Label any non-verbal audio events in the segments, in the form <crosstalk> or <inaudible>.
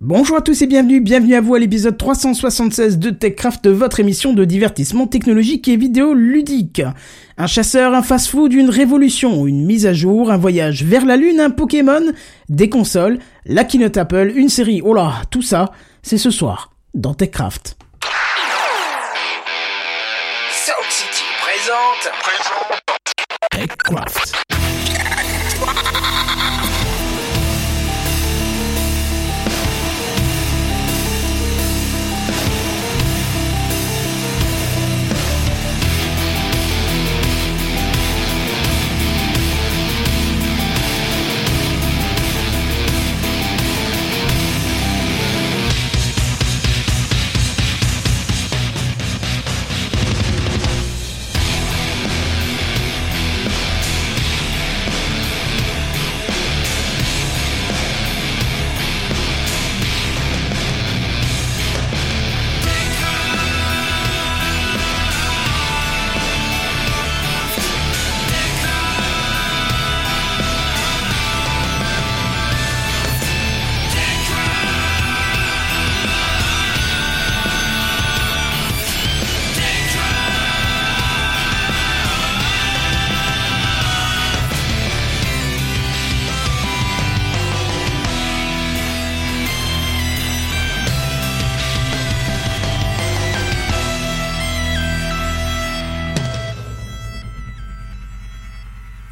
Bonjour à tous et bienvenue, bienvenue à vous à l'épisode 376 de TechCraft, votre émission de divertissement technologique et vidéo ludique. Un chasseur, un fast-food, une révolution, une mise à jour, un voyage vers la lune, un Pokémon, des consoles, la keynote Apple, une série, oh là, tout ça, c'est ce soir, dans TechCraft. Sound City présente. TechCraft.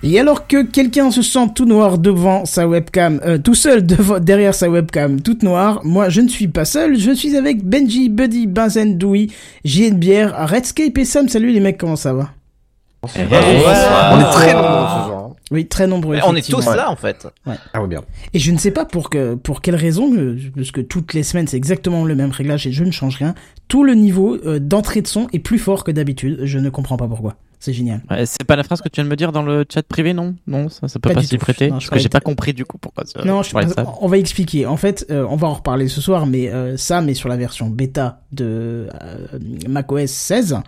Et alors que quelqu'un se sent tout noir devant sa webcam, euh, tout seul <laughs> devant, derrière sa webcam, toute noire, moi je ne suis pas seul, je suis avec Benji, Buddy, Benzen, Dewey, JNBR, Redscape et Sam. Salut les mecs, comment ça va? On est très nombreux ce soir. Oui, très nombreux. On est tous là en fait. Ah oui, bien. Et je ne sais pas pour que pour quelle raison, euh, parce que toutes les semaines c'est exactement le même réglage et je ne change rien. Tout le niveau euh, d'entrée de son est plus fort que d'habitude. Je ne comprends pas pourquoi. C'est génial. Ouais, c'est pas la phrase que tu viens de me dire dans le chat privé, non? Non, ça, ça peut Pas pas, s'y prêter. Non, parce que j'ai pas compris du coup pourquoi. ça- Non, je, ça. on va expliquer. En fait, euh, on va en reparler ce soir, mais euh, Sam est sur la version bêta de euh, macOS 16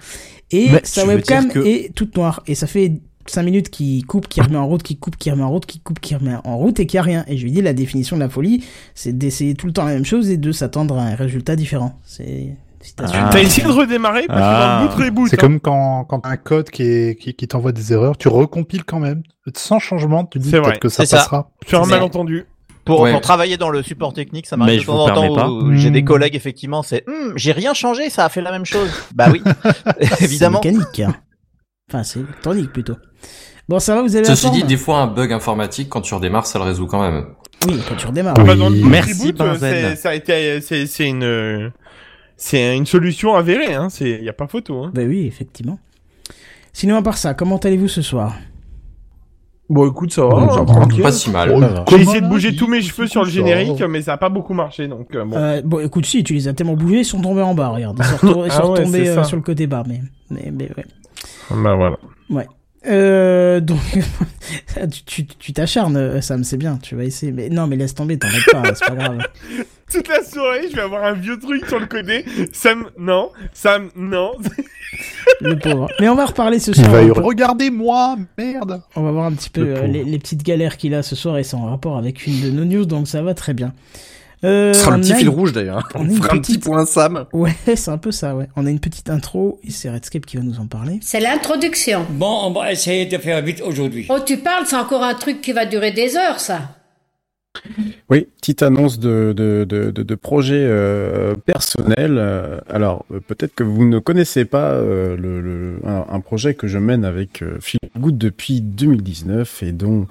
et Mais sa webcam que- est toute noire et ça fait 5 minutes qu'il coupe, qu'il remet en route, qu'il coupe, qu'il remet en route, qu'il coupe, qu'il remet en route et qu'il n'y a rien. Et je lui dis la définition de la folie, c'est d'essayer tout le temps la même chose et de s'attendre à un résultat différent. C'est. Ah. T'as essayé de redémarrer parce que Ah. dans le bout reboot. C'est hein. comme quand, quand t'as un code qui, est, qui, qui t'envoie des erreurs, tu recompiles quand même. Sans changement, tu dis C'est peut-être que ça C'est ça. passera. Sur un C'est- malentendu. Pour, Ouais. pour travailler dans le support technique, ça m'arrive de je temps vous en temps permets pas. où j'ai des Hmm. collègues effectivement, c'est Hum, j'ai rien changé, ça a fait la même chose. <laughs> Bah oui, C'est <laughs> évidemment. mécanique. hein. Enfin, c'est électronique plutôt. Bon, ça va, vous avez la Ceci forme dit, des fois, un bug informatique, quand tu redémarres, ça le résout quand même. Oui, quand tu redémarres. Oui. Bah, dans le boot Merci, reboot, Benzen. c'est- ça a été, c'est, c'est une, euh, c'est une solution avérée, hein. C'est, y a pas photo, hein. Bah oui, effectivement. Sinon, à part ça, comment allez-vous ce soir? Bon, écoute, ça va, va, tranquille. Pas si mal. Oh, J'ai essayé de bouger tous mes cheveux sur le ça générique, mais ça a pas beaucoup marché, donc euh, bon. Euh, bon, écoute, si, tu les as tellement bougés, ils sont tombés en bas, regarde. Ils sont, <laughs> retour- ils sont Ah ouais, retombés euh, sur le côté bas, mais, mais, mais ouais. Bah voilà. Euh, donc, <laughs> tu, tu, tu t'acharnes, Sam, c'est bien, tu vas essayer. Mais non, mais laisse tomber, t'en pas, c'est pas grave. <laughs> Toute la soirée, je vais avoir un vieux truc sur le côté. Sam, non. Sam, non. <laughs> Le pauvre. Mais on va reparler ce soir. peu. regardez-moi, merde. On va voir un petit peu Le euh, les petites galères qu'il a ce soir et c'est en rapport avec une de nos news, donc ça va très bien. Euh, Ce sera le petit a fil rouge d'ailleurs. on a On fera un petit point Sam. Ouais, c'est un peu ça, ouais. On a une petite intro et c'est Redscape qui va nous en parler. C'est l'introduction. Bon, on va essayer de faire vite aujourd'hui. Oh, tu parles, c'est encore un truc qui va durer des heures, ça. Oui, petite annonce de, de, de, de, de projet euh, personnel. Euh, Alors, euh, peut-être que vous ne connaissez pas euh, le, le- un, un projet que je mène avec euh, Phil Good depuis 2019 et dont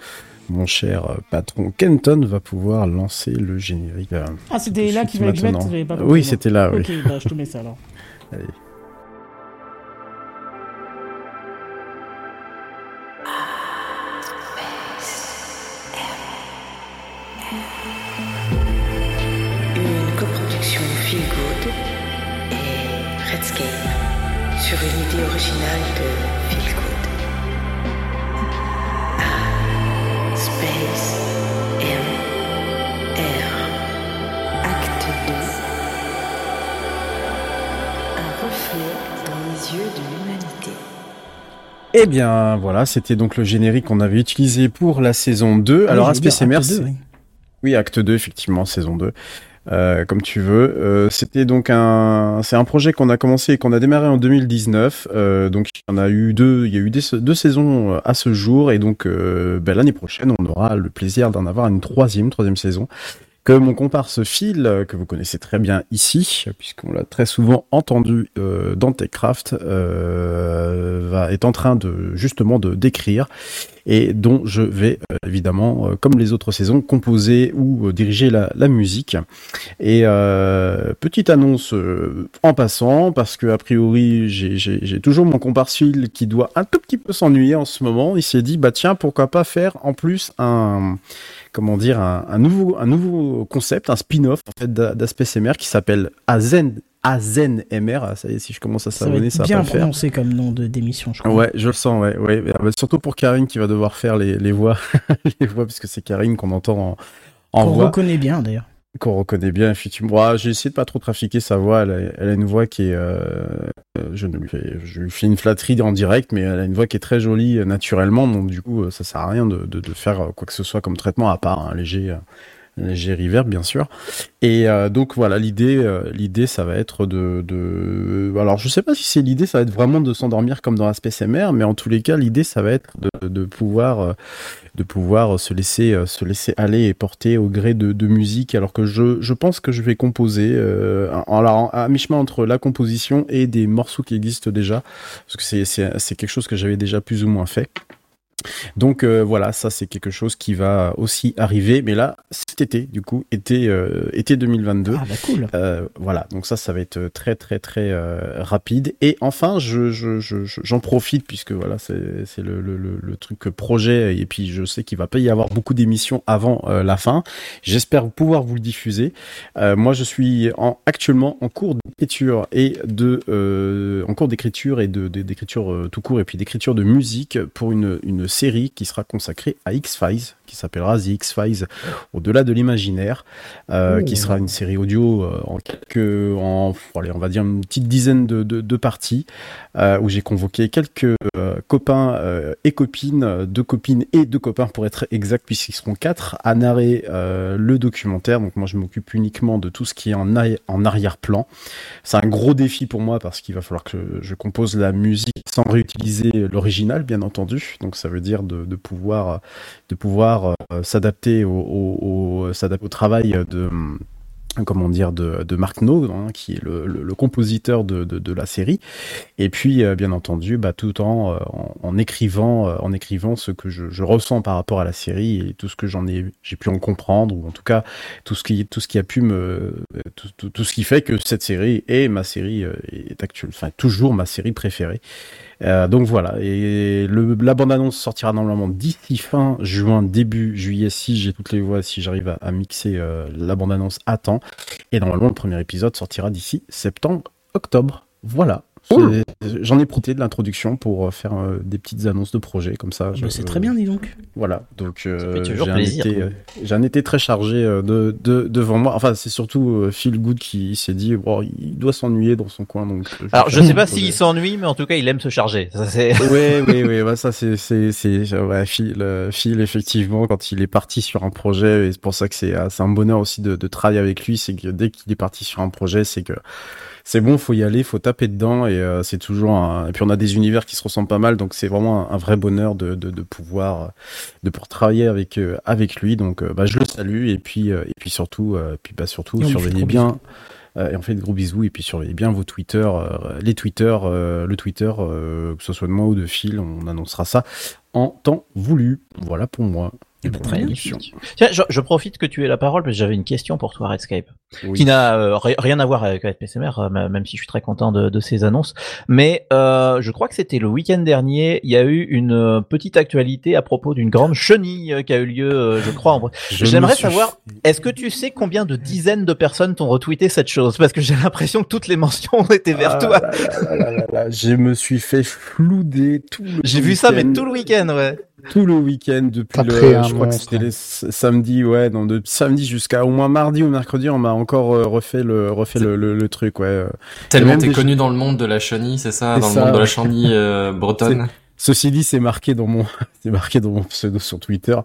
mon cher patron Kenton va pouvoir lancer le générique. euh, Ah, c'était là qu'il fallait que pas Oui, c'était là, oui. Ok, bah je te mets ça alors. <laughs> Allez. Une coproduction Feel Good et Redscape sur une idée originale de Eh bien, voilà, c'était donc le générique qu'on avait utilisé pour la saison 2. Ah Alors, SPCMR, acte deux, c'est- oui. Oui, acte 2, effectivement, saison 2. euh, comme tu veux. Euh, C'était donc un, c'est un projet qu'on a commencé et qu'on a démarré en 2019. Euh, donc il y en a eu deux, il y a eu des, deux saisons à ce jour et donc ben, l'année prochaine on aura le plaisir d'en avoir une troisième, troisième saison que mon comparse Phil, euh, que vous connaissez très bien ici, puisqu'on l'a très souvent entendu euh, dans TechCraft, euh, va, est en train de justement de d'écrire et dont je vais évidemment, comme les autres saisons, composer ou diriger la, musique. Et petite annonce en passant, parce que a priori j'ai toujours mon comparse Phil qui doit un tout petit peu s'ennuyer en ce moment. Il s'est dit bah tiens pourquoi pas faire en plus un comment dire un, un nouveau un nouveau concept, un spin-off en fait d'A- d'Aspect MR qui s'appelle Azen Azen MR. Ah, ça y est, si je commence à Ça va s'abonner, ça va bien pas le faire. prononcé comme nom de d'émission, je crois. Ouais, je le sens, ouais, ouais. Mais, euh, Surtout pour Karine qui va devoir faire les, les voix, <laughs> les voix, puisque c'est Karine qu'on entend en, en Qu'on voix, reconnaît bien d'ailleurs. Qu'on reconnaît bien, effectivement. Ouais, j'ai essayé de pas trop trafiquer sa voix. Elle a, une voix qui est, euh, euh, je ne lui fais, une flatterie en direct, mais elle a une voix qui est très jolie euh, naturellement, donc du coup, ça sert à rien de, de, faire quoi que ce soit comme traitement à part un léger, léger reverb, bien sûr. Et euh, donc voilà, l'idée, euh, l'idée, ça va être de, de, alors je sais pas si c'est l'idée, ça va être vraiment de s'endormir comme dans la MR, mais en tous les cas, l'idée, ça va être de, de pouvoir, euh, de pouvoir se laisser, se laisser aller et porter au gré de, de musique, alors que je, je pense que je vais composer, en, en- à mi-chemin entre la composition et des morceaux qui existent déjà, parce que c'est, c'est quelque chose que j'avais déjà plus ou moins fait. Donc euh, voilà, ça c'est quelque chose qui va aussi arriver, mais là cet été du coup, été euh, été 2022. Ah bah cool. Euh, voilà, donc ça, ça va être très très très euh, rapide. Et enfin, je, je, je- je- j'en profite puisque voilà, c'est, c'est le, le, le, truc projet et puis je sais qu'il va pas y avoir beaucoup d'émissions avant euh, la fin. J'espère pouvoir vous le diffuser. Euh, moi, je suis en, actuellement en cours d'écriture et de euh, en cours d'écriture et de, d'écriture tout court et puis d'écriture de musique pour une, une série qui sera consacrée à X-Files, qui s'appellera The X-Files au-delà de l'imaginaire, euh, qui sera une série audio euh, en quelques, en, allez, on va dire une petite dizaine de, de, de parties, euh, où j'ai convoqué quelques copains et copines, deux copines et deux copains pour être exact, puisqu'ils seront quatre, à narrer le documentaire. Donc moi, je m'occupe uniquement de tout ce qui est en, en arrière-plan. C'est un gros défi pour moi parce qu'il va falloir que je compose la musique sans réutiliser l'original, bien entendu. Donc ça veut dire de, de pouvoir, de pouvoir euh, s'adapter au, au, travail de comment dire de, de Mark No, hein, qui est le, compositeur de, de, la série, et puis euh, bien entendu, bah, tout en, euh, en, écrivant, euh, en écrivant ce que je, je ressens par rapport à la série et tout ce que j'en ai, j'ai pu en comprendre ou en tout cas tout ce qui, tout ce qui a pu me, tout, tout, tout ce qui fait que cette série est ma série euh, est actuelle, enfin toujours ma série préférée. Euh, donc voilà, et le, la bande-annonce sortira normalement d'ici fin juin, début juillet, si j'ai toutes les voix, si j'arrive à, mixer euh, la bande-annonce à temps. Et normalement, le premier épisode sortira d'ici septembre, octobre. Voilà. Cool. J'en ai profité de l'introduction pour euh, faire euh, des petites annonces de projets comme ça. Bah, Je- c'est très bien, dis donc. Voilà, donc euh, j'ai un, été, euh, j'ai un été très chargé de, de, devant moi. Enfin, c'est surtout Phil Good qui s'est dit, bon, il doit s'ennuyer dans son coin. Donc, vais Alors, je sais pas s'il s'ennuie, mais en tout cas, il aime se charger. Ça. Oui, oui, <laughs> oui, bah, ça c'est, ouais, Phil, euh, Phil, effectivement, quand il est parti sur un projet, et c'est pour ça que c'est, c'est un bonheur aussi de, de travailler avec lui, c'est que dès qu'il est parti sur un projet, c'est que c'est bon, faut y aller, faut taper dedans, et euh, c'est toujours un... Et puis on a des univers qui se ressemblent pas mal, donc c'est vraiment un, un vrai bonheur de, de, de pouvoir, euh, de pouvoir travailler avec, euh, avec lui, donc euh, bah, je le salue, et puis, euh, et puis surtout, euh, puis bah, surtout, surveillez bien. Et on fait de gros bisous et puis surveillez bien vos Twitter, euh, les Twitter, euh, le Twitter, euh, que ce soit de moi ou de Phil, on annoncera ça en temps voulu. Voilà pour moi. Très bien. Tiens, je, je profite que tu aies la parole parce que j'avais une question pour toi, Redscape, Oui. qui n'a euh, ri- rien à voir avec la PCMR, euh, même si je suis très content de, de ces annonces. Mais euh, je crois que c'était le week-end dernier, il y a eu une euh, petite actualité à propos d'une grande chenille qui a eu lieu, je crois. En... J'aimerais suis- savoir, est-ce que tu sais combien de dizaines de personnes t'ont retweeté cette chose? Parce que j'ai l'impression que toutes les mentions ont été vers Ah toi. là Je me suis fait flouder tout le J'ai vu ça, mais tout le week-end, ouais. Tout le week-end depuis le, un je crois que c'était samedi, ouais, non, de samedi jusqu'à au moins mardi ou mercredi, on m'a encore euh, refait le refait le, le, le truc, ouais. euh. Tellement t'es des- connu dans le monde de la chenille, c'est ça Dans le monde de la chenille euh, <laughs> bretonne Ceci dit, c'est marqué dans mon <laughs> c'est marqué dans mon pseudo sur Twitter.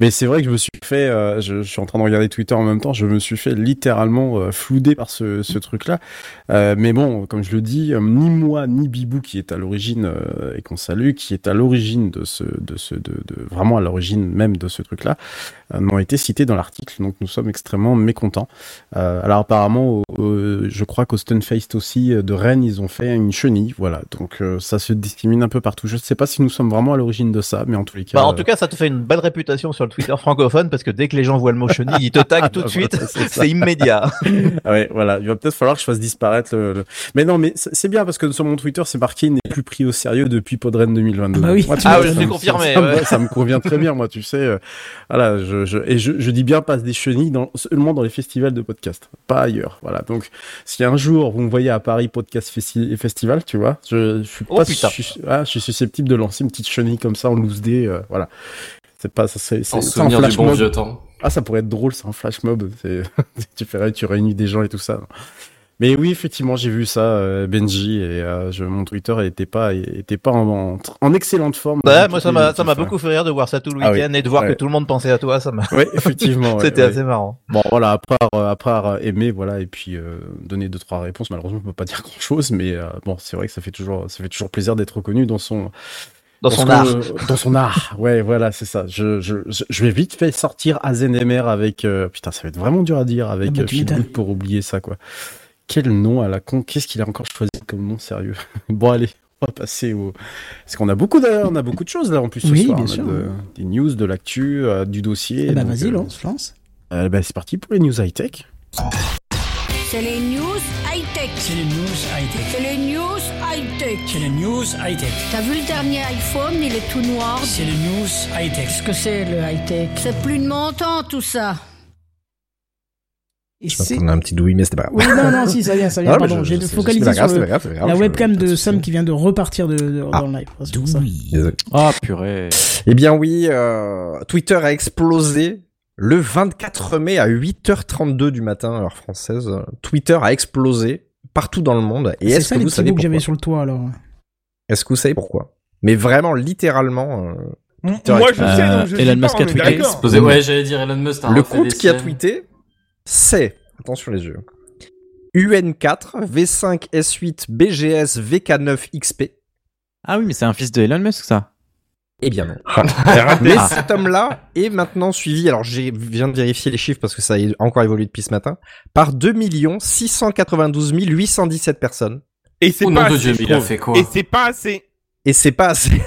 Mais c'est vrai que je me suis fait, euh, je, je suis en train de regarder Twitter en même temps, je me suis fait littéralement euh, flouder par ce, ce truc-là. Euh, mais bon, comme je le dis, euh, ni moi ni Bibou qui est à l'origine euh, et qu'on salue, qui est à l'origine de ce, de ce, de, de vraiment à l'origine même de ce truc-là, n'ont été cités dans l'article. Donc nous sommes extrêmement mécontents. Euh, alors apparemment, je crois qu'au Stunfaced aussi euh, de Rennes, ils ont fait une chenille. Voilà, donc euh, ça se dissémine un peu partout. Je ne sais pas si nous sommes vraiment à l'origine de ça, mais en tous les cas. Bah, en euh, tout cas, ça te fait une belle réputation sur le Twitter francophone parce que dès que les gens voient le mot chenille, ils te <laughs> taguent tout de suite. Voilà, c'est immédiat. Ah <laughs> ouais, voilà. Il va peut-être falloir que je fasse disparaître le. le- Mais non, mais c'est bien parce que sur mon Twitter, c'est marqué il n'est plus pris au sérieux depuis Podren 2022. Ah bah oui. Moi, Ah oui, je l'ai confirmé, Ça, me- ouais. ça me convient très bien, moi, tu sais. euh, voilà, je, je, et je, je dis bien passe des chenilles dans, seulement dans les festivals de podcast, pas ailleurs. Voilà. Donc, si un jour vous me voyez à Paris Podcast Festi- Festival, tu vois, je, je suis Oh, pas, ah, je suis susceptible de lancer une petite chenille comme ça en loose day, euh, voilà. C'est pas, ça, c'est, souvenir du bon mob. vieux temps. Ah, ça pourrait être drôle, c'est un flash mob. <laughs> Tu ferais, tu réunis des gens et tout ça. Mais oui, effectivement, j'ai vu ça, euh, Benji, et euh, je, mon Twitter était pas, était pas en, en, en excellente forme. Ouais, moi, ça m'a, ça m'a beaucoup fait rire de voir ça tout le Ah week-end et de voir ouais. que tout le monde pensait à toi. Ça m'a. Ouais, effectivement. <laughs> C'était ouais. assez marrant. Bon, voilà, à part, euh, à part euh, aimer, voilà, et puis euh, donner deux trois réponses. Malheureusement, on peut pas <laughs> dire grand chose, mais euh, bon, c'est vrai que ça fait toujours, ça fait toujours plaisir d'être reconnu dans son, Dans son art. <laughs> dans son art. Ouais, voilà, c'est ça. Je, je, je, je vais vite fait sortir Azenemer avec, euh, putain, ça va être vraiment dur à dire avec Ah bah, euh, pour oublier ça, quoi. Quel nom à la con Qu'est-ce qu'il a encore choisi comme nom sérieux <laughs> Bon, allez. On va passer au. Parce qu'on a beaucoup de, on a beaucoup de choses là en plus ce Oui, soir. bien On a sûr. de- des news, de l'actu, euh, du dossier. Eh bah donc, vas-y, euh, lance, lance. euh, bah, c'est parti pour les news high tech. C'est les news high-tech. C'est les news high-tech. C'est les news high-tech. C'est les news high-tech. T'as vu le dernier iPhone, il est tout noir. C'est les news high-tech. Qu'est-ce que c'est le high-tech? C'est plus de mon temps tout ça. Et Je c'est... m'attendais à un petit douille, mais c'était pas grave. Oui, non, non, si, ça vient, ça vient, mais pardon. J'ai focalisé c'est pas grave, sur c'est le- pas grave, grave, la je- webcam de. Sam qui vient de repartir de, de- Ah, dans le live. C'est pour ça. Désolé. Ah, purée. Eh bien oui, euh, Twitter a explosé le 24 mai à 8h32 du matin, heure française. Twitter a explosé partout dans le monde. Et C'est est-ce ça que vous savez que j'avais pourquoi sur le toit, alors. Est-ce que vous savez pourquoi? Mais vraiment, littéralement. euh, Twitter Moi, a je sais, donc je Elon sais pas, Musk a tweeté. Ouais, j'allais dire Elon Musk. a Le compte qui a tweeté, c'est, attention les yeux, UN4 V5 S8 BGS VK9 XP. Ah oui, mais c'est un fils de Elon Musk, ça. Eh bien non. <laughs> raté. Mais Ah. cet homme-là est maintenant suivi, alors j'ai viens de vérifier les chiffres parce que ça a encore évolué depuis ce matin, par 2 692 817 personnes. Et c'est Au pas nom de assez, Dieu, je mais il a trouve. fait quoi Et c'est pas assez. Et c'est pas assez.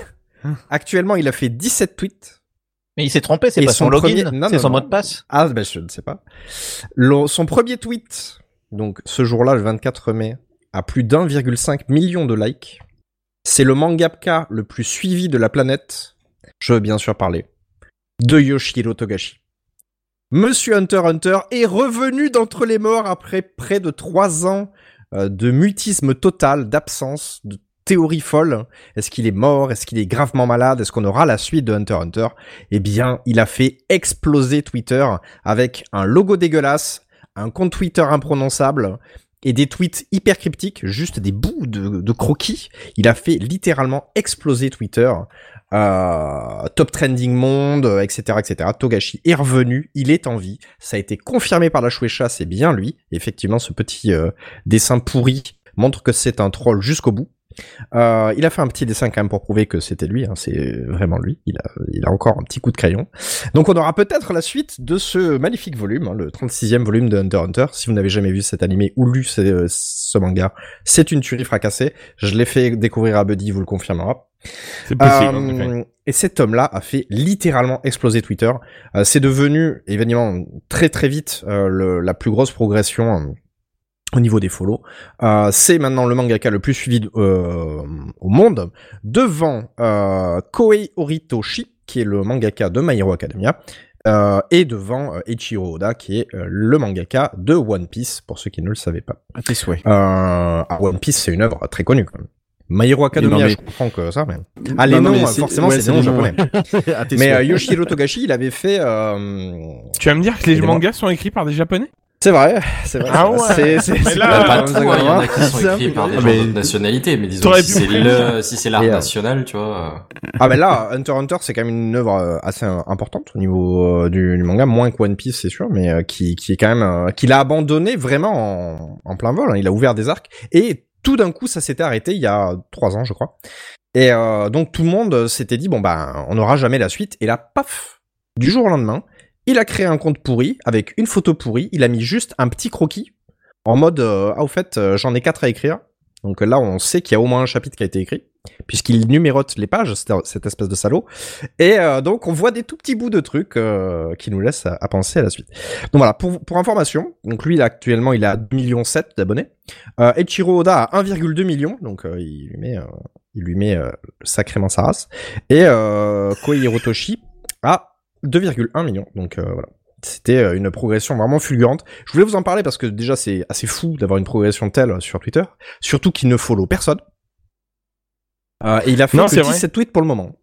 Actuellement, il a fait 17 tweets. Mais il s'est trompé, c'est pas son, login, premier- c'est son non. mot de passe. Ah, ben je ne sais pas. Le- son premier tweet, donc ce jour-là, le 24 mai, a plus d'1,5 million de likes. C'est le mangaka le plus suivi de la planète. Je veux bien sûr parler de Yoshiro Togashi. Monsieur Hunter Hunter est revenu d'entre les morts après près de trois ans euh, de mutisme total, d'absence, de théorie folle. Est-ce qu'il est mort? Est-ce qu'il est gravement malade? Est-ce qu'on aura la suite de Hunter Hunter? Eh bien, il a fait exploser Twitter avec un logo dégueulasse, un compte Twitter imprononçable et des tweets hyper cryptiques, juste des bouts de, croquis. Il a fait littéralement exploser Twitter. Euh, top trending monde, etc., etc. Togashi est revenu, il est en vie. Ça a été confirmé par la Shueisha, c'est bien lui. Effectivement, ce petit euh, dessin pourri montre que c'est un troll jusqu'au bout. Euh, il a fait un petit dessin quand même pour prouver que c'était lui, hein, c'est vraiment lui. Il a, il a encore un petit coup de crayon. Donc on aura peut-être la suite de ce magnifique volume, hein, le 36e volume de Hunter Hunter. Si vous n'avez jamais vu cet animé ou lu ce, ce manga, c'est une tuerie fracassée. Je l'ai fait découvrir à Buddy, il vous le confirmera. C'est possible. Euh, en et cet homme-là a fait littéralement exploser Twitter. Euh, c'est devenu évidemment très très vite euh, le- la plus grosse progression euh, au niveau des follow. Euh, c'est maintenant le mangaka le plus suivi euh, au monde, devant euh, Koei Horitoshi, qui est le mangaka de My Hero Academia, euh, et devant euh, Eiichiro Oda, qui est euh, le mangaka de One Piece, pour ceux qui ne le savaient pas. À tes souhaits. Euh, ah, One Piece, c'est une œuvre très connue quand même. My Hero Academia, Non, mais- je comprends que ça, mais... Ah, les noms, forcément, ouais, c'est des noms japonais. <laughs> Tes Mais euh, Yoshiro Togashi, il avait fait... Euh... Tu vas me dire que les mangas sont écrits par des japonais? C'est vrai, c'est vrai. Ah ouais. C'est- c'est- Mais c'est là, hein, il y en a qui sont écrits par des Ah, gens mais- d'autres nationalités, mais disons si c'est le, si c'est l'art national, tu vois. euh, Ah ben là, Hunter Hunter, c'est quand même une œuvre euh, assez importante au niveau euh, du, du manga, moins que One Piece, c'est sûr, mais euh, qui, qui est quand même, euh, qu'il a abandonné vraiment en, en plein vol. hein. Il a ouvert des arcs et tout d'un coup, ça s'était arrêté il y a trois ans, je crois. Et euh, donc tout le monde s'était dit bon ben, on n'aura jamais la suite. Et là, paf, du jour au lendemain, il a créé un compte pourri avec une photo pourrie. Il a mis juste un petit croquis en mode euh, ah au fait, euh, j'en ai quatre à écrire. Donc là, on sait qu'il y a au moins un chapitre qui a été écrit puisqu'il numérote les pages, cette, espèce de salaud. Et euh, donc on voit des tout petits bouts de trucs qui nous laissent à, penser à la suite. Donc voilà, pour, information, donc lui a actuellement il a 2 millions 7 d'abonnés. Euh, Eiichiro Oda a 1,2 million, donc il lui met, il lui met sacrément sa race. Et euh, Hirotoshi a 2,1 millions, donc euh, voilà. C'était euh, une progression vraiment fulgurante. Je voulais vous en parler parce que déjà c'est assez fou d'avoir une progression telle sur Twitter, surtout qu'il ne follow personne. Euh, et il a fait Non, que c'est vrai. 17 tweets pour le moment.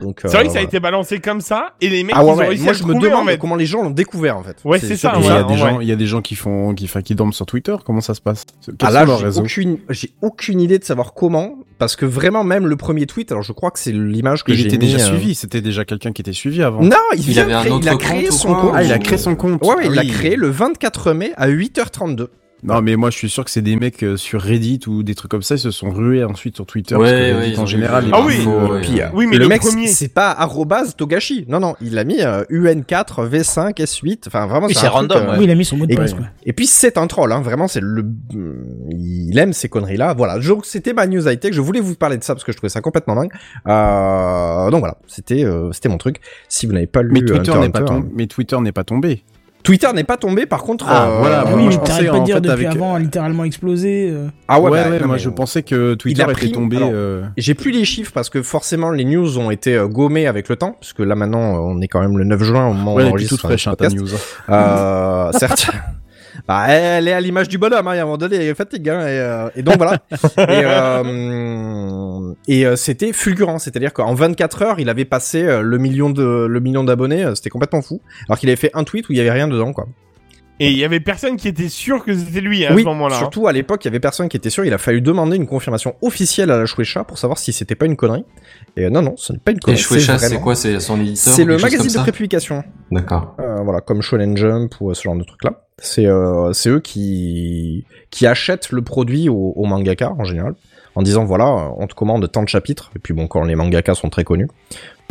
Donc, C'est vrai que ça a voilà. été balancé comme ça, et les mecs, Ah ouais, ils ont ouais. réussi Moi, à je le me trouver, demande en fait. comment les gens l'ont découvert, en fait. Ouais, c'est ça, Et il y ouais, a des en gens, il y a des gens qui font, qui, enfin, qui dorment sur Twitter. Comment ça se passe? Ah là, j'ai aucune, j'ai aucune idée de savoir comment, parce que vraiment, même le premier tweet, alors je crois que c'est l'image que Il j'ai était mis, déjà euh, suivi. C'était déjà quelqu'un qui était suivi avant. Non, il, avait un créer- autre il a créé son compte. Ah, il a créé son compte. Ouais, ouais, il Ah l'a oui. créé le 24 mai à 8h32. Non, mais moi, je suis sûr que c'est des mecs euh, sur Reddit ou des trucs comme ça. Ils se sont rués ensuite sur Twitter. Ouais, parce que ouais, Reddit, ils en ont général, il Ah oui. euh, ouais. Euh, Oui, mais le, le mec, premier- c'est pas arrobase Togashi. Non, non, il a mis euh, UN4, V5, S8. Enfin, vraiment, Oui, c'est truc, random, euh, ouais. Oui, il a mis son mot de Et, passe, quoi. et puis c'est un troll, hein, vraiment c'est le, il aime ces conneries là. Voilà, donc c'était ma news high tech. Je voulais vous parler de ça parce que je trouvais ça complètement dingue. Euh, donc voilà, c'était euh, c'était mon truc. Si vous n'avez pas lu Mais Twitter n'est pas. Mais Twitter n'est pas tombé. Twitter n'est pas tombé. Par contre, Ah, euh, voilà, Ah moi, oui, je pensais, pas de dire fait, depuis avec- avant a littéralement explosé. euh. ah ouais, ouais, bah, ouais, non, moi mais- je pensais que Twitter a était pris- tombé. euh, J'ai plus les chiffres parce que forcément les news ont été euh, gommées avec le temps, puisque là maintenant euh, on est quand même le 9 juin au moment où on est enregistre toute fraîche, ce hein, ta news. hein. Euh, <laughs> certes. Bah, elle est à l'image du bonhomme, hein, à un moment donné, elle fatigue, hein, et, euh, et donc voilà. <laughs> et euh, et euh, c'était fulgurant, c'est-à-dire qu'en 24 heures, il avait passé euh, le million de le million d'abonnés, euh, c'était complètement fou. Alors qu'il avait fait un tweet où il y avait rien dedans, quoi. Et il y avait personne qui était sûr que c'était lui hein, à oui, ce moment-là. hein. surtout à l'époque, il y avait personne qui était sûr. Il a fallu demander une confirmation officielle à la Shueisha pour savoir si c'était pas une connerie. Et euh, non, non, ce n'est pas une Et connerie. Shueisha, c'est quoi? C'est son éditeur C'est le magazine de prépublication. D'accord. Euh, voilà, comme Shonen Jump ou euh, ce genre de truc là. C'est euh, eux qui qui achètent le produit au, au mangaka en général, en disant voilà, on te commande tant de chapitres. Et puis bon, quand les mangakas sont très connus,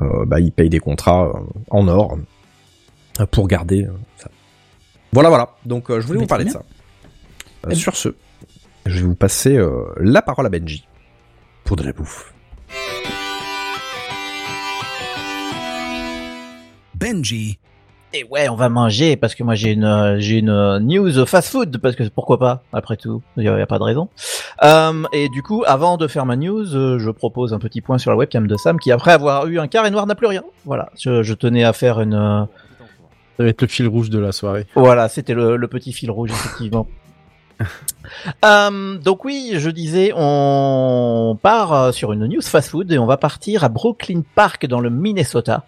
euh, bah ils payent des contrats euh, en or euh, pour garder ça. Voilà, voilà. Donc euh, je voulais Mais vous parler de ça. Euh, sur ce, je vais vous passer euh, la parole à Benji pour de la bouffe. Benji. Et ouais, on va manger parce que moi j'ai une euh, j'ai une euh, news fast food parce que pourquoi pas après tout, il y, a y a pas de raison. Euh, et du coup, avant de faire ma news, je propose un petit point sur la webcam de Sam qui après avoir eu un carré noir n'a plus rien. Voilà, je, je tenais à faire une Ça va être le fil rouge de la soirée. voilà, c'était le, le petit fil rouge effectivement. Euh, donc oui, je disais, on part euh, sur une news fast food et on va partir à Brooklyn Park dans le Minnesota.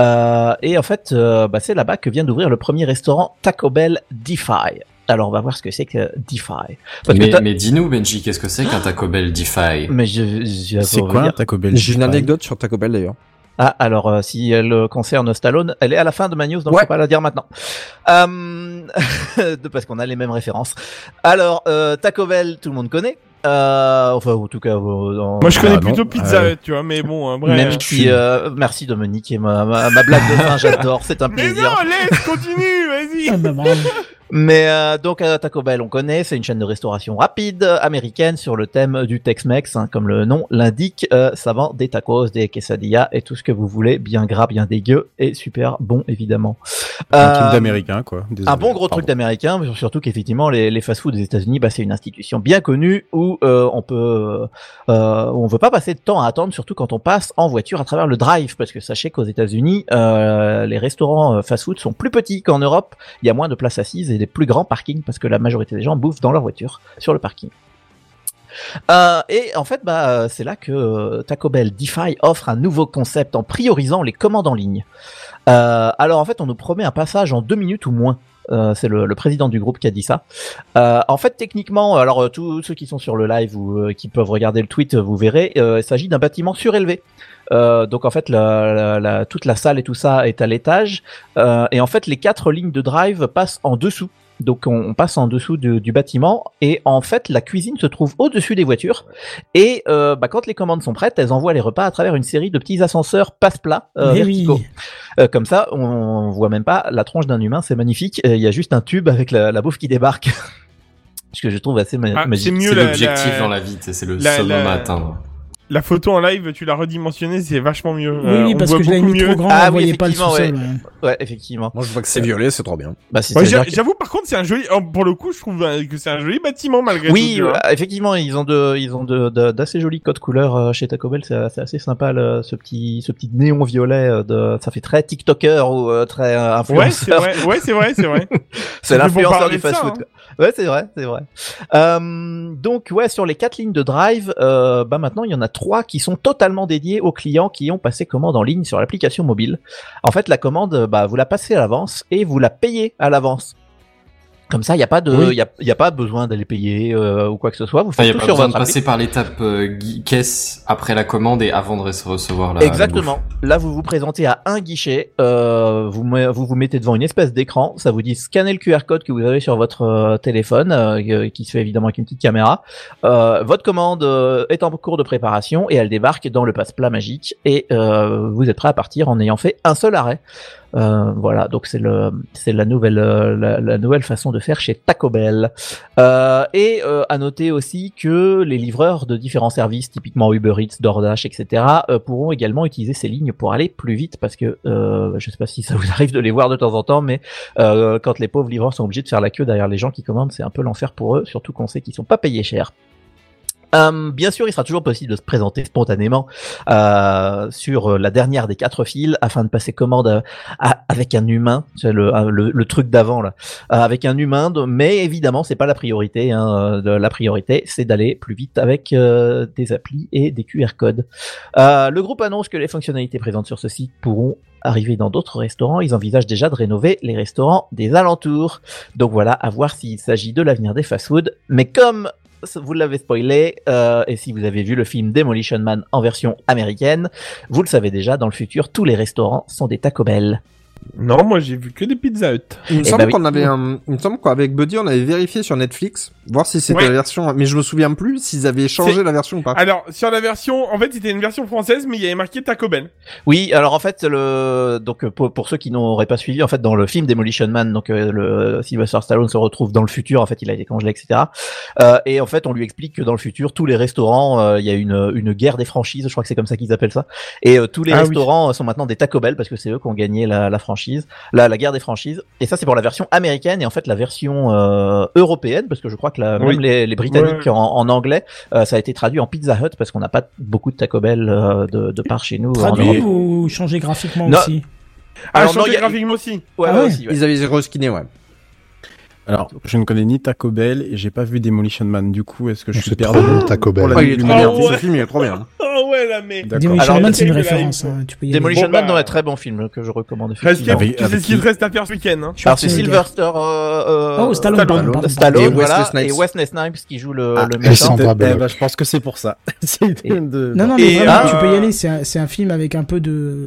Euh, et en fait, euh, bah, c'est là-bas que vient d'ouvrir le premier restaurant Taco Bell DeFi. Alors on va voir ce que c'est que DeFi. Parce Mais, dis-nous, Benji, qu'est-ce que c'est qu'un Taco Bell DeFi mais je, je- C'est quoi un Taco Bell J'ai une anecdote sur Taco Bell d'ailleurs. Ah, alors euh, si elle euh, concerne Stallone, elle est à la fin de ma news, donc Ouais. je peux pas la dire maintenant. Euh, de- <laughs> parce qu'on a les mêmes références. Alors, euh, Taco Bell, tout le monde connaît. Euh, enfin, en tout cas, euh, en- Moi, je connais Ah, non. plutôt Pizza Euh, tu vois, mais bon, hein, bref. Même si, euh, merci Dominique et ma, ma, ma blague de <laughs> fin, j'adore, c'est un Mais plaisir. non, laisse, continue, vas-y. Mais euh, donc euh, Taco Bell, on connaît, c'est une chaîne de restauration rapide euh, américaine sur le thème du Tex-Mex, hein, comme le nom l'indique. Euh, ça vend des tacos, des quesadillas et tout ce que vous voulez, bien gras, bien dégueu et super bon évidemment. Un Euh, truc d'américain, quoi. un bon gros pardon. truc d'américain, surtout qu'effectivement les, les fast-food des États-Unis, bah, c'est une institution bien connue où euh, on peut, euh, on veut pas passer de temps à attendre, surtout quand on passe en voiture à travers le drive, parce que sachez qu'aux États-Unis, euh, les restaurants euh, fast-food sont plus petits qu'en Europe. Il y a moins de places assises et des plus grands parkings parce que la majorité des gens bouffent dans leur voiture sur le parking. Euh, et en fait, bah, euh, c'est là que euh, Taco Bell DeFi offre un nouveau concept en priorisant les commandes en ligne. Alors en fait, on nous promet un passage en deux minutes ou moins. C'est le, président du groupe qui a dit ça. En fait, techniquement, alors tous ceux qui sont sur le live ou qui peuvent regarder le tweet, vous verrez, il s'agit d'un bâtiment surélevé. Euh, donc en fait, la, la- la- toute la salle et tout ça est à l'étage. Euh, et en fait, les quatre lignes de drive passent en dessous. Donc on, on passe en dessous du, du bâtiment et en fait la cuisine se trouve au-dessus des voitures et euh, bah, quand les commandes sont prêtes, elles envoient les repas à travers une série de petits ascenseurs passe-plat euh, Eh verticaux. oui. Euh, comme ça, on voit même pas la tronche d'un humain, c'est magnifique. Il y a juste un tube avec la, la bouffe qui débarque. <laughs> Ce que je trouve assez ma- Ah, magique. c'est mieux l'objectif la- dans la vie, c'est le la- summum la- à atteindre. La photo en live, tu l'as redimensionnée, c'est vachement mieux. Oui, Euh, oui, parce que je mis mieux. trop grand, Ah on oui, voyait pas le sous-sol. ouais. ouais. Ouais, effectivement. Moi, je vois que c'est violet, c'est trop bien. Bah, c'est- Ouais, J'avoue, par contre, c'est un joli. oh, Pour le coup, je trouve euh, que c'est un joli bâtiment malgré Oui, tout. vois. euh, effectivement, ils ont de, ils ont de, de- d'assez jolis codes couleurs chez Taco Bell. C'est, assez sympa le- ce petit, ce petit néon violet. De, ça fait très TikToker ou euh, très Ouais, c'est influenceur. vrai, ouais, c'est vrai, c'est vrai. <laughs> c'est l'influenceur du de fast-food. hein. Ouais, c'est vrai, c'est vrai. Euh, donc ouais, sur les quatre lignes de drive, euh, bah maintenant il y en a trois qui sont totalement dédiées aux clients qui ont passé commande en ligne sur l'application mobile. En fait, la commande, bah vous la passez à l'avance et vous la payez à l'avance. Comme ça, il n'y a pas de, il Oui. y a, y a pas besoin d'aller payer euh, ou quoi que ce soit. Vous faites y a tout pas sur besoin de votre passer par l'étape euh, caisse après la commande et avant de rece- recevoir la. la Exactement. Là, vous vous présentez à un guichet, euh, vous, vous vous mettez devant une espèce d'écran, ça vous dit scannez le QR code que vous avez sur votre euh, téléphone, euh, qui se fait évidemment avec une petite caméra. Euh, votre commande euh, est en cours de préparation et elle débarque dans le passe-plat magique et euh, vous êtes prêt à partir en ayant fait un seul arrêt. Euh, voilà, donc c'est le c'est la nouvelle euh, la, la nouvelle façon de faire chez Taco Bell. Euh, et euh, à noter aussi que les livreurs de différents services, typiquement Uber Eats, DoorDash, etc., euh, pourront également utiliser ces lignes pour aller plus vite parce que euh, je sais pas si ça vous arrive de les voir de temps en temps, mais quand les pauvres livreurs sont obligés de faire la queue derrière les gens qui commandent, c'est un peu l'enfer pour eux, surtout qu'on sait qu'ils sont pas payés cher. Euh, bien sûr, il sera toujours possible de se présenter spontanément euh, sur euh, la dernière des quatre files afin de passer commande euh, avec un humain, c'est le, truc d'avant là, avec un humain. mais évidemment, c'est pas la priorité. Hein, la priorité, c'est d'aller plus vite avec des applis et des QR codes. Le groupe annonce que les fonctionnalités présentes sur ce site pourront arriver dans d'autres restaurants. Ils envisagent déjà de rénover les restaurants des alentours. Donc voilà, à voir s'il s'agit de l'avenir des fast-food. Mais comme vous l'avez spoilé, euh, et si vous avez vu le film Demolition Man en version américaine, vous le savez déjà, dans le futur, tous les restaurants sont des Taco Bell. Non, moi j'ai vu que des Pizza Hut. Il me Eh semble bah oui. qu'on avait un, il me semble qu'avec Buddy, on avait vérifié sur Netflix, voir si c'était Ouais. la version, mais je me souviens plus s'ils avaient changé la version ou pas. Alors, sur la version, en fait, c'était une version française, mais il y avait marqué Taco Bell. Oui, alors en fait, le donc pour, pour ceux qui n'auraient pas suivi, en fait, dans le film Demolition Man, donc euh, le Sylvester Stallone se retrouve dans le futur. En fait, il a été congelé, etc. Euh, et en fait, on lui explique que dans le futur, tous les restaurants, euh, il y a une une guerre des franchises. Je crois que c'est comme ça qu'ils appellent ça. Et euh, tous les Ah restaurants sont maintenant des Taco Bell parce que c'est eux qui ont gagné la, la franchise, la, la guerre des franchises. Et ça, c'est pour la version américaine et en fait la version euh, européenne parce que je crois que la, Oui. même les, les Britanniques Ouais. en, en anglais, euh, ça a été traduit en Pizza Hut parce qu'on n'a pas beaucoup de Taco Bell euh, de, de part chez nous. Traduit ou changer graphiquement Non. aussi Ah, Alors, non, changer il y a- graphiquement aussi. Ouais, Ah ouais, aussi, ouais. Ils avaient reskiné, ouais. Alors, je ne connais ni Taco Bell et j'ai pas vu Demolition Man. Du coup, est-ce que je suis perdu Taco Bell. pour la Oh, il est trop bien. Ah ouais. Ce film, il est trop bien. <laughs> Oh ouais, là, mais. Demolition Man, c'est une référence. hein, tu peux y aller. Demolition Bon, Man, bah- non, est très bon film que je recommande. Reste effectivement. Avec- tu sais ce qu'il qui te reste à faire ce week-end, hein. Alors c'est. Sylvester euh, euh, Oh, Stallone, pardon, pardon. Stallone, Et voilà, Wesley Snipes. et Wesley Snipes qui joue le, Ah, le et méchant. Sandra Eh ben, je pense que c'est pour ça. <laughs> C'est Et- de- Non, non, Et, mais vraiment, euh, tu peux y aller. C'est un, c'est un film avec un peu de.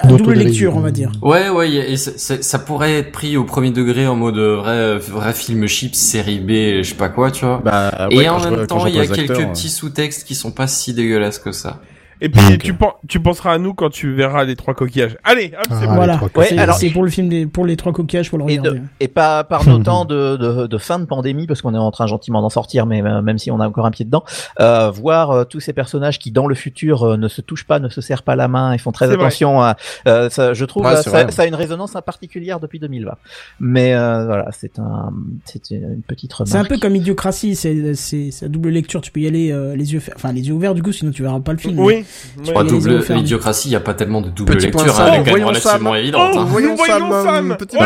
à double lecture, on va dire. Ouais, ouais, et ça pourrait être pris au premier degré en mode euh, vrai, vrai film chips, série B, je sais pas quoi, tu vois. Bah, et en je même temps, il y a quelques petits sous-textes qui sont pas si dégueulasses que ça. Et puis, tu, pen- tu penseras à nous quand tu verras les trois coquillages. Allez, hop, c'est Ah, bon. Voilà. Ouais, C'est alors- c'est pour le film des, pour les trois coquillages, faut le Et, de- regarder. et pas par nos temps de, de, de fin de pandémie, parce qu'on est en train gentiment d'en sortir, mais euh, même si on a encore un pied dedans, euh, voir euh, tous ces personnages qui dans le futur euh, ne se touchent pas, ne se serrent pas la main et font très C'est attention à, euh, ça, je trouve Ouais, ça, ça a une résonance particulière depuis 2020. Mais euh, voilà, c'est un, c'est une petite remarque. C'est un peu comme Idiocratie, c'est c'est c'est à double lecture, tu peux y aller euh, les yeux enfin les yeux ouverts du coup, sinon tu verras pas le film. Oui. Pas les double, l'idiocratie, il y a pas tellement de double Petit lecture, Sam. hein, elle est quand même voyons relativement évidente. Oh, voyons Sam, petit.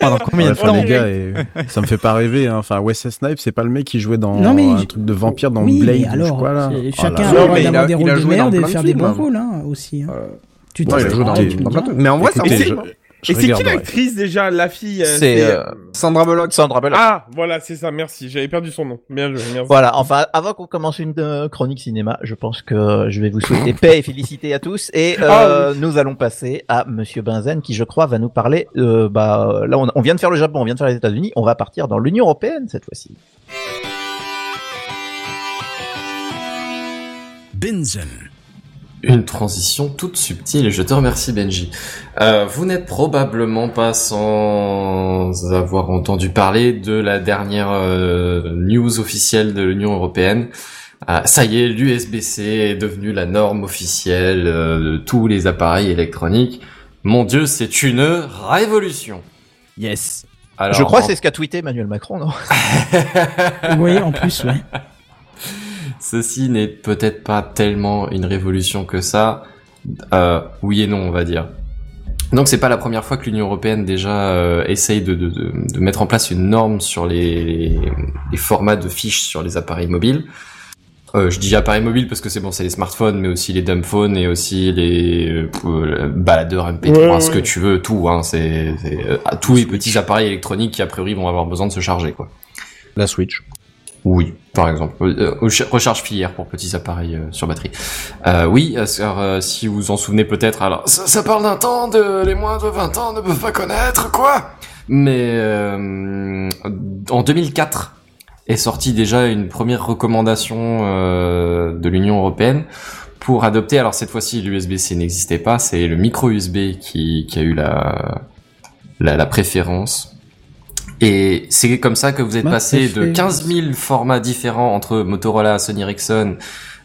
Pendant combien de temps, les gars et... Ça me fait pas rêver, hein. Enfin, Wesley Snipes, c'est pas le mec qui jouait dans Non, mais un truc de vampire dans oui, Blade je alors, quoi, là. c'est- Oh là chacun a d'avoir a- des rôles de merde et faire des films, bons hein. rôles hein, aussi. Tu t'es- joué dans-. Mais en vrai, ça Écoutez, me je- Et c'est qui l'actrice déjà, la fille euh, C'est euh, Sandra Bullock. Sandra Bullock. Ah, voilà, c'est ça, merci. J'avais perdu son nom. Bien joué, merci. Voilà, enfin, avant qu'on commence une euh, chronique cinéma, je pense que je vais vous souhaiter paix et félicité à tous. Et euh, nous allons passer à Monsieur Benzen, qui je crois va nous parler. Euh, bah, là, on, on vient de faire le Japon, on vient de faire les États-Unis, on va partir dans l'Union européenne cette fois-ci. Benzen. Une transition toute subtile, je te remercie Benji. Euh, vous n'êtes probablement pas sans avoir entendu parler de la dernière euh, news officielle de l'Union Européenne. Euh, ça y est, l'USB-C est devenu la norme officielle euh, de tous les appareils électroniques. Mon dieu, c'est une révolution. Yes. Alors, je crois en- que c'est ce qu'a tweeté Emmanuel Macron, non? <laughs> Oui, en plus, ouais. <laughs> Ceci n'est peut-être pas tellement une révolution que ça. Euh, oui et non, on va dire. Donc c'est pas la première fois que l'Union européenne déjà euh, essaye de, de, de, de mettre en place une norme sur les, les, les formats de fiches sur les appareils mobiles. Euh, je dis appareils mobiles parce que c'est bon, c'est les smartphones, mais aussi les dumbphones et aussi les euh, baladeurs MP3, Ouais, ce ouais. que tu veux, tout. Hein, c'est c'est, euh, tous les petits appareils électroniques qui a priori vont avoir besoin de se charger, quoi. La Switch. Oui, par exemple. Euh, recha- recharge filière pour petits appareils euh, sur batterie. Euh, oui, euh, si vous vous en souvenez peut-être, alors ça, ça parle d'un temps de les moins de 20 ans ne peuvent pas connaître, quoi Mais euh, en 2004 est sortie déjà une première recommandation euh, de l'Union européenne pour adopter, alors cette fois-ci l'USB-C n'existait pas, c'est le micro USB qui, qui a eu la, la, la préférence. Et c'est comme ça que vous êtes Ma passé de préférence. 15 000 formats différents entre Motorola, Sony Ericsson,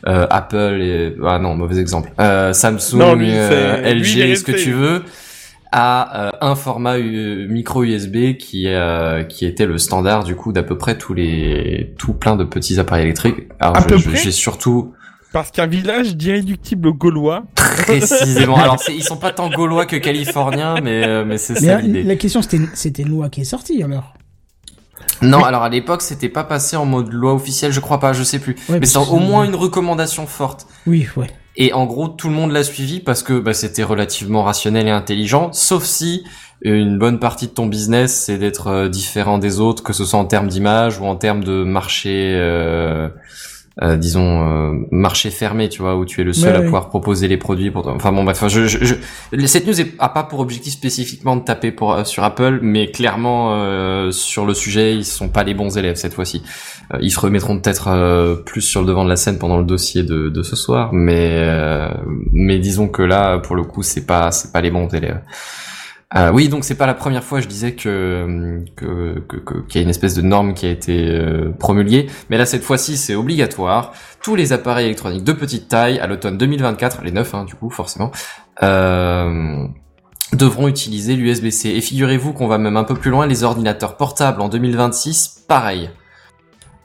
euh, Apple et ah non mauvais exemple, euh, Samsung, Non, lui, euh, LG, lui, ce que tu veux, à euh, un format U- micro USB qui euh, qui était le standard du coup d'à peu près tous les tout plein de petits appareils électriques. Alors À je- peu je- près j'ai surtout Parce qu'un village d'irréductibles gaulois. précisément. Alors <laughs> c'est- ils sont pas tant gaulois que californiens, mais euh, mais c'est Mais ça la, l'idée. la question, c'était c'était une loi qui est sortie, alors. Non, alors à l'époque, c'était pas passé en mode loi officielle, je crois pas, je sais plus. Ouais, Mais c'est au moins une recommandation forte. Oui, ouais. Et en gros, tout le monde l'a suivi parce que bah, c'était relativement rationnel et intelligent, sauf si une bonne partie de ton business, c'est d'être euh, différent des autres, que ce soit en termes d'image ou en termes de marché, euh, euh, disons, euh, marché fermé, tu vois, où tu es le seul Ouais, à ouais. pouvoir proposer les produits pour toi. Enfin bon, bref, je, je, je- cette news a pas pour objectif spécifiquement de taper pour, euh, sur Apple, mais clairement, euh, sur le sujet, ils sont pas les bons élèves cette fois-ci. Euh, ils se remettront peut-être euh, plus sur le devant de la scène pendant le dossier de, de ce soir, mais euh, mais disons que là, pour le coup, c'est pas c'est pas les bons élèves. Euh, oui, donc c'est pas la première fois, je disais que que que- que- qu'il y a une espèce de norme qui a été euh, promulguée, mais là cette fois-ci c'est obligatoire. Tous les appareils électroniques de petite taille à l'automne 2024, les neufs hein, du coup forcément, euh, devront utiliser l'USB-C. Et figurez-vous qu'on va même un peu plus loin, les ordinateurs portables en 2026, pareil.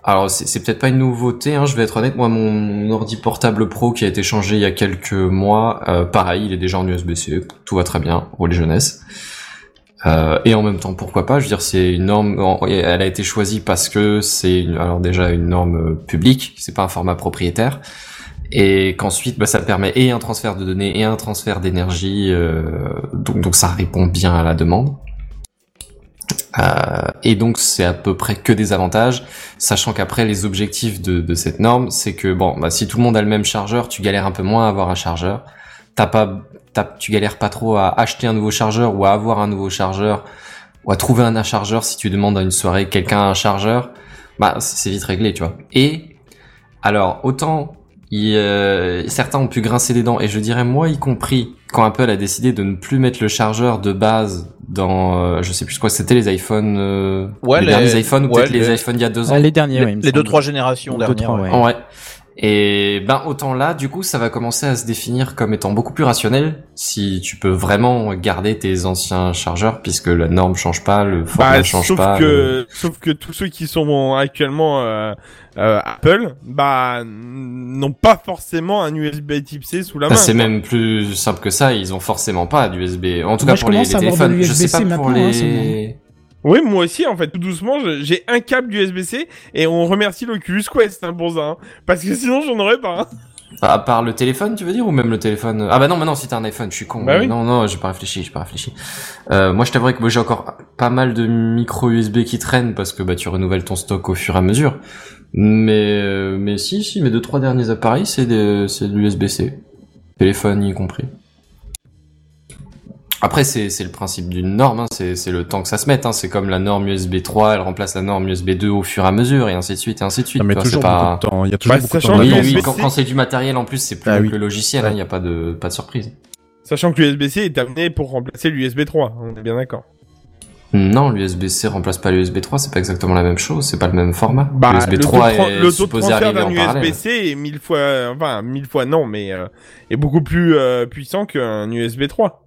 Alors c'est peut-être pas une nouveauté, hein, je vais être honnête, moi mon, ordi portable pro qui a été changé il y a quelques mois, euh, pareil, il est déjà en USB-C, tout va très bien, relais jeunesse. Euh, et en même temps, pourquoi pas Je veux dire, c'est une norme. Elle a été choisie parce que c'est alors déjà une norme publique, c'est pas un format propriétaire, et qu'ensuite, bah, ça permet et un transfert de données et un transfert d'énergie. euh, donc ça répond bien à la demande. Euh, et donc c'est à peu près que des avantages, sachant qu'après les objectifs de, de cette norme, c'est que bon, bah, si tout le monde a le même chargeur, tu galères un peu moins à avoir un chargeur. T'as pas, t'as, tu galères pas trop à acheter un nouveau chargeur ou à avoir un nouveau chargeur ou à trouver un chargeur si tu demandes à une soirée quelqu'un un chargeur. Bah c'est vite réglé, tu vois. Et alors autant il, euh, certains ont pu grincer des dents et je dirais moi y compris quand Apple a décidé de ne plus mettre le chargeur de base dans euh, je sais plus quoi c'était les iPhones euh, Ouais, les, les- derniers iPhones ou ouais, peut-être les les- iPhones il y a deux ans Ah, les derniers, les, oui, les deux trois générations Deux, dernières. trois, ouais. ouais. Et ben autant là, du coup, ça va commencer à se définir comme étant beaucoup plus rationnel si tu peux vraiment garder tes anciens chargeurs puisque la norme change pas, le format Bah, change sauf pas. que, le- sauf que tous ceux qui sont actuellement euh, euh, Apple, bah, n'ont pas forcément un USB Type C sous la Bah, main. c'est même plus simple que ça. Ils ont forcément pas d'USB. En tout Moi, cas pour les, les téléphones. Je sais pas pour maintenant, hein, les. Oui, moi aussi, en fait, tout doucement, j'ai un câble USB-C et on remercie l'Oculus Quest hein, pour ça, hein, parce que sinon j'en aurais pas. hein. À part le téléphone, tu veux dire, ou même le téléphone Ah bah non, mais non, si t'as un iPhone, je suis con. Bah oui. Non, non, j'ai pas réfléchi, j'ai pas réfléchi. Euh, moi, je t'avouerais que j'ai encore pas mal de micro USB qui traînent parce que bah tu renouvelles ton stock au fur et à mesure. Mais euh, mais si, si, mes deux trois derniers appareils, c'est c'est de l'USB-C, téléphone y compris. Après, c'est c'est le principe d'une norme, hein, c'est c'est le temps que ça se mette. Hein, c'est comme la norme USB 3, elle remplace la norme USB 2 au fur et à mesure, et ainsi de suite, et ainsi de suite. Non, mais toujours c'est pas... beaucoup de temps. Il y a toujours Bah, beaucoup de sachant temps. Oui, quand, quand c'est du matériel en plus, c'est plus Ah oui. que le logiciel, il n'y a pas de pas de surprise. Sachant que l'USB-C est amené pour remplacer l'USB 3, on est bien d'accord. Non, l'USB-C remplace pas l'USB 3, c'est pas exactement la même chose, c'est pas le même format. Bah, L'USB le taux 3 de tran- est le taux de supposé transfert arriver d'un en parallèle. USB-C est mille fois, enfin mille fois non, mais euh, est beaucoup plus euh, puissant qu'un USB 3.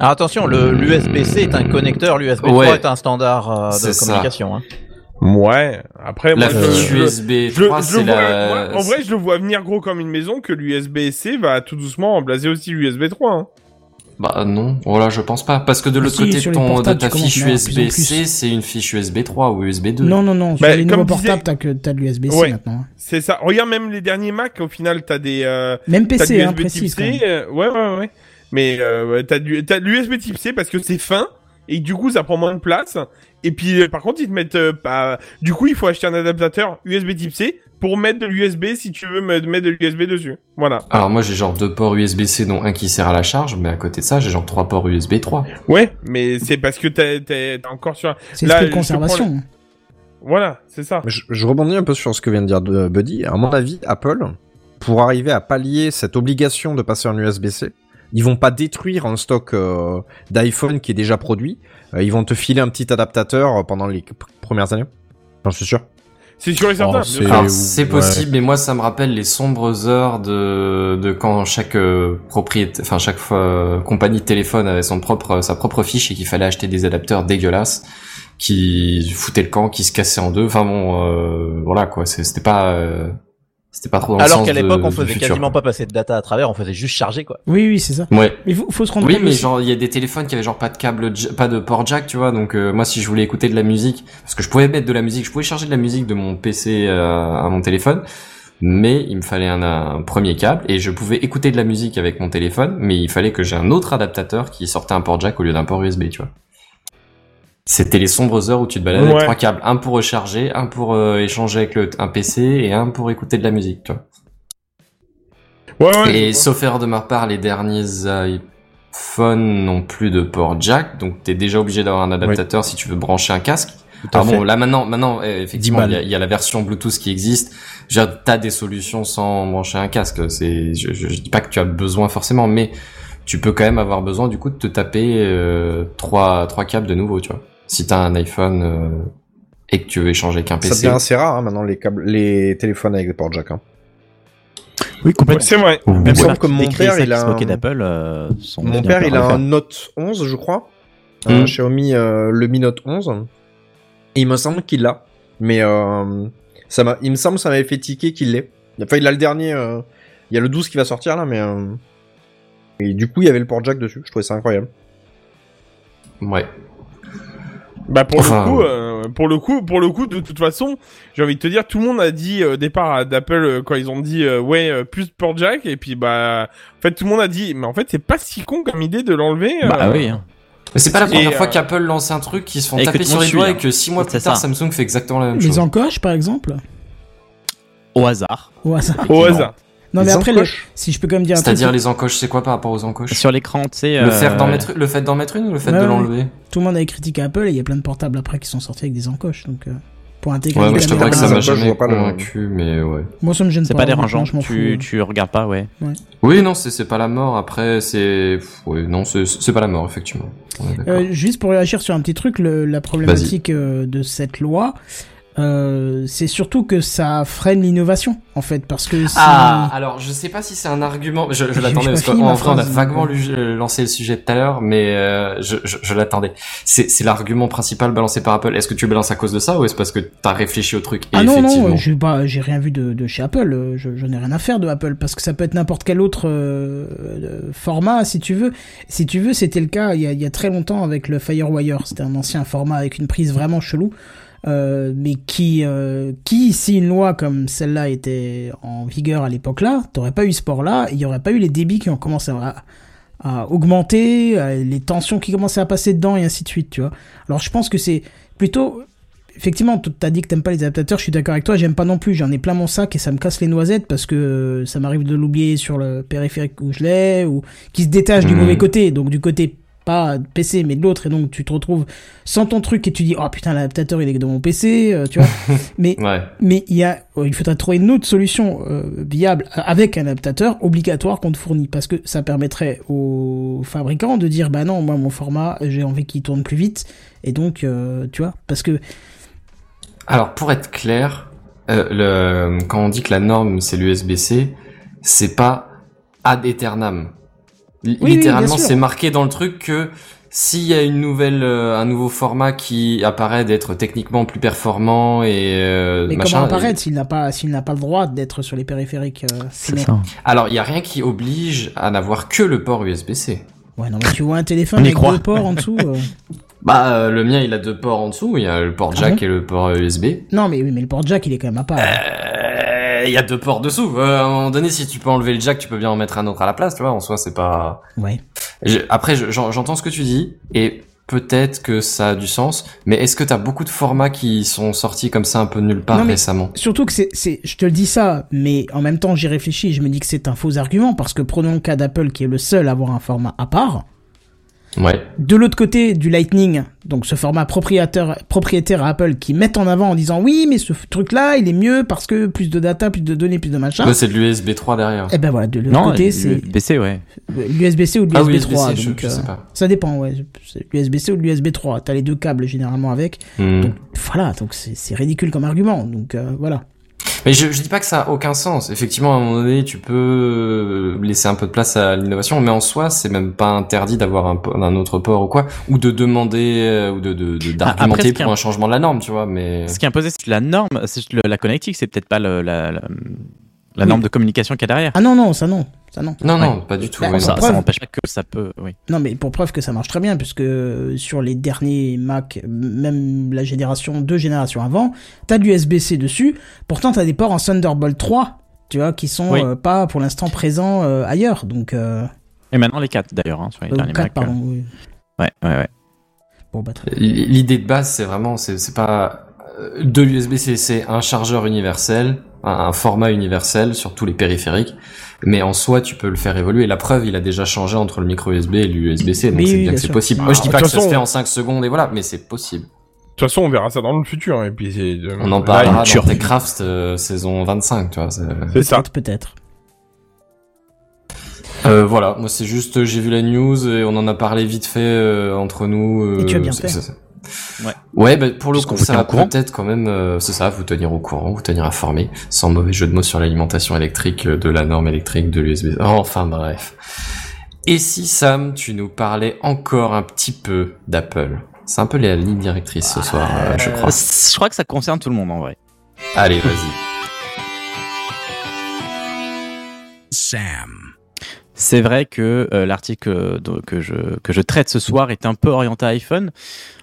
Alors attention, le l'USB-C est un connecteur, l'USB 3 Ouais. est un standard euh, de ça. communication. Hein. Ouais. Après, La moi, je- fiche je- USB je, 3, je c'est vois- la... moi, en vrai, je le vois venir gros comme une maison que l'USB-C va tout doucement remplacer aussi l'USB 3. Hein. Bah non, voilà, je pense pas. Parce que de l'autre si, côté ton, de ta fiche USB-C, c'est une fiche USB 3 ou USB 2. Non, non, non. Sur Bah, les comme nouveaux disait- portables, t'as que t'as de l'USB-C Ouais. maintenant. hein. C'est ça. Regarde même les derniers Mac, au final, t'as des. Euh, Même PC, hein, euh, ouais, ouais, ouais. Mais euh, t'as du, t'as de l'USB type C parce que c'est fin et du coup ça prend moins de place. Et puis euh, par contre ils te mettent euh, pas. Du coup il faut acheter un adaptateur USB type C pour mettre de l'USB si tu veux me- mettre de l'USB dessus. Voilà. Alors moi j'ai genre deux ports USB-C dont un qui sert à la charge, mais à côté de ça j'ai genre trois ports USB 3. Ouais, mais c'est parce que t'as encore sur. C'est Là, l'esprit de je te prends conservation. Voilà, c'est ça. Je, je rebondis un peu sur ce que vient de dire de- Buddy. À mon avis, Apple, pour arriver à pallier cette obligation de passer en USB-C, ils vont pas détruire un stock euh, d'iPhone qui est déjà produit. Euh, ils vont te filer un petit adaptateur euh, pendant les premières années. J'en suis sûr. C'est sûr et certain. Oh, bien c'est- ouais. possible, mais moi ça me rappelle les sombres heures de, de quand chaque euh, propriété, enfin chaque fois, euh, compagnie de téléphone avait son propre, sa propre fiche et qu'il fallait acheter des adapteurs dégueulasses qui foutaient le camp, qui se cassaient en deux. Enfin bon, euh, voilà quoi, c'était pas, euh, c'était pas trop dans le Alors qu'à l'époque, on faisait futur, quasiment quoi. pas passer de data à travers, on faisait juste charger quoi. Oui, oui, c'est ça. Ouais. Mais faut, faut se rendre Oui, mais aussi- genre il y a des téléphones qui avaient genre pas de câble, pas de port jack, tu vois. Donc euh, moi, si je voulais écouter de la musique, parce que je pouvais mettre de la musique, je pouvais charger de la musique de mon PC euh, à mon téléphone, mais il me fallait un, un premier câble et je pouvais écouter de la musique avec mon téléphone, mais il fallait que j'ai un autre adaptateur qui sortait un port jack au lieu d'un port USB, tu vois. C'était les sombres heures où tu te baladais avec trois câbles, un pour recharger, un pour euh, échanger avec le, un PC et un pour écouter de la musique, tu vois. Ouais, ouais. Et sauf erreur de ma part, les derniers iPhone n'ont plus de port jack, donc t'es déjà obligé d'avoir un adaptateur si tu veux brancher un casque. Ah bon, là maintenant, maintenant, euh, effectivement, 10 il y, a- il y a la version Bluetooth qui existe. T'as des solutions sans brancher un casque. C'est, je, je, je dis pas que tu as besoin forcément, mais tu peux quand même avoir besoin du coup de te taper euh, trois trois câbles de nouveau, tu vois. Si t'as un iPhone euh, et que tu veux échanger avec un Ça PC. devient assez rare hein, maintenant les câbles, les téléphones avec des ports jack. Hein. Oui, complètement. C'est vrai. Il me Voilà, semble que qui mon décrit père, ça il a un- d'Apple, euh, Mon père, il a un Note 11, je crois. Mm. Un Xiaomi, euh, le Mi Note 11. Et il me semble qu'il l'a. Mais euh, ça m'a, il me semble que ça m'avait fait tiquer qu'il l'ait. Enfin, il a le dernier. euh, il y a le 12 qui va sortir là, mais. euh, Et du coup, il y avait le port jack dessus. Je trouvais ça incroyable. Ouais. Bah pour Enfin, le coup, euh, pour le coup, pour le coup, de toute façon, j'ai envie de te dire, tout le monde a dit euh, au départ à- d'Apple euh, quand ils ont dit euh, ouais euh, plus de port jack et puis bah en fait tout le monde a dit mais en fait c'est pas si con comme idée de l'enlever. euh. Bah oui. hein. Mais c'est pas la première fois qu'Apple lance un truc qui se font taper sur les doigts hein. et que six mois C'est plus tard ça. Samsung fait exactement la même Les chose. encoches, par exemple Au hasard. Au hasard. Au hasard. Non, mais après, si je peux quand même dire C'est-à-dire les encoches, c'est quoi par rapport aux encoches Sur l'écran, tu sais. Le euh, faire d'en mettre, le fait d'en mettre une ou le fait Ouais, de ouais. l'enlever tout le monde avait critiqué Apple et il y a plein de portables après qui sont sortis avec des encoches. Donc, euh, pour intégrer Ouais, les moi je t'avoue que ça m'a jamais pas le- convaincu, mais ouais. Moi, ça me gêne C'est pas. pas dérangeant. je m'en Tu, fous. tu regardes pas, ouais. Oui, non, c'est pas la mort. Après, c'est, non, c'est pas la mort effectivement. Euh, juste pour réagir sur un petit truc, le- la problématique euh, de cette loi, euh, c'est surtout que ça freine l'innovation, en fait, parce que. Ah, alors je sais pas si c'est un argument. Je, je l'attendais parce qu'en vrai on a vaguement euh, lancé le sujet tout à l'heure, mais euh, je, je, je l'attendais. C'est c'est l'argument principal balancé par Apple. Est-ce que tu balances à cause de ça ou est-ce parce que t'as réfléchi au truc et Ah non, non, j'ai pas, j'ai rien vu de, de chez Apple, euh, je, je n'ai rien à faire de Apple, parce que ça peut être n'importe quel autre euh, format, si tu veux. Si tu veux, c'était le cas il y, a, il y a très longtemps avec le Firewire, c'était un ancien format avec une prise vraiment chelou. Euh, mais qui, euh, qui, si une loi comme celle-là était en vigueur à l'époque-là, t'aurais pas eu ce port-là, il y aurait pas eu les débits qui ont commencé à, à augmenter, les tensions qui commençaient à passer dedans et ainsi de suite, tu vois. Alors je pense que c'est plutôt effectivement, tu t'as dit que t'aimes pas les adaptateurs, je suis d'accord avec toi, j'aime pas non plus, j'en ai plein mon sac et ça me casse les noisettes parce que euh, ça m'arrive de l'oublier sur le périphérique où je l'ai, ou qui se détache du Mhm. mauvais côté, donc du côté pas de PC mais de l'autre, et donc tu te retrouves sans ton truc et tu dis, oh putain, l'adaptateur il est dans mon PC, euh, tu vois. <laughs> mais Ouais. mais il y a, euh, il faudrait trouver une autre solution euh, viable avec un adaptateur obligatoire qu'on te fournit parce que ça permettrait aux fabricants de dire bah non moi mon format j'ai envie qu'il tourne plus vite et donc euh, tu vois parce que Alors, pour être clair, le, quand on dit que la norme c'est l'USB-C, c'est pas ad aeternam. Oui, Littéralement, c'est marqué dans le truc que s'il y a une nouvelle, euh, un nouveau format qui apparaît d'être techniquement plus performant et euh, mais machin, comment apparaître s'il n'a pas s'il n'a pas le droit d'être sur les périphériques euh, alors il y a rien qui oblige à n'avoir que le port USB-C. ouais non mais tu vois un téléphone avec croit. deux ports en dessous euh, <laughs> Bah, euh, le mien, il a deux ports en dessous. Il y a le port Ah jack bon? et le port USB. non mais oui mais le port jack il est quand même à part Euh, Il y a deux ports dessous. Euh, à un moment donné, si tu peux enlever le jack, tu peux bien en mettre un autre à la place. Tu vois, en soi, c'est pas. ouais Je- Après, je- j'en- j'entends ce que tu dis et peut-être que ça a du sens. Mais est-ce que t'as beaucoup de formats qui sont sortis comme ça un peu nulle part Non, récemment? Surtout que c'est, c'est, je te le dis ça, mais en même temps j'y réfléchis, je me dis que c'est un faux argument parce que prenons le cas d'Apple qui est le seul à avoir un format à part. Ouais. De l'autre côté du Lightning, donc ce format propriétaire, propriétaire à Apple qui met en avant en disant oui mais ce truc-là il est mieux parce que plus de data, plus de données, plus de machin. Là, c'est de l'USB 3 derrière. Et ben voilà, de l'autre Non, côté c'est l'USB-C, ouais. l'USB-C ou de Ah, l'USB USB-C, 3. je- donc, je sais euh, pas. Ça dépend, ouais. C'est l'USB-C ou de l'USB 3. T'as les deux câbles généralement avec. Hmm. Donc voilà, donc c'est, c'est ridicule comme argument. Donc euh, voilà. Mais je, je dis pas que ça a aucun sens. Effectivement, à un moment donné, tu peux laisser un peu de place à l'innovation, mais en soi, c'est même pas interdit d'avoir un, autre port ou quoi, ou de demander euh, ou de de- de- Ah, d'argumenter pour un- changement de la norme, tu vois. Mais Ce qui est imposé, c'est la norme, c'est la connectique, c'est peut-être pas le- la, la, la norme de communication qu'il y a derrière. Ah non, non, ça non. Ça non. non, Ouais. non, pas du tout. Bah, ça n'empêche pas que ça peut, oui. Non, mais pour preuve que ça marche très bien, puisque sur les derniers Mac, même la génération, deux générations avant, t'as de l'USB-C dessus. Pourtant, t'as des ports en Thunderbolt 3, tu vois, qui sont Oui. euh, pas pour l'instant présents euh, ailleurs. Donc, euh, Et maintenant les 4 d'ailleurs, hein, sur les euh, derniers quatre, Mac. pardon. oui. euh, Ouais, ouais, ouais. Bon, bah, L'idée de base, c'est vraiment, c'est pas euh, de l'USB-C, c'est un chargeur universel, un, un format universel sur tous les périphériques. Mais en soi, tu peux le faire évoluer. La preuve, il a déjà changé entre le micro USB et l'USB-C, donc Oui, c'est bien bien que c'est possible. Ah, Moi, je dis pas que ça se fait en 5 secondes et voilà, mais c'est possible. De toute façon, on verra ça dans le futur. Et puis c'est. euh, On en parlera dans TechCraft euh, saison 25, tu vois. c'est- ça. peut-être. Euh, voilà, moi c'est juste, j'ai vu la news et on en a parlé vite fait euh, entre nous. euh, Et tu as bien c'est- fait. Ouais. Ouais, bah, pour le coup, ça va peut-être quand même, euh, c'est ça, vous tenir au courant, vous tenir informé, sans mauvais jeu de mots sur l'alimentation électrique euh, de la norme électrique de l'USB. Enfin bref. Et si Sam, tu nous parlais encore un petit peu d'Apple? C'est un peu la ligne directrice ce soir, euh, je crois. Je crois que ça concerne tout le monde en vrai. Allez, vas-y. Sam. C'est vrai que euh, l'article euh, que je, traite ce soir est un peu orienté iPhone.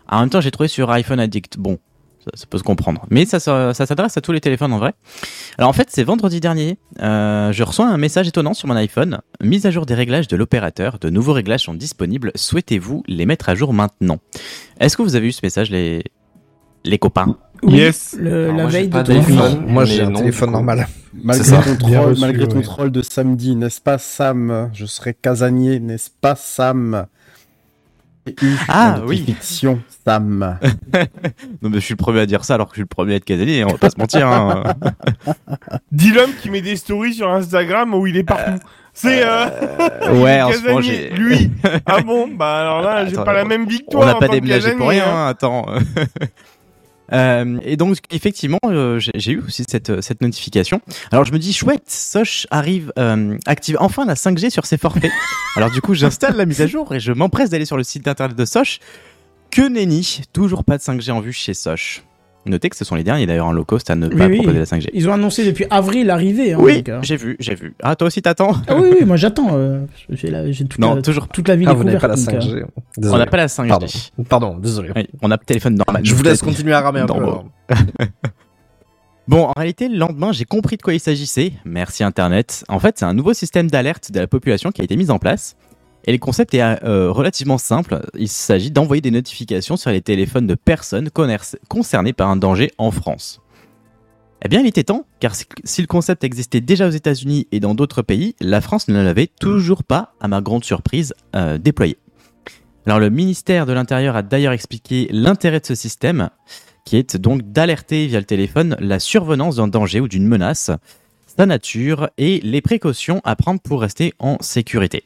En même temps, j'ai trouvé sur iPhone Addict. Bon, ça, peut se comprendre. Mais ça, s'adresse à tous les téléphones en vrai. Alors en fait, c'est vendredi dernier. euh, je reçois un message étonnant sur mon iPhone. Mise à jour des réglages de l'opérateur. De nouveaux réglages sont disponibles. Souhaitez-vous les mettre à jour maintenant? Est-ce que vous avez eu ce message, les copains? Oui, Yes. le- la veille de ton d'iPhone. Moi, j'ai un non, téléphone normal. Malgré ton troll, reçu, malgré ton ouais. troll de samedi, n'est-ce pas Sam? Je serai casanier, n'est-ce pas Sam? Ah, oui. Fiction, Sam. <laughs> Non, mais je suis le premier à dire ça alors que je suis le premier à être casanier. On va pas se mentir. hein. <laughs> Dis l'homme qui met des stories sur Instagram où il est partout. C'est euh... <laughs> ouais, en ce moment, casanier, j'ai. lui. Ah bon, bah alors là, j'ai pas la même toi. On n'a pas déménagé pour rien, hein. hein, attends. Euh, et donc effectivement, euh, j'ai eu aussi cette, cette notification. Alors je me dis chouette, Soch arrive, euh, active enfin la 5G sur ses forfaits. <laughs> Alors du coup, j'installe la mise à jour et je m'empresse d'aller sur le site internet de Soch. Que nenni, toujours pas de 5G en vue chez Soch. Notez que ce sont les derniers d'ailleurs en low cost à ne Oui, pas oui. proposer la 5G. Ils ont annoncé depuis avril l'arrivée. Hein, Oui, euh. j'ai vu, j'ai vu. Ah, toi aussi t'attends Ah oui, oui, moi <laughs> j'attends. euh, j'ai toute, Non, la, toujours. toute la ville Ah, vous n'avez pas la découverte, 5G. donc, euh, On n'a pas la 5G. Pardon. Pardon, désolé. Oui, on a le téléphone normal. Je vous laisse continuer à ramer un peu. Alors. <laughs> Bon, en réalité, le lendemain, j'ai compris de quoi il s'agissait. Merci Internet. En fait, c'est un nouveau système d'alerte de la population qui a été mis en place. Et le concept est euh, relativement simple. Il s'agit d'envoyer des notifications sur les téléphones de personnes concernées par un danger en France. Eh bien, il était temps, car si- si le concept existait déjà aux États-Unis et dans d'autres pays, la France ne l'avait toujours pas, à ma grande surprise, euh, déployé. Alors, le ministère de l'Intérieur a d'ailleurs expliqué l'intérêt de ce système, qui est donc d'alerter via le téléphone la survenance d'un danger ou d'une menace, sa nature et les précautions à prendre pour rester en sécurité.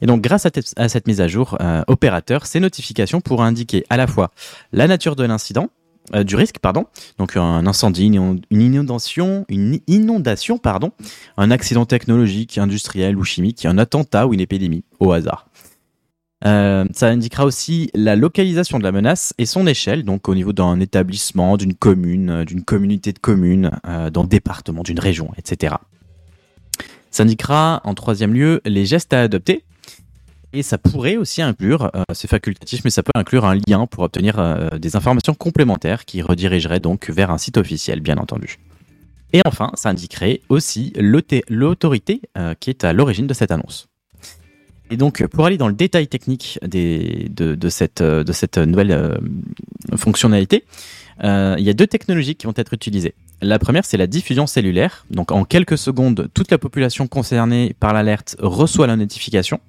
Et donc, grâce à, te- à cette mise à jour, euh, opérateur, ces notifications pourront indiquer à la fois la nature de l'incident, euh, du risque, pardon, donc un incendie, une inondation, une inondation, pardon, un accident technologique, industriel ou chimique, un attentat ou une épidémie, au hasard. Euh, ça indiquera aussi la localisation de la menace et son échelle, donc au niveau d'un établissement, d'une commune, d'une communauté de communes, d'un département, d'une région, etc. Ça indiquera en troisième lieu les gestes à adopter. Et ça pourrait aussi inclure, euh, c'est facultatif, mais ça peut inclure un lien pour obtenir euh, des informations complémentaires qui redirigerait donc vers un site officiel, bien entendu. Et enfin, ça indiquerait aussi l'autorité euh, qui est à l'origine de cette annonce. Et donc, pour aller dans le détail technique de, cette, nouvelle fonctionnalité, il y a deux technologies qui vont être utilisées. La première, c'est la diffusion cellulaire. Donc, en quelques secondes, toute la population concernée par l'alerte reçoit la notification.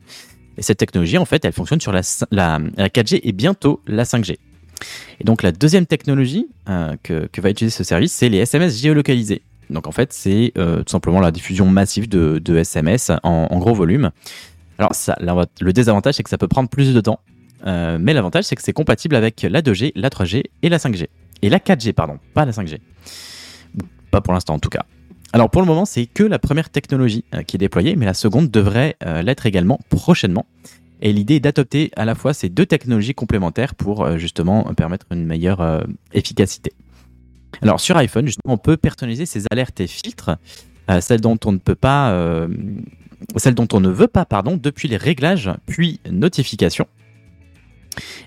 Et cette technologie, en fait, elle fonctionne sur la, la, la 4G et bientôt la 5G. Et donc, la deuxième technologie euh, que, va utiliser ce service, c'est les SMS géolocalisés. Donc, en fait, c'est euh, tout simplement la diffusion massive de, SMS en, gros volume. Alors, le désavantage, c'est que ça peut prendre plus de temps. Euh, mais l'avantage, c'est que c'est compatible avec la 2G, la 3G et la 5G. Et la 4G, pardon, pas la 5G. Bon, Pas pour l'instant, en tout cas. Alors, pour le moment, c'est que la première technologie euh, qui est déployée, mais la seconde devrait euh, l'être également prochainement. Et l'idée est d'adopter à la fois ces deux technologies complémentaires pour euh, justement permettre une meilleure efficacité. Alors sur iPhone, justement, on peut personnaliser ses alertes et filtres, celles dont on ne peut pas, celles dont on ne veut pas, pardon, depuis les réglages puis notifications.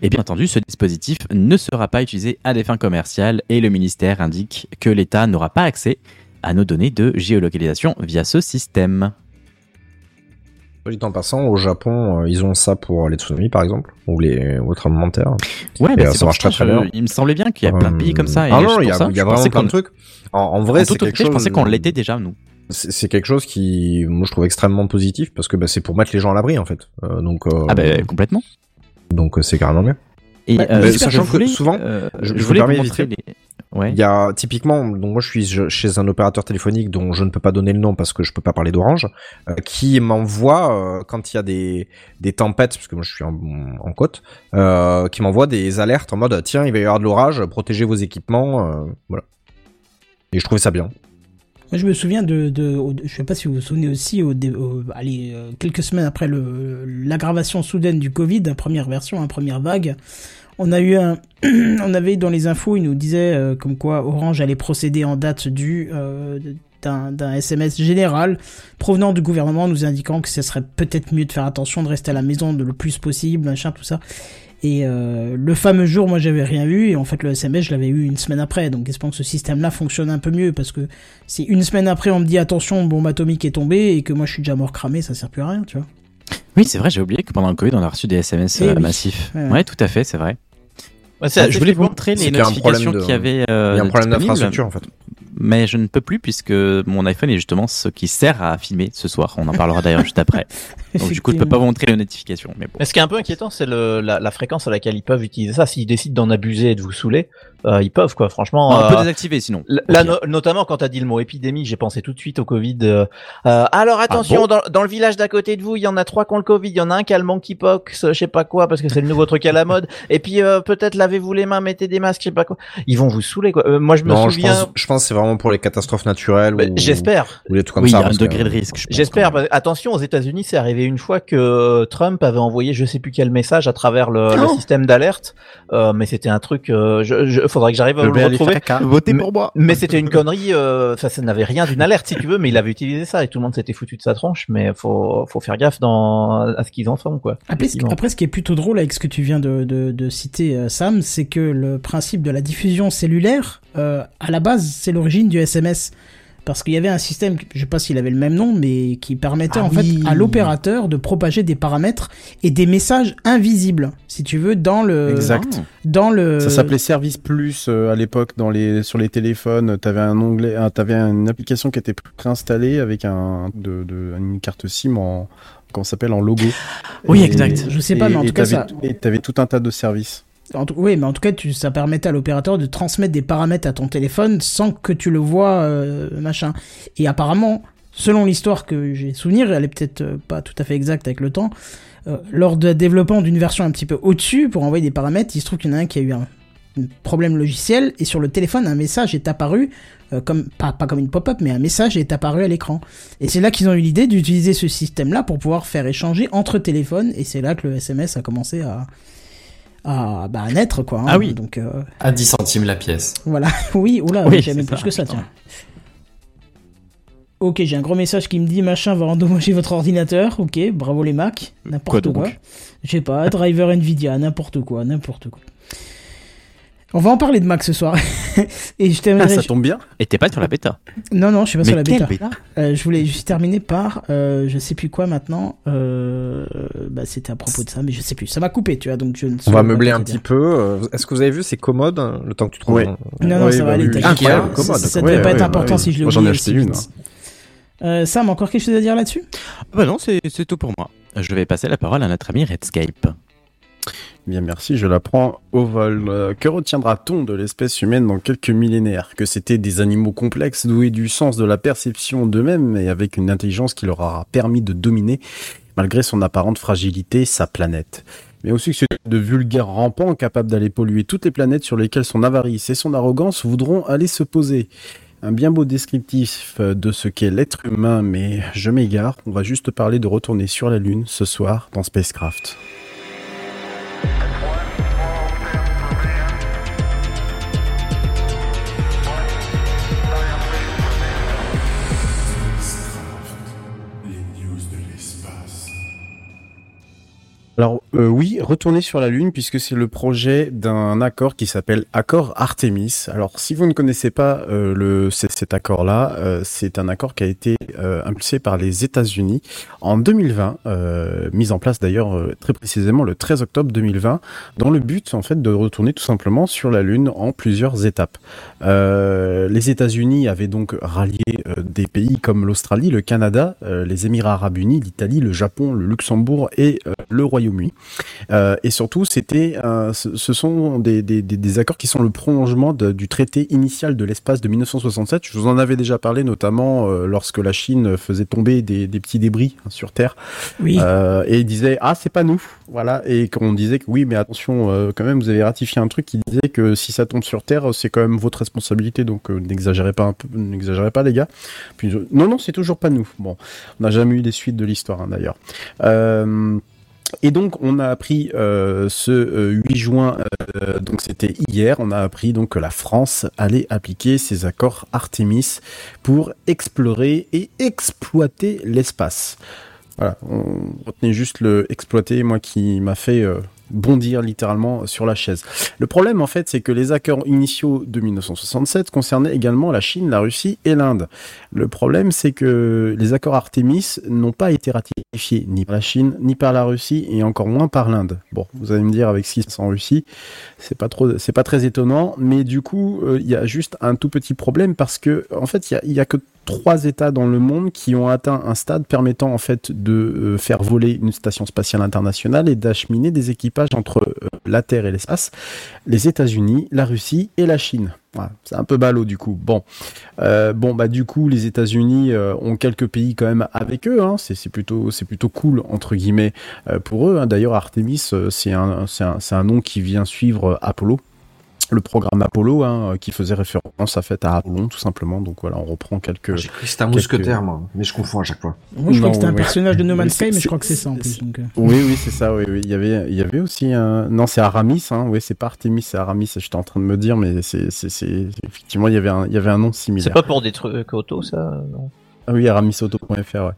Et bien entendu, ce dispositif ne sera pas utilisé à des fins commerciales et le ministère indique que l'État n'aura pas accès à nos données de géolocalisation via ce système. En passant, au Japon, euh, ils ont ça pour les tsunamis, par exemple, ou les tremblements de terre. Ouais, bah, euh, c'est ça marche très très je- bien. Il me semblait bien qu'il y a plein de pays comme ça. Et ah non, il y a, ça, y a vraiment plein de trucs. En, en vrai, c'est quelque chose. je pensais qu'on l'était déjà, nous. C'est quelque chose qui, moi, je trouve extrêmement positif parce que bah, c'est pour mettre les gens à l'abri, en fait. Euh, donc. euh, Ah bah complètement. Donc euh, c'est carrément mieux. Et Ouais, euh, sachant que voulais, souvent, euh, je, je je voulais vous vous permets montrer les- Ouais. Il y a typiquement, donc moi je suis chez un opérateur téléphonique dont je ne peux pas donner le nom parce que je peux pas parler d'Orange, euh, qui m'envoie euh, quand il y a des des tempêtes, parce que moi je suis en, en côte, euh, qui m'envoie des alertes en mode tiens il va y avoir de l'orage, protégez vos équipements, euh, voilà. Et je trouvais ça bien. Moi, je me souviens de, de, au- je sais pas si vous vous souvenez aussi, au, allez, quelques semaines après le, l'aggravation soudaine du Covid, la première version, la première vague, on a eu un, <clears throat> on avait dans les infos, il nous disait euh, comme quoi Orange allait procéder en date du euh, d'un, SMS général provenant du gouvernement nous indiquant que ce serait peut-être mieux de faire attention, de rester à la maison de le plus possible, machin, tout ça. Et euh, le fameux jour, moi j'avais rien eu, et en fait le SMS je l'avais eu une semaine après, donc espérons que ce système-là fonctionne un peu mieux, parce que si une semaine après on me dit attention, bombe atomique est tombée, et que moi je suis déjà mort cramé, ça sert plus à rien, tu vois. Oui, c'est vrai, j'ai oublié que pendant le Covid, on a reçu des SMS Eh euh, oui. massifs. Ouais. Ouais. tout à fait, c'est vrai. Ouais, assez je voulais vous montrer les notifications qu'il y avait. euh, il y a un problème d'infrastructure en fait. Mais je ne peux plus puisque mon iPhone est justement ce qui sert à filmer ce soir. On en parlera d'ailleurs juste après. <laughs> Donc du coup, je peux pas vous montrer les notifications. Mais bon. Mais ce qui est un peu inquiétant, c'est la, la fréquence à laquelle ils peuvent utiliser ça. S'ils décident d'en abuser et de vous saouler, euh, ils peuvent quoi. Franchement, on peut euh, désactiver sinon. Là, no- notamment quand t'as dit le mot épidémie, j'ai pensé tout de suite au Covid. euh, euh, alors attention, bon dans, dans le village d'à côté de vous, il y en a trois qui ont le Covid. Il y en a un qui a le monkeypox, je sais pas quoi, parce que c'est le nouveau truc à la mode. Et puis euh, peut-être lavez-vous les mains, mettez des masques, je sais pas quoi. Ils vont vous saouler quoi. Euh, moi, je me Non, je souviens. pense, je pense que c'est vraiment pour les catastrophes naturelles Bah, ou, J'espère. ou les trucs comme Oui, il ça. y a un que- degré de risque. J'espère. bah, Attention, aux États-Unis, c'est arrivé une fois que Trump avait envoyé je sais plus quel message à travers le, le système d'alerte, euh, mais c'était un truc. euh, je, je- faudrait que j'arrive à le retrouver. caca. Votez Mais- pour moi. Mais c'était une connerie, euh, ça, ça n'avait rien d'une alerte si tu veux, mais il avait utilisé ça et tout le monde s'était foutu de sa tronche, mais faut, faut faire gaffe dans, à ce qu'ils en font, quoi. Après, ce, après, ce qui est plutôt drôle avec ce que tu viens de, de, de citer, euh, Sam, c'est que le principe de la diffusion cellulaire, euh, à la base, c'est l'origine du SMS. Parce qu'il y avait un système, je sais pas s'il avait le même nom, mais qui permettait Ah en oui. fait à l'opérateur de propager des paramètres et des messages invisibles, si tu veux, dans le, Exact. dans le. Ça s'appelait Service Plus euh, à l'époque dans les sur les téléphones. T'avais un onglet, t'avais une application qui était préinstallée avec un de, de une carte SIM en comment ça s'appelle en logo. Oui, Et- exact. Je sais pas, mais en tout cas, ça- Et t'avais tout un tas de services. Oui, mais en tout cas, ça permettait à l'opérateur de transmettre des paramètres à ton téléphone sans que tu le vois, euh, machin. Et apparemment, selon l'histoire que j'ai souvenir, elle est peut-être euh, pas tout à fait exacte avec le temps, euh, lors de développement d'une version un petit peu au-dessus pour envoyer des paramètres, il se trouve qu'il y en a un qui a eu un, problème logiciel et sur le téléphone, un message est apparu. comme pas, pas comme une pop-up mais un message est apparu à l'écran et c'est là qu'ils ont eu l'idée d'utiliser ce système là pour pouvoir faire échanger entre téléphones et c'est là que le SMS a commencé à à, bah, à naître quoi hein. Ah oui. donc euh, À 10 centimes la pièce. voilà, <laughs> oui, oula, Oui, j'ai même ça, plus que ça, putain. tiens. Ok, j'ai un gros message qui me dit machin va endommager votre ordinateur. Ok, bravo les Mac. N'importe Quoi quoi. Je sais pas, driver Nvidia, n'importe quoi, n'importe quoi. On va en parler de Mac ce soir. <laughs> Et je Ah, ça tombe bien. Et t'es pas sur la bêta. Non, non, je suis pas sur la bêta. bêta Euh, je voulais juste terminer par, euh, je sais plus quoi maintenant. Euh, bah, c'était à propos de ça, mais je sais plus. Ça m'a coupé, tu vois, donc je ne On va meubler un dire. petit peu. Euh, Est-ce que vous avez vu ces commodes hein, le temps que tu trouves Ouais. un- Non, non, Oui, ça bah va aller. oui, t'inquiète. Ikea, Ça- commode, Ça, quoi. devait Ouais, pas être important ouais. si je l'ai Moi, j'en ai acheté une. Euh, Sam, encore quelque chose à dire là-dessus? Bah non, c'est c'est tout pour moi. Je vais passer la parole à notre ami Redscape. Bien, merci, je la prends au vol. Euh, que retiendra-t-on de l'espèce humaine dans quelques millénaires? Que c'était des animaux complexes, doués du sens de la perception d'eux-mêmes et avec une intelligence qui leur aura permis de dominer, malgré son apparente fragilité, sa planète. Mais aussi que ce de vulgaires rampants capables d'aller polluer toutes les planètes sur lesquelles son avarice et son arrogance voudront aller se poser. Un bien beau descriptif euh, de ce qu'est l'être humain, mais je m'égare, on va juste parler de retourner sur la Lune ce soir dans Spacecraft. Alors euh, oui, retourner sur la Lune puisque c'est le projet d'un accord qui s'appelle Accord Artemis. Alors si vous ne connaissez pas euh, cet accord-là, euh, c'est un accord qui a été impulsé par les États-Unis en 2020, euh, mis en place d'ailleurs très précisément le 13 octobre 2020, dans le but en fait de retourner tout simplement sur la Lune en plusieurs étapes. Euh, les États-Unis avaient donc rallié euh, des pays comme l'Australie, le Canada, euh, les Émirats Arabes Unis, l'Italie, le Japon, le Luxembourg et le Royaume-Uni. Et surtout, c'était, ce, ce sont des, des, des, des accords qui sont le prolongement de- du traité initial de l'espace de 1967. Je vous en avais déjà parlé, notamment lorsque la Chine faisait tomber des, des petits débris hein, sur Terre. Oui. Et disait ah c'est pas nous voilà et qu'on disait que oui mais attention quand même vous avez ratifié un truc qui disait que si ça tombe sur terre c'est quand même votre donc euh, n'exagérez pas un peu n'exagérez pas les gars. Euh, non non c'est toujours pas nous. Bon on n'a jamais eu des suites de l'histoire hein, d'ailleurs. Euh, et donc on a appris ce euh, 8 juin, donc c'était hier, on a appris donc que la France allait appliquer ses accords Artemis pour explorer et exploiter l'espace. Voilà, on retenait juste le exploiter, moi qui m'a fait bondir littéralement sur la chaise. Le problème en fait, c'est que les accords initiaux de 1967 concernaient également la Chine, la Russie et l'Inde. Le problème, c'est que les accords Artemis n'ont pas été ratifiés ni par la Chine, ni par la Russie, et encore moins par l'Inde. Bon, vous allez me dire avec ce qui se passe en Russie, c'est pas trop, c'est pas très étonnant, mais du coup, euh, il y a juste un tout petit problème parce que en fait, il y y a que trois États dans le monde qui ont atteint un stade permettant en fait de euh, faire voler une station spatiale internationale et d'acheminer des équipages entre euh, la Terre et l'espace. Les États-Unis, la Russie et la Chine. C'est un peu ballot du coup. Bon, euh, bon bah du coup les États-Unis euh, ont quelques pays quand même avec eux. Hein. C'est plutôt c'est plutôt cool entre guillemets pour eux. hein. D'ailleurs Artemis c'est un un un nom qui vient suivre Apollo. Le programme Apollo, hein, qui faisait référence à fait à Apollon, tout simplement. Donc voilà, on reprend quelques. J'ai cru que c'était un quelques- mousquetaire, moi, mais je confonds à chaque fois. Moi, je crois que c'était un oui. personnage de No Man's Sky, mais c'est- je crois que c'est ça en plus. donc, euh. Oui, oui, c'est ça. Oui, oui. Il y avait, il y avait aussi un. Non, c'est Aramis. Hein. Oui, c'est pas Artemis, c'est Aramis. J'étais en train de me dire, mais c'est, c'est, c'est... effectivement, il y avait un, il y avait un nom C'est similaire. pas pour des trucs auto, ça non? Ah oui, aramisauto.fr. Ouais.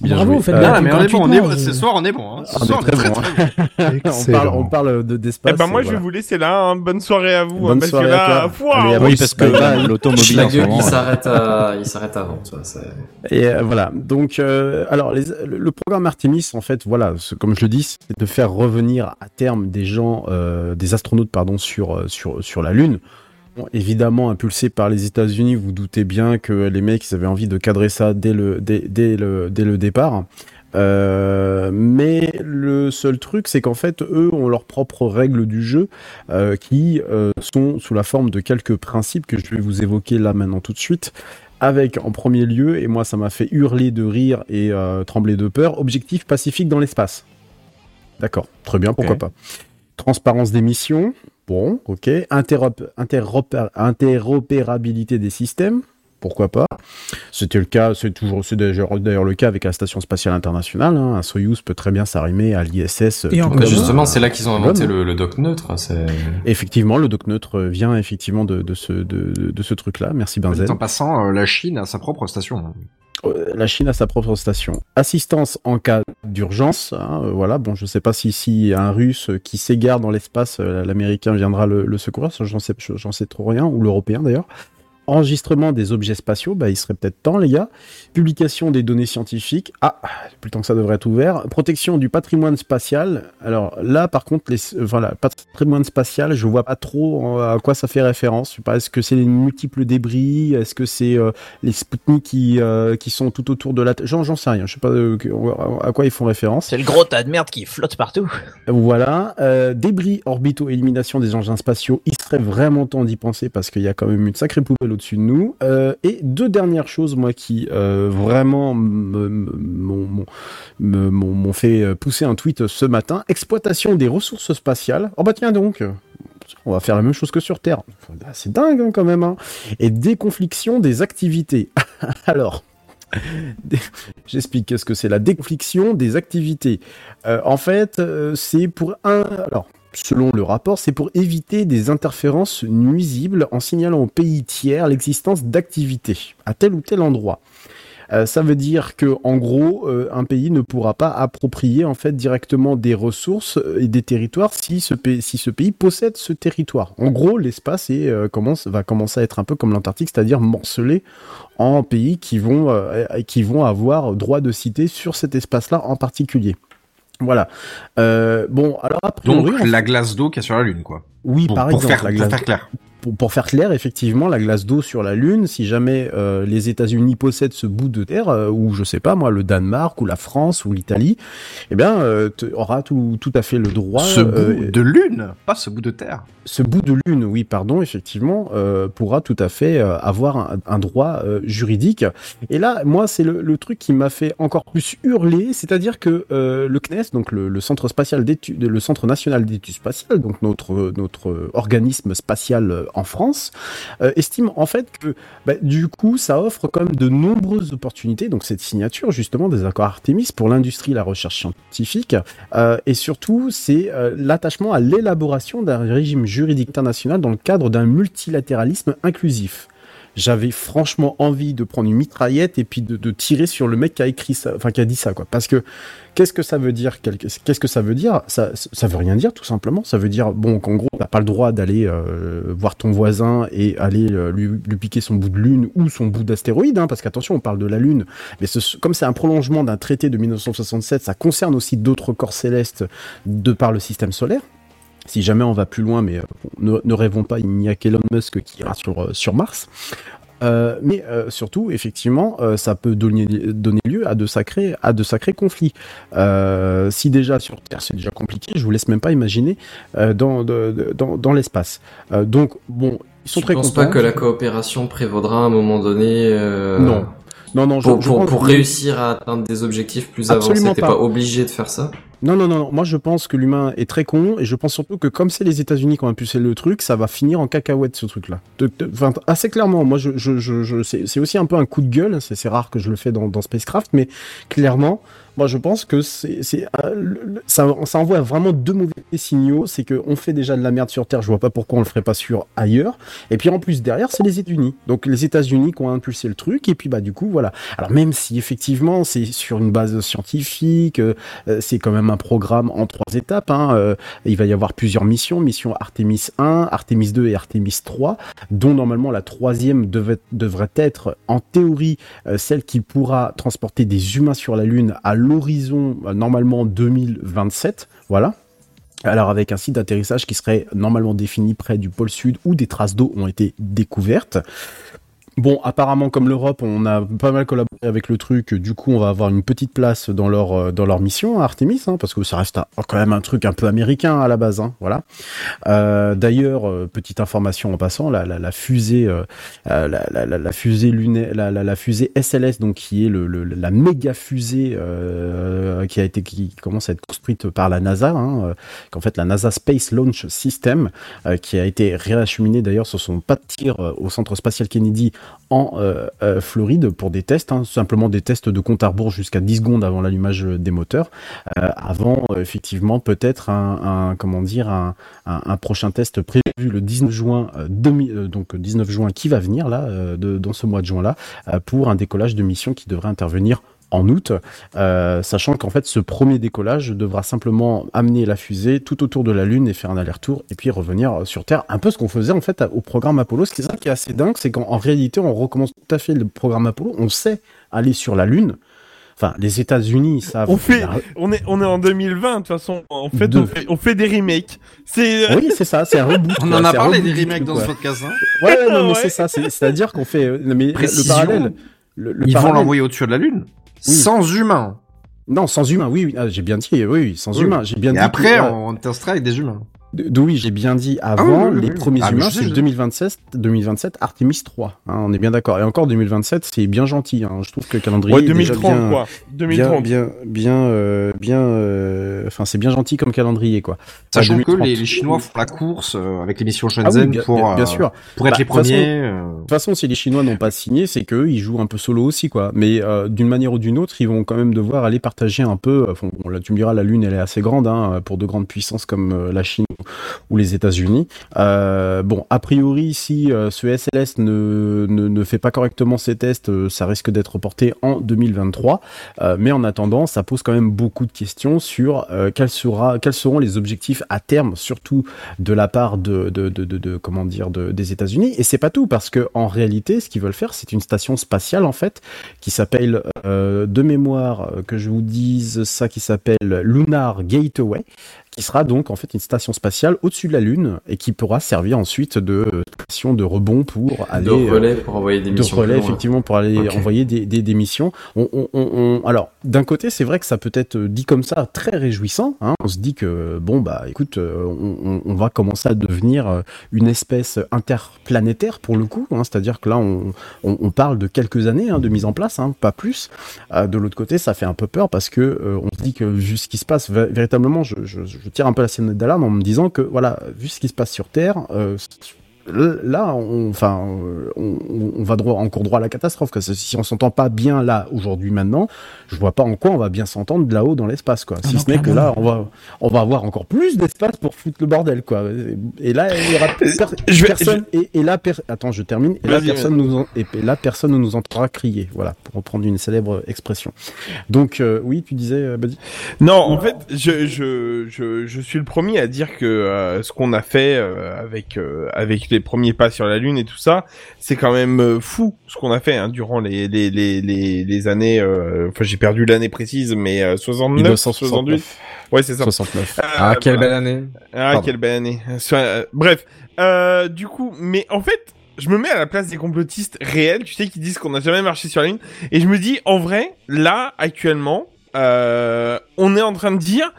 Bien Bravo, joué. vous faites Euh, bien. Ah, mais on est bon, on est je- Ce soir, on est bon. Hein. Ce on est soir, on est très très, bon. très bon. <laughs> on parle, on parle de Eh d'espace. ben moi je vais vous laisser là, hein. bonne soirée à vous, hein, Bonne parce soirée que à là, toi. Allez, à Oui, Oui, parce que là, là, l'automobile il euh, s'arrête à, il s'arrête avant. Et euh, voilà. Donc, euh, alors, les- le, programme Artemis, en fait, voilà, comme je le dis, c'est de faire revenir à terme des gens, euh, des astronautes, pardon, sur euh, sur sur la Lune. Évidemment, impulsé par les États-Unis, vous doutez bien que les mecs, ils avaient envie de cadrer ça dès le dès, dès le dès le départ. Euh, mais le seul truc, c'est qu'en fait, eux ont leurs propres règles du jeu euh, qui euh, sont sous la forme de quelques principes que je vais vous évoquer là maintenant tout de suite. Avec en premier lieu, et moi ça m'a fait hurler de rire et trembler de peur, objectif pacifique dans l'espace. D'accord, très bien, pourquoi pas. Transparence des missions, bon, ok. Interop- interopérabilité des systèmes, pourquoi pas. C'était le cas, c'est toujours, c'est d'ailleurs le cas avec la station spatiale internationale. hein. Un Soyuz peut très bien s'arrimer à l'ISS. Et encore comme, Bah, justement, euh, c'est là qu'ils ont inventé le, le dock neutre. Effectivement, le dock neutre vient effectivement de, de ce, de, de- de ce truc-là. Merci Benzen. En passant, euh, la Chine a sa propre station. Euh, La Chine a sa propre station. Assistance en cas d'urgence. hein, euh, voilà. Bon, je sais pas si si un Russe qui s'égare dans l'espace, euh, l'Américain viendra le, secourir. J'en sais, sais trop rien. Ou l'Européen d'ailleurs. Enregistrement des objets spatiaux, bah, il serait peut-être temps, les gars. Publication des données scientifiques. Ah, plus le temps que ça devrait être ouvert. Protection du patrimoine spatial. Alors là, par contre, les, euh, voilà, patrimoine spatial, je vois pas trop à quoi ça fait référence. Je sais pas, est-ce que c'est les multiples débris? Est-ce que c'est euh, les Sputnik qui, euh, qui sont tout autour de la Terre J'en sais rien. Je sais pas euh, à quoi ils font référence. C'est le gros tas de merde qui flotte partout. Voilà. Débris orbitaux, élimination des engins spatiaux. Il serait vraiment temps d'y penser parce qu'il y a quand même une sacrée poubelle au-dessus de nous. Et deux dernières choses, moi, qui euh, vraiment me- me- m'ont fait euh, pousser un tweet ce matin. Exploitation des ressources spatiales. Oh bah tiens donc. On va faire la même chose que sur Terre. C'est dingue hein, quand même. hein. Et déconfliction des activités. <laughs> Alors, <laughs> j'explique qu'est-ce que c'est la déconfliction des activités. Euh, en fait, euh, c'est pour un. Alors, selon le rapport, c'est pour éviter des interférences nuisibles en signalant aux pays tiers l'existence d'activités à tel ou tel endroit. Euh, ça veut dire que, en gros, euh, un pays ne pourra pas approprier en fait directement des ressources euh, et des territoires si ce pays, si ce pays possède ce territoire. En gros, l'espace est, euh, commence, va commencer à être un peu comme l'Antarctique, c'est-à-dire morcelé en pays qui vont, qui vont avoir droit de cité sur cet espace-là en particulier. Voilà. Bon, alors a priori, Donc, on- la glace d'eau qu'il y a sur la Lune, quoi. oui, Pour- par pour exemple, faire- la pour glace faire clair. Pour, pour faire clair, effectivement, la glace d'eau sur la Lune, si jamais euh, les États-Unis possèdent ce bout de terre, euh, ou je sais pas moi, le Danemark, ou la France, ou l'Italie, eh bien, euh, aura tout, tout à fait le droit. ce euh, bout de Lune, pas ce bout de Terre. ce bout de lune, oui, pardon, effectivement, euh, pourra tout à fait euh, avoir un, un droit euh, juridique. Et là, moi, c'est le, le truc qui m'a fait encore plus hurler, c'est-à-dire que euh, le CNES, donc le, le Centre spatial d'études, le Centre national d'études spatiales, donc notre notre organisme spatial euh, en France, euh, estime en fait que bah, du coup, ça offre quand même de nombreuses opportunités. Donc cette signature justement des accords Artemis pour l'industrie, la recherche scientifique, euh, et surtout, c'est euh, l'attachement à l'élaboration d'un régime juridique international dans le cadre d'un multilatéralisme inclusif. J'avais franchement envie de prendre une mitraillette et puis de, tirer sur le mec qui a écrit ça, enfin qui dit ça, quoi. Parce que qu'est-ce que ça veut dire Qu'est-ce que ça veut dire? Ça, veut rien dire, tout simplement. Ça veut dire bon qu'en gros, t'as pas le droit d'aller euh, voir ton voisin et aller euh, lui, piquer son bout de lune ou son bout d'astéroïde, hein, parce qu'attention, on parle de la lune, mais comme c'est un prolongement d'un traité de 1967, ça concerne aussi d'autres corps célestes de par le système solaire. Si jamais on va plus loin, mais euh, ne, ne rêvons pas, il n'y a qu'Elon Musk qui ira sur, euh, sur Mars. Euh, mais euh, surtout, effectivement, euh, ça peut donner, donner lieu à de sacrés, à de sacrés conflits. Si déjà sur Terre c'est déjà compliqué, je vous laisse même pas imaginer dans, de- de- dans, dans l'espace. Donc bon, ils sont Je très pense contents. pas que la coopération prévaudra à un moment donné. Non. Non, non, je- pour, je pour, pour réussir à atteindre des objectifs plus Absolument avancés, t'es pas. pas obligé de faire ça? Non, non, non, non. Moi, je pense que l'humain est très con et je pense surtout que comme c'est les États-Unis qui ont impulsé le truc, ça va finir en cacahuète ce truc-là. De- de- Enfin, assez clairement. Moi, je, je, je, je- c'est c'est aussi un peu un coup de gueule. C'est c'est rare que je le fais dans, dans Spacecraft, mais clairement, moi, je pense que c'est, euh, ça, ça envoie vraiment deux mauvais signaux. C'est que on fait déjà de la merde sur Terre. Je vois pas pourquoi on le ferait pas sur ailleurs. Et puis en plus derrière, c'est les États-Unis. Donc les États-Unis qui ont impulsé le truc. Et puis bah du coup voilà. Alors même si effectivement c'est sur une base scientifique, euh, euh, c'est quand même un programme en trois étapes. Hein. il va y avoir plusieurs missions, mission Artemis 1, Artemis 2 et Artemis 3, dont normalement la troisième devait- devrait être en théorie celle qui pourra transporter des humains sur la Lune à l'horizon euh, normalement 2027. Voilà. Alors avec un site d'atterrissage qui serait normalement défini près du pôle sud où des traces d'eau ont été découvertes. Bon, apparemment, comme l'Europe, on a pas mal collaboré avec le truc. Du coup, on va avoir une petite place dans leur euh, dans leur mission à Artemis, hein, parce que ça reste un- quand même un truc un peu américain à la base. Hein, voilà. Euh, D'ailleurs, euh, petite information en passant, la, fusée, la, fusée lunaire, la, fusée SLS, donc qui est la méga fusée euh, qui a été qui commence à être construite par la NASA, hein, qu'en fait la NASA Space Launch System, qui a été réacheminée d'ailleurs sur son pas de tir au centre spatial Kennedy en euh, euh, Floride pour des tests, hein, simplement des tests de compte à rebours jusqu'à 10 secondes avant l'allumage des moteurs, euh, avant euh, effectivement peut-être un, un- comment dire un, un- prochain test prévu le 19 juin 2000, donc 19 juin qui va venir là dans ce mois de juin là pour un décollage de mission qui devrait intervenir en août, euh, sachant qu'en fait ce premier décollage devra simplement amener la fusée tout autour de la Lune et faire un aller-retour et puis revenir sur Terre, un peu ce qu'on faisait en fait au programme Apollo. Ce qui est ça qui est assez dingue, c'est qu'en en réalité on recommence tout à fait le programme Apollo, on sait aller sur la Lune. Enfin, les États-Unis savent. On fait, on est, on est en 2020 de toute façon. En fait, on fait, on fait des remakes. C'est. Oui, c'est ça, c'est un reboot. On quoi, en a parlé reboot des remakes dans ce podcast. Hein. Ouais, ouais, non, mais <laughs> Ouais. c'est ça, c'est- c'est-à-dire qu'on fait. euh, non, mais le- parallèle. le- le Ils vont l'envoyer au-dessus de la Lune. Oui. Sans humains. Non, sans humain, oui, oui, ah, j'ai bien dit, oui, oui, sans humain, j'ai bien Et dit. après, que- on testera avec des humains. Oui, j'ai bien dit avant, Ah oui, oui, les premiers Ah, humains, c'est je- 2027, 2027, Artemis 3. hein, on est bien d'accord. Et encore 2027, c'est bien gentil. hein, je trouve que le calendrier Ouais, est déjà 2030 bien, quoi. bien, 2030. bien, bien, euh, bien. euh, Enfin, c'est bien gentil comme calendrier, quoi. Sachant Enfin, que 2030. les, les Chinois font la course euh, avec l'émission Ah oui, Shenzhen pour, bien- bien euh, sûr. pour être Bah, les de toute façon- premiers. euh, De toute façon, si les Chinois n'ont pas signé, c'est qu'eux, ils jouent un peu solo aussi, quoi. Mais euh, d'une manière ou d'une autre, ils vont quand même devoir aller partager un peu. Enfin, bon, là, tu me diras, la Lune, elle est assez grande hein, pour de grandes puissances comme euh, la Chine ou les États-Unis. Euh, bon, a priori, si euh, ce SLS ne, ne, fait pas correctement ses tests, euh, ça risque d'être reporté en 2023. Euh, mais en attendant, ça pose quand même beaucoup de questions sur quels seront les objectifs à terme, surtout de la part de, de, comment dire, de, des États-Unis. Et c'est pas tout, parce que en réalité, ce qu'ils veulent faire, c'est une station spatiale en fait, qui s'appelle de mémoire que je vous dise ça, qui s'appelle Lunar Gateway qui sera donc en fait une station spatiale au-dessus de la Lune et qui pourra servir ensuite de station de rebond pour aller de relais euh, pour envoyer des de missions. relais plus loin. effectivement pour aller Ok. envoyer des, des, des missions. On, on, on- on- alors d'un côté c'est vrai que ça peut être dit comme ça très réjouissant. hein. On se dit que bon bah écoute euh, on, va commencer à devenir euh, une espèce interplanétaire pour le coup. hein. C'est-à-dire que là on, parle de quelques années hein, de mise en place, hein, pas plus. Euh, de l'autre côté ça fait un peu peur parce que on se dit que vu ce qui se passe vé- véritablement, je, tire un peu la sonnette d'alarme en me disant que voilà vu ce qui se passe sur Terre. Là, on, enfin, euh, on, on va droit, encore droit à la catastrophe. Quoi. Si on s'entend pas bien là aujourd'hui maintenant, je vois pas en quoi on va bien s'entendre de là-haut dans l'espace, quoi. si non, ce n'est que là, on va, on va avoir encore plus d'espace pour foutre le bordel, quoi. Et là, il y aura per- Je vais- personne. Et, et là, per- attends, je termine. Et là, personne nous, en- et, là, personne ne nous entendra crier. Voilà, pour reprendre une célèbre expression. Donc, euh, oui, tu disais, euh, Buddy Non, en fait, je, je, je, je suis le premier à dire que euh, ce qu'on a fait euh, avec euh, avec les premiers pas sur la Lune et tout ça, c'est quand même euh, fou ce qu'on a fait hein, durant les les les les, les années. euh, Enfin, j'ai perdu l'année précise, mais euh, 69, 1969. 68. Ouais, c'est ça. 69. Euh, Ah, quelle voilà. belle année. Ah, Pardon. quelle belle année. Bref, du coup, mais en fait, je me mets à la place des complotistes réels, tu sais, qui disent qu'on n'a jamais marché sur la Lune, et je me dis, en vrai, là, actuellement, euh, on est en train de dire,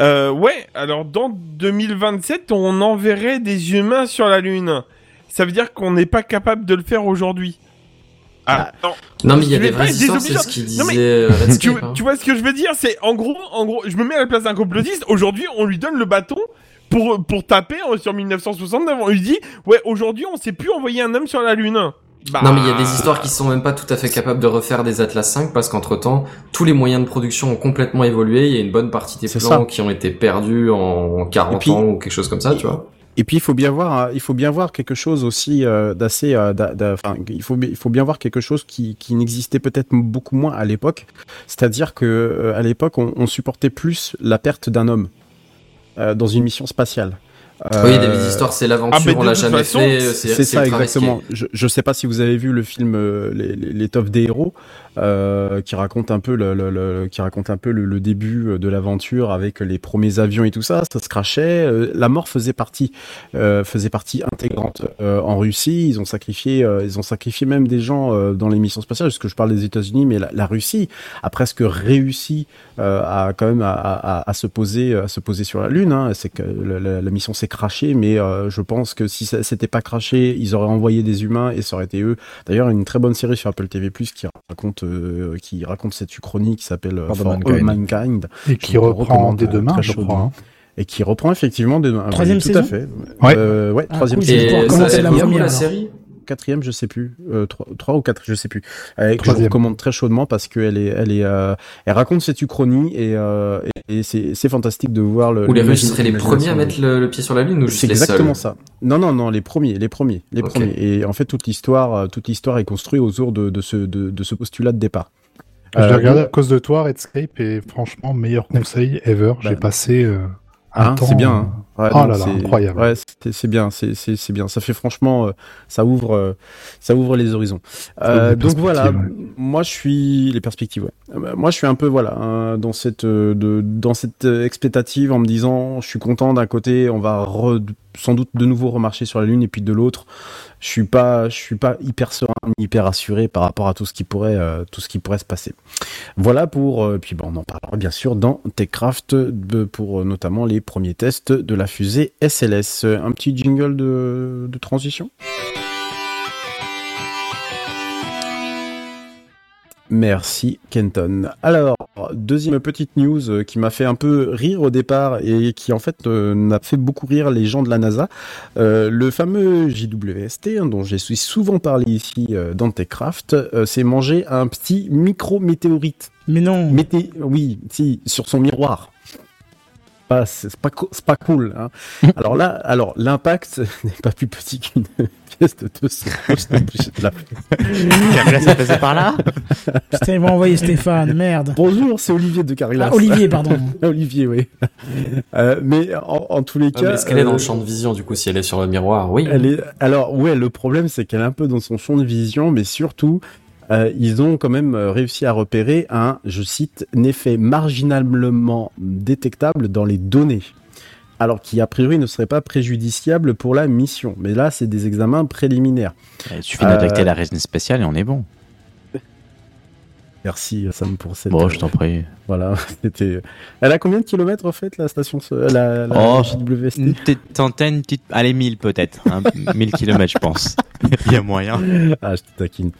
euh, ouais, alors dans 2027, on enverrait des humains sur la Lune. Ça veut dire qu'on n'est pas capable de le faire aujourd'hui. Ah, non. Non, mais il y a des vraies c'est ce qu'il Non, mais disait euh, tu, hein. tu vois ce que je veux dire? C'est en gros, en gros, je me mets à la place d'un complotiste. Aujourd'hui, on lui donne le bâton pour pour taper en- sur 1969. On lui dit, ouais, aujourd'hui, on sait plus envoyer un homme sur la lune. Bah, Non mais il y a des histoires qui sont même pas tout à fait capables de refaire des Atlas 5 parce qu'entre temps tous les moyens de production ont complètement évolué, il y a une bonne partie des plans ça. qui ont été perdus en 40 Et puis- ans ou quelque chose comme ça, tu vois. Et puis il faut bien voir, euh, il faut bien voir quelque chose aussi euh, d'assez, euh, enfin, il faut, il faut bien voir quelque chose qui, qui n'existait peut-être beaucoup moins à l'époque. C'est-à-dire que euh, à l'époque, on, on supportait plus la perte d'un homme dans une mission spatiale. Oui, Euh, des histoires, c'est ah, l'aventure, mais de on l'a jamais façon, fait, c'est c'est ça exactement. Je, je sais pas si vous avez vu le film euh, les- les- L'étoffe des héros, euh, qui raconte un peu le, qui raconte un peu le, début euh, de l'aventure avec les premiers avions et tout ça. Ça se crachait. Euh, la mort faisait partie, faisait partie intégrante en Russie. Ils ont sacrifié, ils ont sacrifié même des gens dans les missions spatiales. Parce que je parle des États-Unis, mais la, Russie a presque réussi à quand même à, se poser, à se poser sur la Lune. Hein. La, mission s'est crachée, mais je pense que si ça s'était pas craché, ils auraient envoyé des humains et ça aurait été eux. D'ailleurs, une très bonne série sur Apple TV+ qui raconte, euh, qui raconte cette uchronie qui s'appelle euh, For the For All Mankind. Mankind. Et Je qui reprend dès euh, demain, très je crois. hein. Et qui reprend effectivement des Troisième tout saison à fait. Ouais. Euh, ouais, Ah, troisième cool, saison. ça commencer la la alors. série quatrième, je sais plus, euh, trois, trois ou quatre, je sais plus. Euh, que je recommande très chaudement parce qu'elle est, elle est, euh, elle raconte cette uchronie et, euh, et, et c'est, c'est fantastique de voir le. Où les seraient les premiers à mettre le, le pied sur la Lune ou juste C'est exactement ça. Non, non, non, les premiers, les premiers, les premiers. Et en fait, toute l'histoire, toute l'histoire est construite autour de, de ce, de, de ce postulat de départ. Je l'ai Euh, regardé à cause de toi, Redscape, et franchement, meilleur conseil ever. J'ai Bah, passé temps. c'est bien. hein. Ouais, Oh là là, c'est- incroyable. Ouais, c'est c'est bien, c'est c'est c'est bien. Ça fait franchement, euh, ça ouvre, euh, ça ouvre les horizons. Euh, donc voilà, moi je suis les perspectives. Ouais. Euh, bah, Moi je suis un peu voilà hein, dans cette euh, de dans cette euh, expectative en me disant, je suis content d'un côté, on va re- sans doute de nouveau remarcher sur la lune et puis de l'autre, je suis pas je suis pas hyper serein, hyper assuré par rapport à tout ce qui pourrait euh, tout ce qui pourrait se passer. Voilà pour euh, puis bon, on en parlera bien sûr dans TechCraft de- pour euh, notamment les premiers tests de la fusée SLS. Un petit jingle de transition? Merci Kenton. Alors, deuxième petite news euh, qui m'a fait un peu rire au départ et qui en fait euh, n'a fait beaucoup rire les gens de la NASA. Euh, le fameux JWST, hein, dont j'ai suis souvent parlé ici euh, dans TechCraft, euh, s'est mangé un petit micro-météorite. Mais non. Mété oui, si, sur son miroir. Pas- C'est pas, c'est pas cool. Hein. <laughs> alors là, alors l'impact <laughs> n'est pas plus petit qu'une <laughs> pièce de 200 pouces. de la- Carglass est passé par là Putain, ils vont envoyer Stéphane, merde. Bonjour, c'est Olivier de Carglass. Ah, Olivier, pardon. Olivier, oui. Euh, mais en, en tous les Ah, cas, Est-ce qu'elle est dans euh, le champ de vision du coup si elle est sur le miroir? Oui. Elle est... Alors ouais, le problème c'est qu'elle est un peu dans son champ de vision, mais surtout euh, ils ont quand même euh, réussi à repérer un, je cite, un effet marginalement détectable dans les données. Alors qui a priori ne serait pas préjudiciable pour la mission. Mais là, c'est des examens préliminaires. Il suffit d'injecter Euh, la résine spéciale et on est bon. Merci Sam pour cette. Bon, je t'en prie. Voilà, <laughs> c'était. Elle a combien de kilomètres en fait la station, la, la Oh, Une petite centaine, une petite... allez, 1000 peut-être. Hein, <laughs> 1000 kilomètres, je pense. <laughs> Il y a moyen. Ah, je te taquine.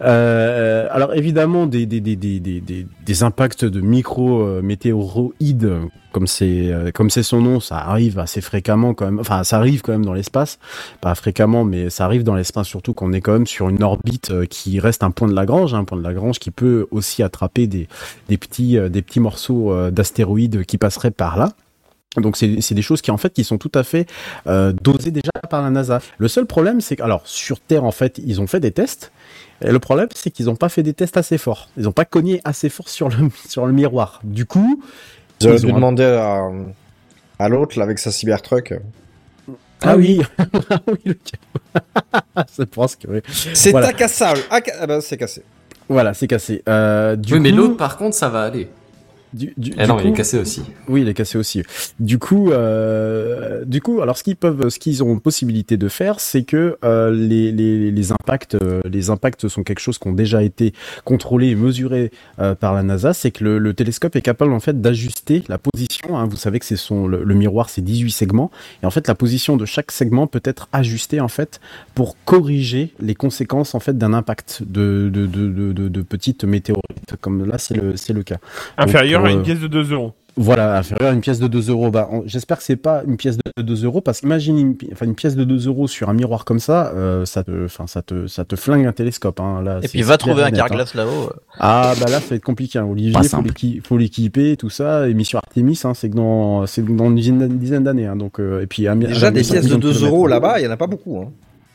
Euh, alors évidemment, des, des, des, des, des, des, impacts de micro-météoroïdes, comme c'est euh, comme c'est son nom, ça arrive assez fréquemment quand même. Enfin, ça arrive quand même dans l'espace, pas fréquemment, mais ça arrive dans l'espace surtout qu'on est quand même sur une orbite euh, qui reste un point de Lagrange, hein, un point de Lagrange qui peut aussi attraper des, des petits euh, des petits morceaux euh, d'astéroïdes qui passeraient par là. Donc c'est c'est des choses qui en fait qui sont tout à fait euh, dosées déjà par la NASA. Le seul problème c'est que alors sur Terre en fait ils ont fait des tests. Et le problème c'est qu'ils n'ont pas fait des tests assez forts. Ils n'ont pas cogné assez fort sur le <laughs> sur le miroir. Du coup Ils auraient dû ont demander à, à l'autre, là, avec sa Cybertruck. ah oui <laughs> Ah oui le c'est <laughs> pense que oui. C'est Voilà. incassable. Ah, ah bah, c'est cassé. Voilà c'est cassé. Euh, du oui, mais l'autre par contre ça va aller. Du, du, du non, il est coup- cassé aussi. Oui, il est cassé aussi. Du coup, euh, du coup, alors ce qu'ils peuvent, ce qu'ils ont possibilité de faire, c'est que euh, les, les, les impacts, euh, les impacts sont quelque chose qui ont déjà été contrôlés et mesurés euh, par la NASA. C'est que le, le télescope est capable en fait d'ajuster la position. hein. Vous savez que c'est son le, le miroir, c'est 18 segments, et en fait la position de chaque segment peut être ajustée en fait pour corriger les conséquences en fait d'un impact de de, de, de, de, de petites météorites. Comme là, c'est le c'est le cas. Donc, Inférieur à une euh, pièce de 2 euros. voilà, inférieur à une pièce de 2 euros. Bah, on- j'espère que c'est pas une pièce de 2 euros parce qu'imagine une, pi- enfin, une pièce de 2 euros sur un miroir comme ça, euh, ça te, enfin, ça te, ça te flingue un télescope. Hein, là, Et puis va trouver et un net, carglass là-haut. hein. Ah bah là, ça va être compliqué. Hein. Olivier, Pas faut l'équiper, tout ça. Émission Artemis, hein, c'est que dans, c'est dans une dizaine, d'années. Hein, donc, euh, et puis Déjà, un des pièces de de 2 kilomètres. euros là-bas, il y en a pas beaucoup. Hein.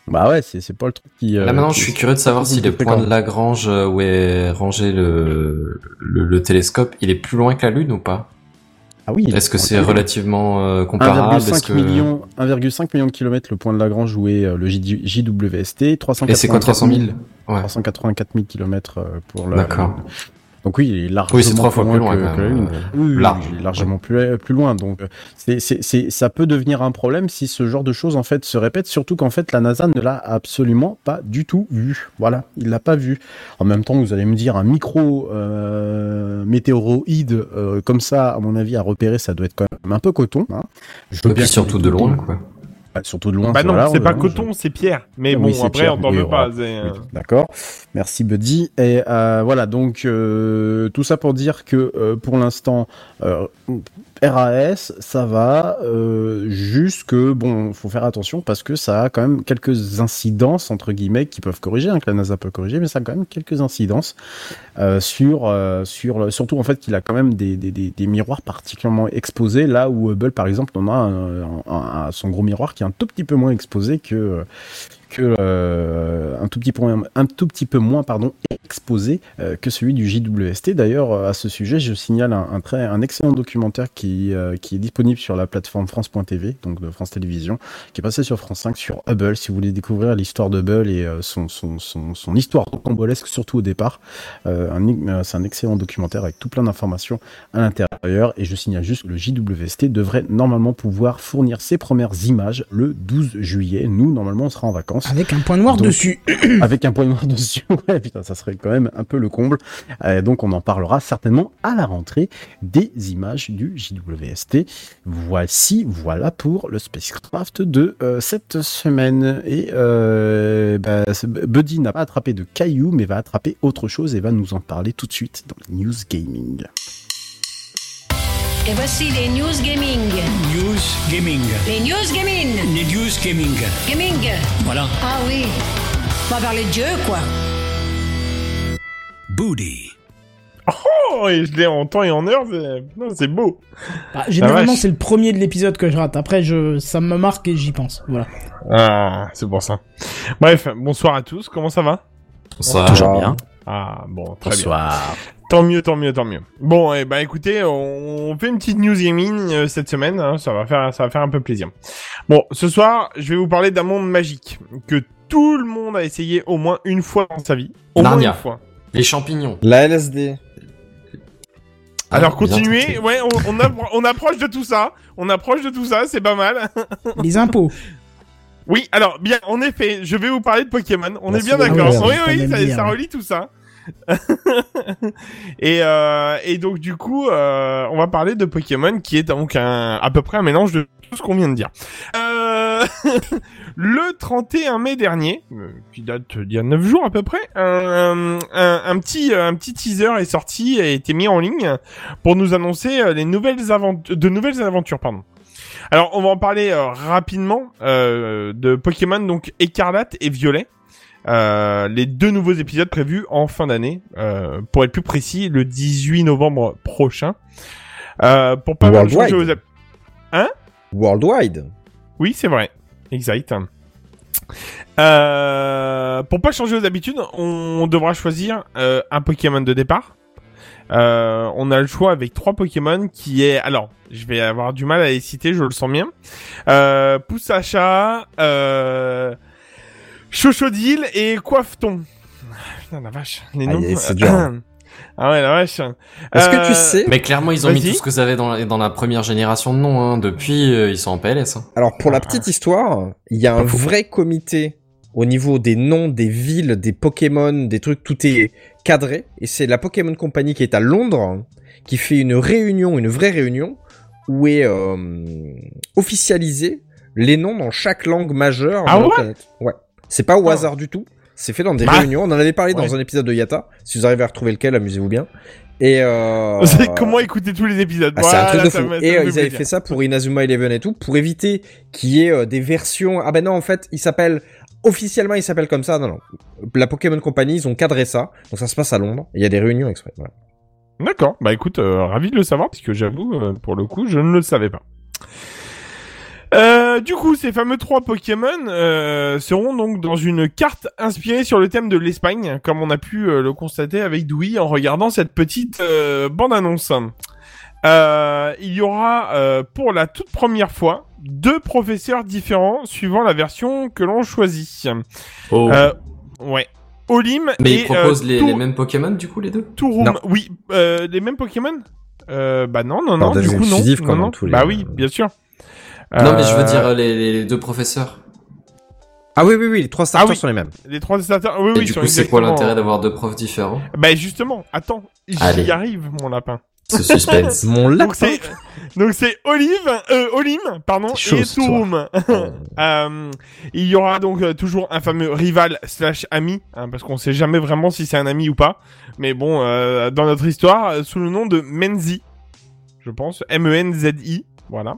Bah ouais, c'est, c'est pas le truc qui. euh, Là maintenant, qui- je suis curieux de savoir si le point de Lagrange euh, où est rangé le, le, le télescope, il est plus loin que la Lune ou pas? Ah oui. Est-ce que c'est relativement euh, comparable? Est-ce 1,5 que... million, 1,5 million de kilomètres le point de Lagrange où est euh, le JWST, 384 Et c'est quoi 300 000 Ouais. 384 000 kilomètres euh, pour la. D'accord. Donc oui, il est largement Oui, c'est trois fois plus loin, que, la. Lune. Oui, large. il est largement plus, plus loin. Donc c'est, ça peut devenir un problème si ce genre de choses en fait se répète, surtout qu'en fait la NASA ne l'a absolument pas du tout vu. Voilà, il l'a pas vu. En même temps, vous allez me dire un micro euh, météoroïde euh, comme ça, à mon avis, à repérer, ça doit être quand même un peu coton. Hein. Je veux bien surtout de loin, quoi. Surtout de loin. Bah non, voilà, c'est pas euh, coton, c'est pierre. Mais bon, c'est après, Pierre, on t'en veut pas. euh, Oui, D'accord. Merci Buddy. Et euh, voilà, donc euh, tout ça pour dire que euh, pour l'instant, RAS, ça va. Euh, juste que bon, faut faire attention parce que ça a quand même quelques incidences entre guillemets qui peuvent corriger, hein, que la NASA peut corriger, mais ça a quand même quelques incidences euh, sur euh, sur surtout en fait qu'il a quand même des, des, des, des miroirs particulièrement exposés là où Hubble par exemple on a un- son gros miroir qui est un tout petit peu moins exposé que que euh, un tout petit peu moins, exposé euh, que celui du JWST. D'ailleurs, euh, à ce sujet, je signale un, excellent documentaire qui est disponible sur la plateforme France.tv, donc de France Télévisions, qui est passé sur France 5 sur Hubble. Si vous voulez découvrir l'histoire d'Hubble et son, son histoire rocambolesque surtout au départ, c'est un excellent documentaire avec tout plein d'informations à l'intérieur. Et je signale juste que le JWST devrait normalement pouvoir fournir ses premières images le 12 juillet. Nous, normalement, on sera en vacances. Avec un point noir Donc, dessus. <coughs> avec un point noir dessus. <laughs> Ouais, putain, ça serait quand même un peu le comble. Euh, donc, on en parlera certainement à la rentrée des images du JWST. Voici, voilà pour le spacecraft de euh, cette semaine. Et euh, bah, Buddy n'a pas attrapé de cailloux, mais va attraper autre chose et va nous en parler tout de suite dans les News Gaming. Et voici les news gaming. News Gaming. Les news gaming. Les News Gaming. Gaming. Voilà. Ah oui. On va parler de Dieu, quoi. Booty. Oh, et je l'ai en temps et en heure, c'est non, c'est beau. Bah, généralement, c'est le premier de l'épisode que je rate. Après, je, ça me marque et j'y pense. Voilà. Ah, c'est pour ça. Bref, bonsoir à tous, comment ça va? Ça, Toujours bien. Ah, bon, très bien. Bonsoir. Tant mieux, tant mieux, tant mieux. Bon, eh ben écoutez, on fait une petite news gaming euh, cette semaine, hein, ça va faire, ça va faire un peu plaisir. Bon, ce soir, je vais vous parler d'un monde magique que tout le monde a essayé au moins une fois dans sa vie. Au moins Narnia. une fois. Les champignons. La LSD. Alors Ah, bien continuez, ouais, on, on, appro- on approche de tout ça, on approche de tout ça, c'est pas mal. Les impôts. <laughs> Oui, alors bien, en effet, je vais vous parler de Pokémon. On est bien d'accord. Ah oui, oui, ça, relie tout ça. <laughs> et, euh, et donc du coup, euh, on va parler de Pokémon, qui est donc un, à peu près un mélange de tout ce qu'on vient de dire. Euh, <laughs> le 31 mai dernier, qui date d'il y a 9 jours à peu près, un, un, un petit un petit teaser est sorti et a été mis en ligne pour nous annoncer les nouvelles aventures, de nouvelles aventures, pardon. Alors, on va en parler euh, rapidement euh, de Pokémon donc Écarlate et Violet. Euh, les deux nouveaux épisodes prévus en fin d'année, pour être plus précis, le 18 novembre prochain. Pour pas Worldwide. aux hab- Worldwide. Oui, c'est vrai. Exact. Euh, pour pas changer aux habitudes, on devra choisir euh, un Pokémon de départ. Euh, on a le choix avec trois Pokémon qui est... Alors, je vais avoir du mal à les citer, je le sens bien. Euh, Poussacha, euh, Chochodile et Coiffeton. Putain la vache, les noms. aïe, c'est dur, hein. <coughs> Ah ouais, la vache. Est-ce que tu sais Mais clairement, ils ont mis tout ce que vous avez dans la, dans la première génération de noms. Hein. Depuis, euh, ils sont en PLS. Hein. Alors pour la petite histoire, il y a un vrai comité au niveau des noms, des villes, des Pokémon, des trucs, tout est cadré. Et c'est la Pokémon Company qui est à Londres qui fait une réunion, une vraie réunion, où est euh, officialisé les noms dans chaque langue majeure Ah de la ouais planète. Ouais. C'est pas au hasard du tout. C'est fait dans des Bah. réunions. On en avait parlé dans un épisode de Yata. Si vous arrivez à retrouver lequel, amusez-vous bien. Et euh... <laughs> Vous savez comment écouter tous les épisodes. Ah, c'est un truc de fou. Et euh, ils avaient fait ça pour Inazuma Eleven et tout, pour éviter qu'il y ait euh, des versions. Ah ben non, en fait, il s'appelle officiellement, il s'appelle comme ça. Non, non. La Pokémon Company, ils ont cadré ça. Donc ça se passe à Londres. Il y a des réunions exprès. D'accord. Bah écoute, euh, ravi de le savoir, puisque j'avoue, euh, pour le coup, je ne le savais pas. Euh, du coup, ces fameux trois Pokémon seront donc dans une carte inspirée sur le thème de l'Espagne, comme on a pu le constater avec Dewey en regardant cette petite bande-annonce. Euh, il y aura euh, pour la toute première fois deux professeurs différents suivant la version que l'on choisit. Oh. Euh, ouais. Olim Mais et ils proposent euh, les, mêmes Pokémon, du coup, les deux? Touroum, Non. oui, euh, les mêmes Pokémon? Euh, Bah non, non, non, du coup non. non, non. tous les- Bah oui, bien sûr. Non, mais je veux dire les, les- les deux professeurs. Ah oui, oui, oui, les trois starters oui. sont les mêmes. Les trois starters, oui, Et oui, du sont coup, c'est quoi l'intérêt d'avoir deux profs différents? Bah justement, attends, j'y arrive, mon lapin. Ce suspense. <laughs> Mon c'est, donc c'est Olive, euh, Olim, pardon, et. Touroum. <laughs> Euh, il y aura donc euh, toujours un fameux rival slash ami, hein, parce qu'on sait jamais vraiment si c'est un ami ou pas. Mais bon, euh, dans notre histoire, euh, sous le nom de Menzi, je pense, M-E-N-Z-I, voilà.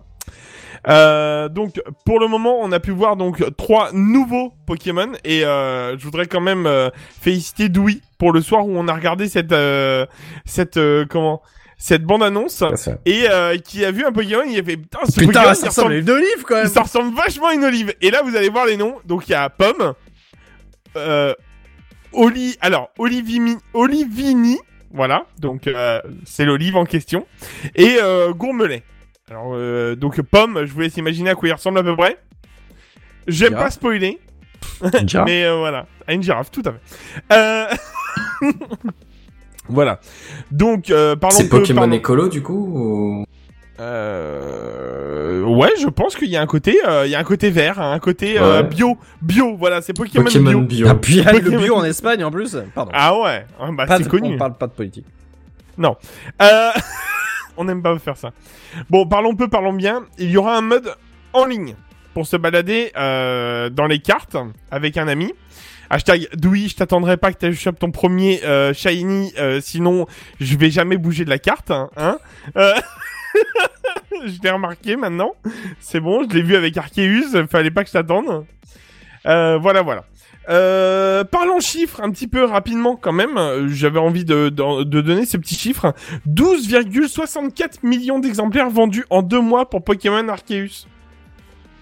Euh, donc pour le moment, on a pu voir donc trois nouveaux Pokémon et euh, je voudrais quand même euh, féliciter Dewey pour le soir où on a regardé cette euh, cette euh, comment cette bande annonce ça. et euh, qui a vu un Pokémon, il a fait putain ce Putain, Pokémon, ça ressemble à une olive quand même. ça ressemble vachement à une olive. Et là, vous allez voir les noms. Donc, il y a Pomme, euh, Oli, alors, Olivimi, Olivini, voilà. Donc, euh, c'est l'olive en question. Et euh, Gourmelet. Alors, euh, donc, Pomme, je vous laisse imaginer à quoi il ressemble à peu près. J'aime pas spoiler. <laughs> Mais euh, voilà, à une girafe, tout à fait. <laughs> Voilà. Donc, euh, parlons C'est peu, Pokémon parlons- écolo, du coup ou- euh... Ouais, je pense qu'il y a un côté, euh, il y a un côté vert, hein, un côté euh, Ouais. bio, bio. Voilà, c'est Pokémon, Pokémon bio. bio. Ah, puis il y a le Pokémon. bio en Espagne en plus. Pardon. Ah ouais, ah, bah, Pas c'est de- connu. On parle pas de politique. Non, euh... <laughs> on n'aime pas faire ça. Bon, parlons peu, parlons bien. Il y aura un mode en ligne pour se balader euh, dans les cartes avec un ami. Hashtag Doui, je t'attendrai pas que tu ton premier euh, shiny, euh, sinon je vais jamais bouger de la carte. Hein, hein Euh, <laughs> je l'ai remarqué maintenant. C'est bon, je l'ai vu avec Arceus, fallait pas que je t'attende. Euh, voilà, voilà. Euh, parlons chiffres un petit peu rapidement quand même. J'avais envie de, de, de donner ce petit chiffre. 12,64 millions d'exemplaires vendus en deux mois pour Pokémon Arceus.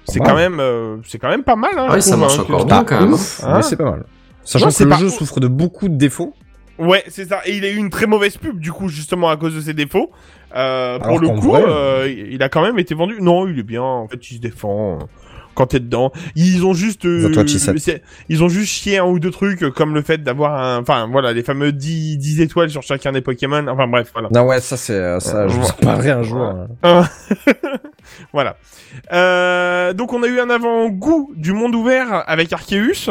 C'est quand même, euh, c'est quand même pas mal. Hein, Ouais, je ça trouve, marche hein, encore bien, quand même. ouf, Hein mais c'est pas mal. Sachant Non, que le pas jeu ouf. souffre de beaucoup de défauts. Ouais, c'est ça. Et il a eu une très mauvaise pub, du coup, justement à cause de ses défauts. Euh, pour Alors le coup, vrai- euh, il a quand même été vendu. Non, il est bien. En fait, il se défend. euh, Quand t'es dedans, ils ont juste, euh, ils ont juste chié un ou deux trucs, euh, comme le fait d'avoir un, enfin voilà, les fameux 10, 10 étoiles sur chacun des Pokémon. Enfin bref, voilà. Non, ouais, ça, c'est, euh, ça, je vous en parlerai un jour. hein. <laughs> <laughs> Voilà. Euh, donc on a eu un avant-goût du monde ouvert avec Arceus,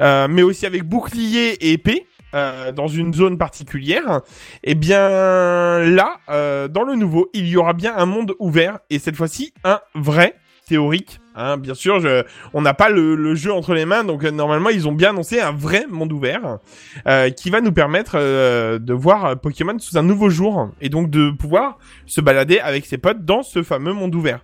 euh, mais aussi avec bouclier et épée. euh, dans une zone particulière, et bien là, dans le nouveau, il y aura bien un monde ouvert et cette fois-ci un vrai théorique. Hein, bien sûr, on n'a pas le, jeu entre les mains, donc euh, normalement ils ont bien annoncé un vrai monde ouvert euh, qui va nous permettre euh, de voir Pokémon sous un nouveau jour et donc de pouvoir se balader avec ses potes dans ce fameux monde ouvert.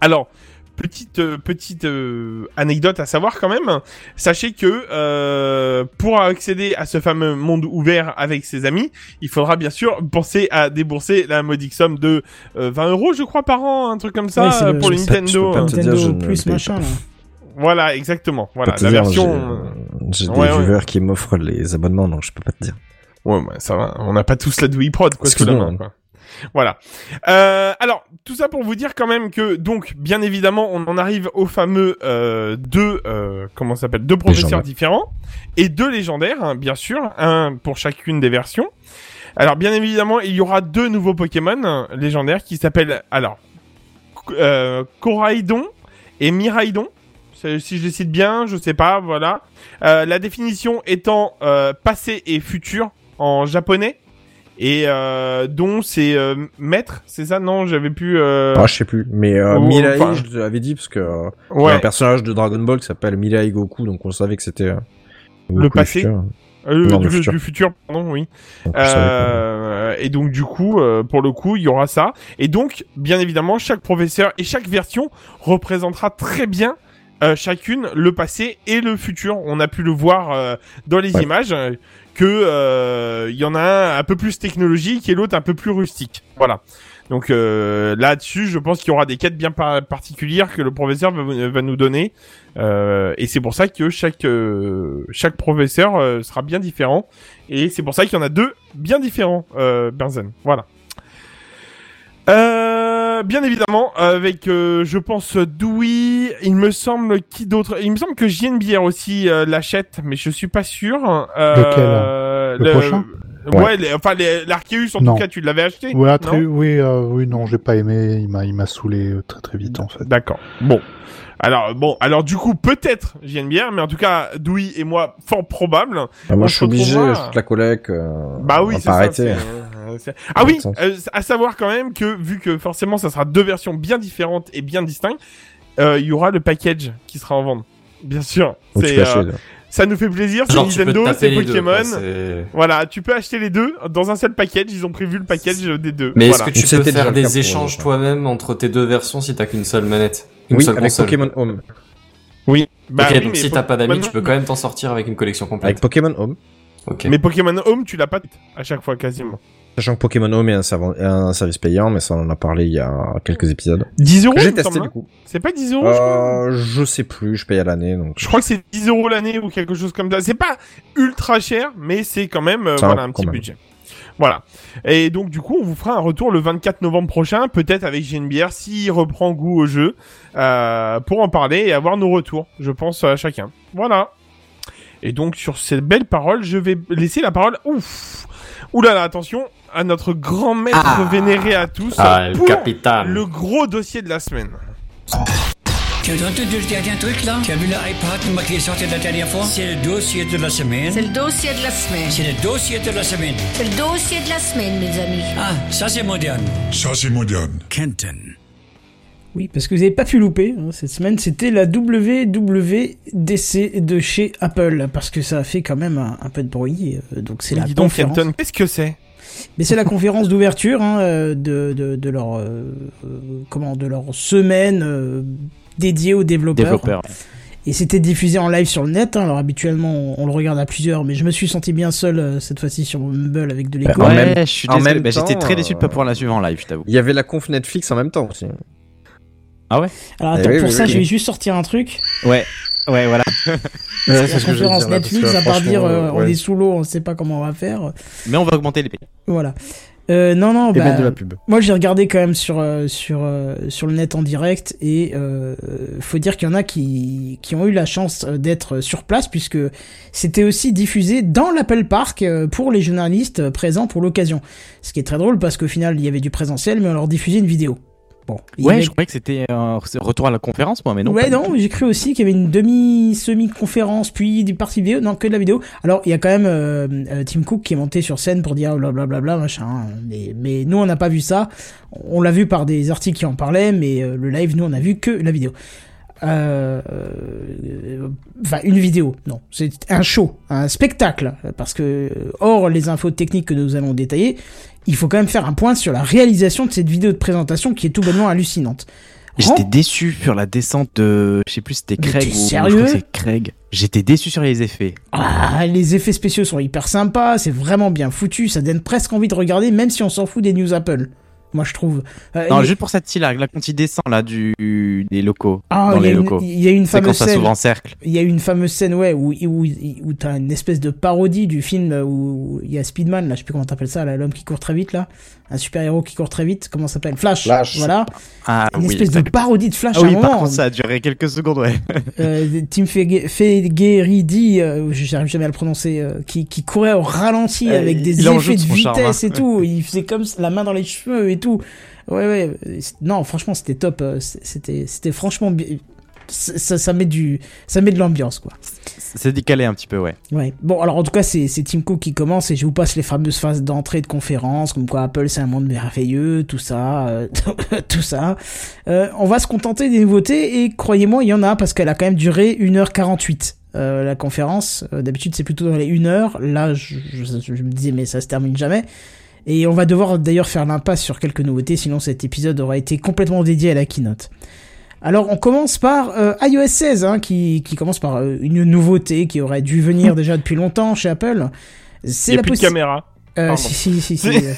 Alors, petite euh, petite euh, anecdote à savoir quand même, sachez que euh, pour accéder à ce fameux monde ouvert avec ses amis, il faudra bien sûr penser à débourser la modique somme de euh, 20 euros, je crois, par an, un truc comme ça, Ouais, euh, le- pour le je sais pas- je Nintendo. pas dire, Nintendo je ne plus machin. Voilà, exactement. Voilà, la dire, version. J'ai Ouais, des ouais. viewers qui m'offrent les abonnements, donc je peux pas te dire. Ouais, bah, ça va. On n'a pas tous la Dewey Prod, quoi, quoi. Voilà. Euh, alors, tout ça pour vous dire quand même que, donc, bien évidemment, on en arrive au fameux euh, deux, euh, comment ça s'appelle, deux professeurs différents et deux légendaires, hein, bien sûr, un pour chacune des versions. Alors, bien évidemment, il y aura deux nouveaux Pokémon euh, légendaires qui s'appellent, alors, euh, Coraidon et Miraidon. Si je les cite bien, je sais pas, voilà. Euh, la définition étant euh, passé et futur en japonais. Et euh, dont c'est euh, maître, c'est ça? Non, j'avais pu. Euh... Ah, je sais plus. Mais euh, Mirai, enfin, je l'avais dit parce que euh, il y a Ouais. un personnage de Dragon Ball qui s'appelle Mirai Goku, donc on savait que c'était euh, Le passé futur. Euh, Non, du, le futur. du futur, pardon, oui. Donc, Euh, et donc du coup, euh, pour le coup, il y aura ça. Et donc, bien évidemment, chaque professeur et chaque version représentera très bien euh, chacune le passé et le futur. On a pu le voir euh, dans les Ouais. images que euh, il y en a un un peu plus technologique et l'autre un peu plus rustique. Voilà. Donc euh, là-dessus, je pense qu'il y aura des quêtes bien par- particulières que le professeur va, nous donner. Euh, et c'est pour ça que chaque chaque professeur sera bien différent. Et c'est pour ça qu'il y en a deux bien différents, Benzen. Voilà. Euh, bien évidemment, avec, euh, je pense, Dewey, il me semble, qui d'autre? Il me semble que JNBR aussi euh, l'achète, mais je suis pas sûr. Euh, Le prochain? Ouais, les- enfin, les- l'Arceus, en Non. tout cas, tu l'avais acheté Ouais, non? très, oui, euh, oui, non, j'ai pas aimé. Il m'a, il m'a saoulé euh, très très vite en fait. D'accord. Bon. Alors bon, alors du coup peut-être JNBR, mais en tout cas Dewey et moi fort probable. Ah, moi, On je suis obligé, toute la collègue. Euh, Bah oui, va c'est ça. Ah oui, euh, à savoir quand même que vu que forcément ça sera deux versions bien différentes et bien distinctes, euh, il y aura le package qui sera en vente. Bien sûr. C'est, euh, ça nous fait plaisir, c'est Nintendo, c'est deux, Pokémon. quoi, voilà, tu peux acheter les deux dans un seul package. Ils ont prévu le package des deux. Mais voilà. est-ce que tu peux faire des échanges toi-même entre tes deux versions si t'as qu'une seule manette Une Oui, seule avec console Pokémon Home. Oui. Bah ok, oui, donc mais si t'as pas d'amis, tu peux quand même t'en sortir avec une collection complète. Avec Pokémon Home. Ok. Mais Pokémon Home, tu l'as pas à chaque fois quasiment. Sachant que Pokémon Home est un, service payant, mais ça on en a parlé il y a quelques épisodes. 10 euros. J'ai testé du hein coup. C'est pas 10 euros. Euh, je sais plus, je paye à l'année donc. Je crois que c'est 10 euros l'année ou quelque chose comme ça. C'est pas ultra cher, mais c'est quand même euh, voilà, un petit même. budget. Voilà. Et donc du coup, on vous fera un retour le 24 novembre prochain, peut-être avec JNBR s'il reprend goût au jeu, euh, pour en parler et avoir nos retours, je pense à chacun. Voilà. Et donc sur ces belles paroles, je vais laisser la parole. Ouf. Ouh là là, attention à notre grand maître vénéré à tous Ah, le pour capitaine. le gros dossier de la semaine. Tu as entendu le dernier truc là? Tu as vu l'iPad qui est sorti la dernière fois? C'est le dossier de la semaine. C'est le dossier de la semaine. C'est le dossier de la semaine. C'est le dossier de la semaine, mes amis. Ah, ça c'est moderne. Ça, c'est moderne. Kenton. Oui, parce que vous n'avez pas pu louper hein, cette semaine, c'était la WWDC de chez Apple, parce que ça a fait quand même un, un peu de bruit. euh, donc c'est la Dis donc, qu'est-ce que c'est? Mais c'est la conférence d'ouverture hein, euh, de, de, de leur euh, comment de leur semaine euh, dédiée aux développeurs. Développeur. Et c'était diffusé en live sur le net. hein. Alors habituellement on, on le regarde à plusieurs, mais je me suis senti bien seul euh, cette fois-ci sur mon Mumble avec de l'écho. Ouais, même- je suis en désolé. même Bah, J'étais très déçu de pas euh, pouvoir la suivre en live, je t'avoue. Il y avait la conf Netflix en même temps aussi. Ah ouais Alors Eh attends, oui, pour oui, ça oui. je vais juste sortir un truc. Ouais, ouais, voilà. <laughs> la conférence Netflix, à part dire euh, on est sous l'eau, on sait pas comment on va faire. Mais on va augmenter les prix. Voilà. Euh, non, non, Et bah, mettre de la pub. moi j'ai regardé quand même sur euh, sur euh, sur le net en direct et euh, faut dire qu'il y en a qui qui ont eu la chance d'être sur place puisque c'était aussi diffusé dans l'Apple Park pour les journalistes présents pour l'occasion. Ce qui est très drôle parce qu'au final il y avait du présentiel mais on leur diffusait une vidéo. Bon. Ouais, avait- je croyais que c'était un retour à la conférence, moi, mais non. ouais, non, j'ai cru aussi qu'il y avait une demi-semi-conférence, puis du partie vidéo. Non, que de la vidéo. Alors, il y a quand même euh, euh, Tim Cook qui est monté sur scène pour dire blablabla, machin. hein. Mais, mais nous, on n'a pas vu ça. On l'a vu par des articles qui en parlaient, mais euh, le live, nous, on a vu que la vidéo. Euh, euh, Enfin, une vidéo, non. C'est un show, un spectacle. Parce que, hors les infos techniques que nous allons détailler, il faut quand même faire un point sur la réalisation de cette vidéo de présentation qui est tout bonnement hallucinante. J'étais déçu sur la descente de. Je sais plus c'était Craig ou. je sérieux crois que c'est Craig. J'étais déçu sur les effets. Ah, les effets spéciaux sont hyper sympas, c'est vraiment bien foutu, ça donne presque envie de regarder, même si on s'en fout des news Apple. Moi, je trouve. Euh, Non, juste pour cette là, là quand il descend là du des locaux, Ah, dans les une- locaux. il y a une quand fameuse ça scène. s'ouvre en cercle. Il y a une fameuse scène, ouais, où, où, où t'as une espèce de parodie du film où il y a Speedman, là, je sais plus comment t'appelles ça, là, l'homme qui court très vite, là. Un super-héros qui court très vite, comment ça s'appelle Flash. Flash. Voilà. Ah Une oui, espèce de parodie de Flash Ah à un oui, par moment. contre, ça a duré quelques secondes, ouais. euh, Tim Fegheridi, euh, j'arrive jamais à le prononcer, euh, qui, qui courait au ralenti Euh, avec des effets de vitesse charme, hein. et tout. Il faisait comme la main dans les cheveux et tout. Ouais, ouais. Non, franchement, c'était top. euh, C'était, c'était franchement bien. Ça, ça, met du, ça met de l'ambiance, quoi. C'est décalé un petit peu, ouais. Ouais. Bon, alors en tout cas, c'est Tim Cook qui commence et je vous passe les fameuses phases d'entrée de conférence, comme quoi Apple c'est un monde merveilleux, tout ça, euh, <laughs> tout ça. Euh, on va se contenter des nouveautés et croyez-moi, il y en a parce qu'elle a quand même duré 1h48. Euh, la conférence, Euh, d'habitude c'est plutôt dans les 1 heure. Là, je, je- je me disais, mais ça se termine jamais. Et on va devoir d'ailleurs faire l'impasse sur quelques nouveautés, sinon cet épisode aurait été complètement dédié à la keynote. Alors on commence par euh, iOS 16, hein, qui, qui commence par euh, une nouveauté qui aurait dû venir <laughs> déjà depuis longtemps chez Apple. C'est la plus de caméra. Euh, si, si, si, si, <laughs> euh.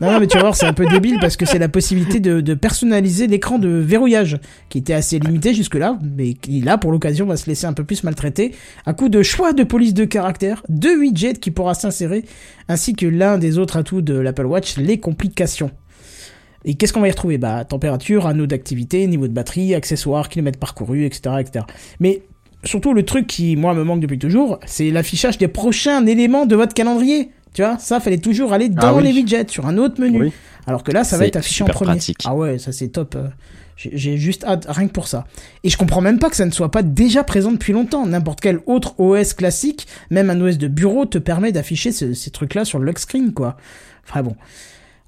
Non, non, mais tu vas voir, c'est un peu débile parce que c'est la possibilité de, de personnaliser l'écran de verrouillage qui était assez limité jusque-là, mais qui là, pour l'occasion, va se laisser un peu plus maltraiter à coup de choix de police de caractère, de widget qui pourra s'insérer, ainsi que l'un des autres atouts de l'Apple Watch, les complications. Et qu'est-ce qu'on va y retrouver? Bah, température, anneau d'activité, niveau de batterie, accessoires, kilomètres parcourus, etc., etc. Mais surtout, le truc qui, moi, me manque depuis toujours, c'est l'affichage des prochains éléments de votre calendrier. Tu vois, ça, fallait toujours aller dans Ah oui. les widgets, sur un autre menu. Oui. Alors que là, ça va être affiché en premier. pratique. Ah ouais, ça c'est top. euh, J'ai j'ai juste hâte, rien que pour ça. Et je comprends même pas que ça ne soit pas déjà présent depuis longtemps. N'importe quel autre OS classique, même un OS de bureau, te permet d'afficher ce- ces trucs-là sur le lock screen, quoi. Enfin bon.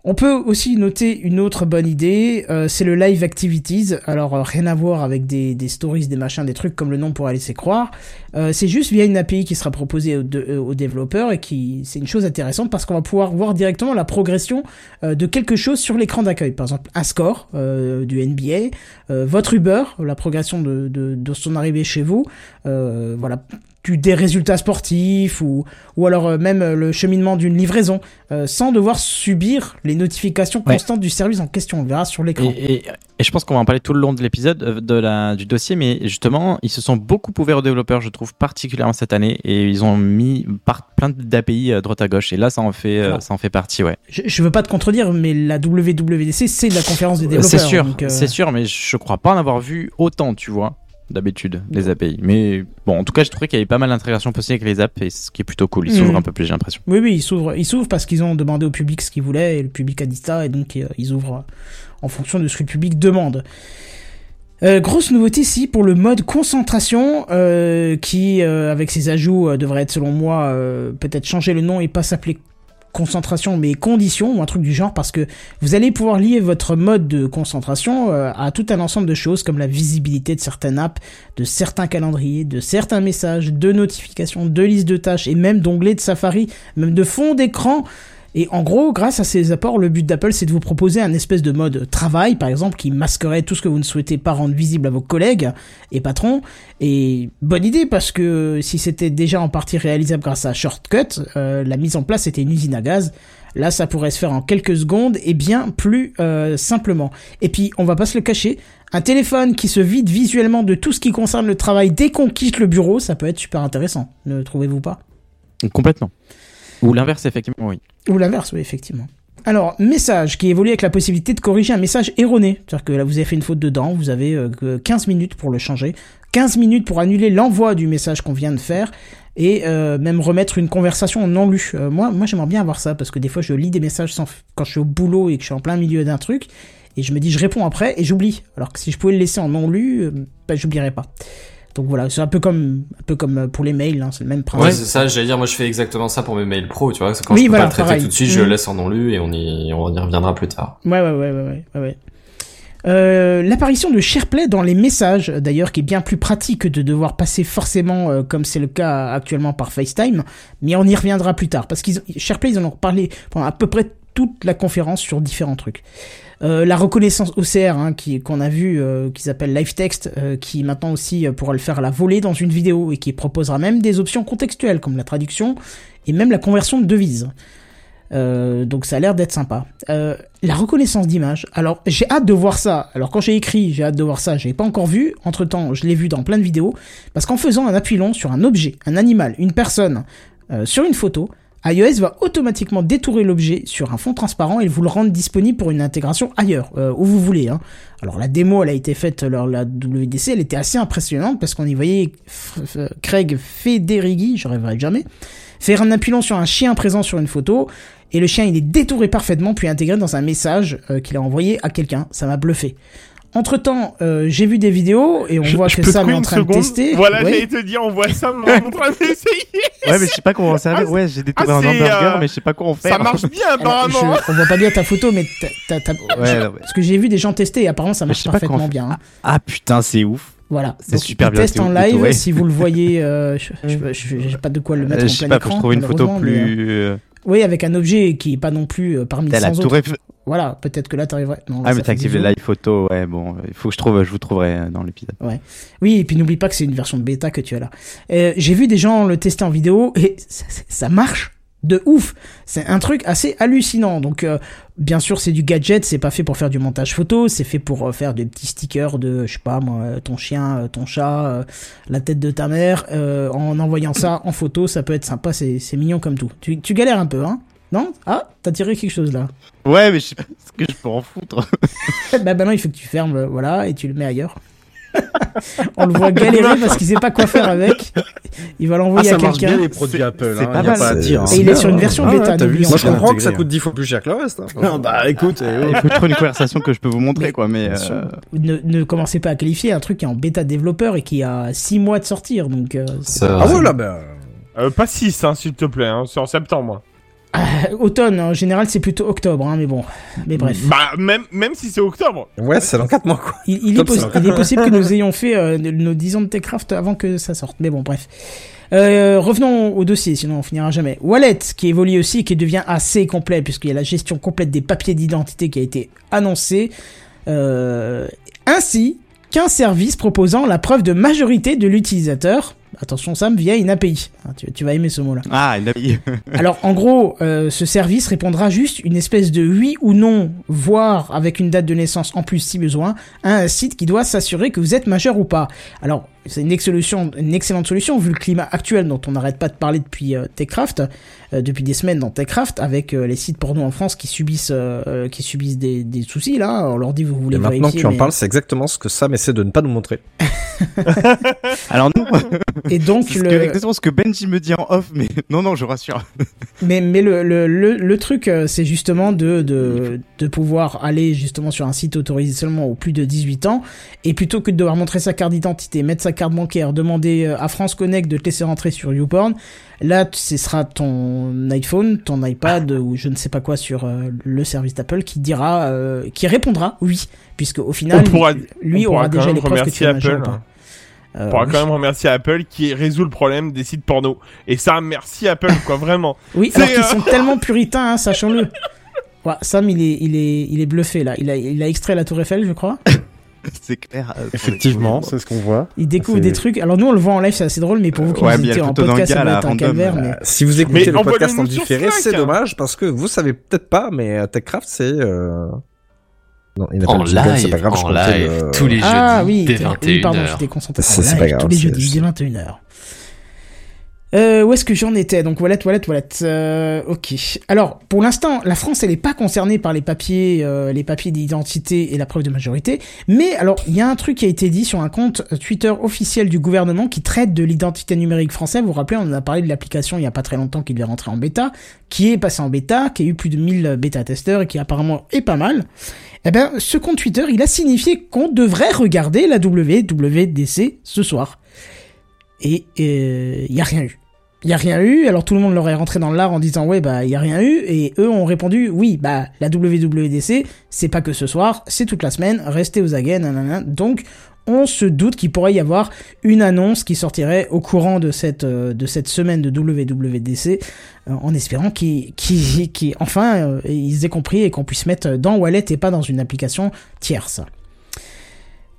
On peut aussi noter une autre bonne idée, euh, c'est le Live Activities. Alors euh, rien à voir avec des, stories, des machins, des trucs comme le nom pourrait laisser croire. Euh, c'est juste via une API qui sera proposée aux, développeurs et qui c'est une chose intéressante parce qu'on va pouvoir voir directement la progression de quelque chose sur l'écran d'accueil. Par exemple, un score du NBA, votre Uber, la progression de, de, son arrivée chez vous, voilà, du- des résultats sportifs ou, ou alors euh, même euh, le cheminement d'une livraison, euh, sans devoir subir les notifications Ouais. constantes du service en question. On verra sur l'écran. Et, et- et je pense qu'on va en parler tout le long de l'épisode, de la, du dossier, mais justement, ils se sont beaucoup ouverts aux développeurs, je trouve, particulièrement cette année, et ils ont mis par, plein d'API à droite à gauche, et là, ça en fait, Alors. ça en fait partie, ouais. Je, je veux pas te contredire, mais la WWDC, c'est la conférence des développeurs. C'est sûr, euh, c'est sûr, mais je crois pas en avoir vu autant, tu vois, d'habitude, des API. Mais bon, en tout cas, je trouvais qu'il y avait pas mal d'intégration possible avec les apps, et ce qui est plutôt cool. Ils Mhm. s'ouvrent un peu plus, j'ai l'impression. Oui, oui, ils s'ouvrent, ils s'ouvrent parce qu'ils ont demandé au public ce qu'ils voulaient et le public a dit ça et donc euh, ils ouvrent euh, en fonction de ce que le public demande. Euh, grosse nouveauté ici pour le mode concentration euh, qui, euh, avec ses ajouts, devrait être selon moi peut-être changer le nom et pas s'appeler concentration mais conditions ou un truc du genre parce que vous allez pouvoir lier votre mode de concentration euh, à tout un ensemble de choses comme la visibilité de certaines apps, de certains calendriers, de certains messages, de notifications, de listes de tâches et même d'onglets de Safari, même de fond d'écran. Et en gros, grâce à ces apports, le but d'Apple, c'est de vous proposer un espèce de mode travail, par exemple, qui masquerait tout ce que vous ne souhaitez pas rendre visible à vos collègues et patrons. Et bonne idée, parce que si c'était déjà en partie réalisable grâce à Shortcut, euh, la mise en place était une usine à gaz. Là, ça pourrait se faire en quelques secondes et bien plus euh, simplement. Et puis, on va pas se le cacher, un téléphone qui se vide visuellement de tout ce qui concerne le travail dès qu'on quitte le bureau, ça peut être super intéressant, ne trouvez-vous pas? Complètement. Ou l'inverse, effectivement, oui. Ou l'inverse, oui, effectivement. Alors, message qui évolue avec la possibilité de corriger un message erroné. C'est-à-dire que là, vous avez fait une faute dedans, vous avez euh, que 15 minutes pour le changer, 15 minutes pour annuler l'envoi du message qu'on vient de faire, et euh, même remettre une conversation en non lu. Euh, moi, moi j'aimerais bien avoir ça, parce que des fois, je lis des messages sans quand je suis au boulot et que je suis en plein milieu d'un truc, et je me dis, je réponds après, et j'oublie. Alors que si je pouvais le laisser en non lu, euh, bah, j'oublierais pas. Donc voilà, c'est un peu comme, un peu comme euh, pour les mails, hein, c'est le même principe. Ouais, c'est ça, j'allais dire, moi je fais exactement ça pour mes mails pro, tu vois, quand Oui, je peux voilà, pas le traiter pareil. tout de suite, je le laisse en non lu et on y, on y reviendra plus tard. Ouais, ouais, ouais, ouais, ouais, ouais, ouais. Euh, L'apparition de SharePlay dans les messages, d'ailleurs, qui est bien plus pratique que de devoir passer forcément, euh, comme c'est le cas actuellement par FaceTime, mais on y reviendra plus tard, parce qu'ils SharePlay, ils en ont parlé pendant à peu près toute la conférence sur différents trucs. Euh, la reconnaissance OCR hein, qui qu'on a vu, euh, qu'ils appellent Live Text, euh, qui maintenant aussi pourra le faire la volée dans une vidéo et qui proposera même des options contextuelles comme la traduction et même la conversion de devises. Donc ça a l'air d'être sympa. La reconnaissance d'image. Alors j'ai hâte de voir ça. Alors quand j'ai écrit, j'ai hâte de voir ça. J'ai pas encore vu. Entre temps, je l'ai vu dans plein de vidéos. Parce qu'en faisant un appui long sur un objet, un animal, une personne, sur une photo, iOS va automatiquement détourer l'objet sur un fond transparent et vous le rendre disponible pour une intégration ailleurs, euh, où vous voulez. Hein. Alors la démo, elle a été faite lors de la WDC, elle était assez impressionnante parce qu'on y voyait Craig Federighi, je rêverais jamais, faire un appui long sur un chien présent sur une photo et le chien il est détouré parfaitement puis intégré dans un message euh, qu'il a envoyé à quelqu'un. Ça m'a bluffé. Entre temps, j'ai vu des vidéos et on Je- voit je que Sam est en train de tester. Voilà, Ouais. j'allais te dire, on voit ça, mais on est en train d'essayer. Ouais, mais je sais pas comment on servir. Ah, Ouais, j'ai détourné ah, un hamburger, euh, mais je sais pas quoi en faire. Ça marche bien, Alors, apparemment. je- on voit pas bien ta photo, mais t'as, t'as- Ouais, je- non, mais- parce que j'ai vu des gens tester et apparemment ça marche comment parfaitement bien. hein. Ah putain, c'est ouf. Voilà. C'est super bien teste en live. Si vous le voyez, euh, je, je- je- j'ai pas de quoi le mettre Euh, en je sais plein pas, faut trouver une photo mais, euh, plus. euh, Oui, avec un objet qui est pas non plus euh, parmi la 100 tour autres. Voilà, peut-être que là t'arriverais. Non, là, Ah, mais fait t'as activé des le zooms. live photo, ouais, bon, il faut que je trouve, je vous trouverai euh, dans l'épisode. Ouais. Oui, et puis n'oublie pas que c'est une version de bêta que tu as là. Euh, j'ai vu des gens le tester en vidéo et <laughs> ça marche de ouf. C'est un truc assez hallucinant. Donc, euh, bien sûr, c'est du gadget, c'est pas fait pour faire du montage photo, c'est fait pour euh, faire des petits stickers de, je sais pas moi, euh, ton chien, ton chat, euh, la tête de ta mère. En envoyant ça en photo, ça peut être sympa, c'est mignon comme tout. Tu, tu galères un peu, hein? Non? Ah, t'as tiré quelque chose là. Ouais, mais je sais pas ce que je peux en foutre. <laughs> bah, bah non, il faut que tu fermes, voilà, et tu le mets ailleurs. <laughs> On le voit galérer parce qu'il sait pas quoi faire avec. Il va Ah, l'envoyer ça à marche bien quelqu'un. les produits Apple. c'est hein, pas mal. pas à dire. Et il est sur une version Ah, bêta, Moi, je comprends que ça coûte 10 fois plus cher que le reste. hein. Ah, bah écoute, Il faut trouver une conversation que je peux vous <laughs> montrer, quoi, mais. Euh, Ne, ne commencez pas à qualifier un truc qui est en bêta développeur et qui a 6 mois de sortir. Donc, euh, Ça- Ah voilà, ben. Euh, pas 6, hein, s'il te plaît, hein, c'est en septembre. Euh, automne, en général, c'est plutôt octobre, hein, mais bon. Mais bref. Bah, même, même si c'est octobre. Ouais, c'est dans 4 mois, quoi. Il, il est, il est possible que <laughs> nous ayons fait euh, nos 10 ans de Techcraft avant que ça sorte. Mais bon, bref. Euh, revenons au dossier, sinon on finira jamais. Wallet, qui évolue aussi et qui devient assez complet, puisqu'il y a la gestion complète des papiers d'identité qui a été annoncée. Euh, ainsi qu'un service proposant la preuve de majorité de l'utilisateur. Attention Sam, via une API. Ah, Tu, tu vas aimer ce mot-là. Ah, il a mis. <laughs> Alors en gros, euh, ce service répondra juste une espèce de oui ou non, voire avec une date de naissance en plus si besoin, à un site qui doit s'assurer que vous êtes majeur ou pas. Alors c'est une, une excellente solution vu le climat actuel dont on n'arrête pas de parler depuis euh, Techcraft, euh, depuis des semaines dans Techcraft, avec euh, les sites porno en France qui subissent, qui subissent des, des soucis là. On leur dit vous voulez Et maintenant que vérifier, tu en parles, c'est exactement ce que Sam essaie de ne pas nous montrer. <laughs> <laughs> Alors non, Et donc c'est ce le... que- exactement ce que Benji me dit en off, mais <laughs> non, non, je rassure. Mais, mais le, le, le, le truc, euh, c'est justement de, de, de pouvoir aller justement sur un site autorisé seulement aux plus de 18 ans, et plutôt que de devoir montrer sa carte d'identité, mettre sa carte bancaire, demander euh, à France Connect de te laisser rentrer sur YouPorn, là, ce sera ton iPhone, ton iPad, ou je ne sais pas quoi sur euh, le service d'Apple qui dira, euh, qui répondra oui, puisque au final, On pourra- lui on aura déjà les preuves que tu ou Apple. pas. On Euh, pourra oui. quand même remercier Apple qui résout le problème des sites porno. Et ça, merci Apple, quoi, vraiment. <laughs> Oui, alors qu'ils euh, sont <laughs> tellement puritains, hein, sachons-le. Ouais, Sam, il est, il est, il est bluffé là. Il a, il a extrait la Tour Eiffel, je crois. <coughs> C'est clair. euh, Effectivement, c'est ce qu'on voit. Il découvre des trucs. Alors nous, on le voit en live, c'est assez drôle, mais pour vous qui Ouais, nous mais le en podcast, ça doit être random, calvaire. Mais... Si vous Mais écoutez le envoie-le podcast en différé, c'est hein. dommage parce que vous savez peut-être pas, mais Techcraft, c'est. Euh... Non, il En live, pas grave, je en live, le- tous les jeudis, Ah oui, dès t'es- oui, pardon, 21h. j'étais concentré. C'est- pas grave, Tous les c'est- jeudis, dès 21h. Euh, où est-ce que j'en étais Donc wallet, wallet, wallet. Euh, ok. Alors pour l'instant, la France elle est pas concernée par les papiers, euh, les papiers d'identité et la preuve de majorité. Mais alors il y a un truc qui a été dit sur un compte Twitter officiel du gouvernement qui traite de l'identité numérique française. Vous vous rappelez, on en a parlé de l'application il y a pas très longtemps qui devait rentrer en bêta, qui est passé en bêta, qui a eu plus de 1000 bêta testeurs et qui apparemment est pas mal. Eh ben, ce compte Twitter, il a signifié qu'on devrait regarder la WWDC ce soir. Et il y a rien eu. Il a rien eu, alors tout le monde leur est rentré dans l'art en disant ouais bah il y a rien eu et eux ont répondu oui bah la WWDC c'est pas que ce soir, c'est toute la semaine, restez aux aguets. Donc on se doute qu'il pourrait y avoir une annonce qui sortirait au courant de cette euh, de cette semaine de WWDC euh, en espérant qu'ils qu'ils qu'ils- enfin euh, ils aient compris et qu'on puisse mettre dans Wallet et pas dans une application tierce.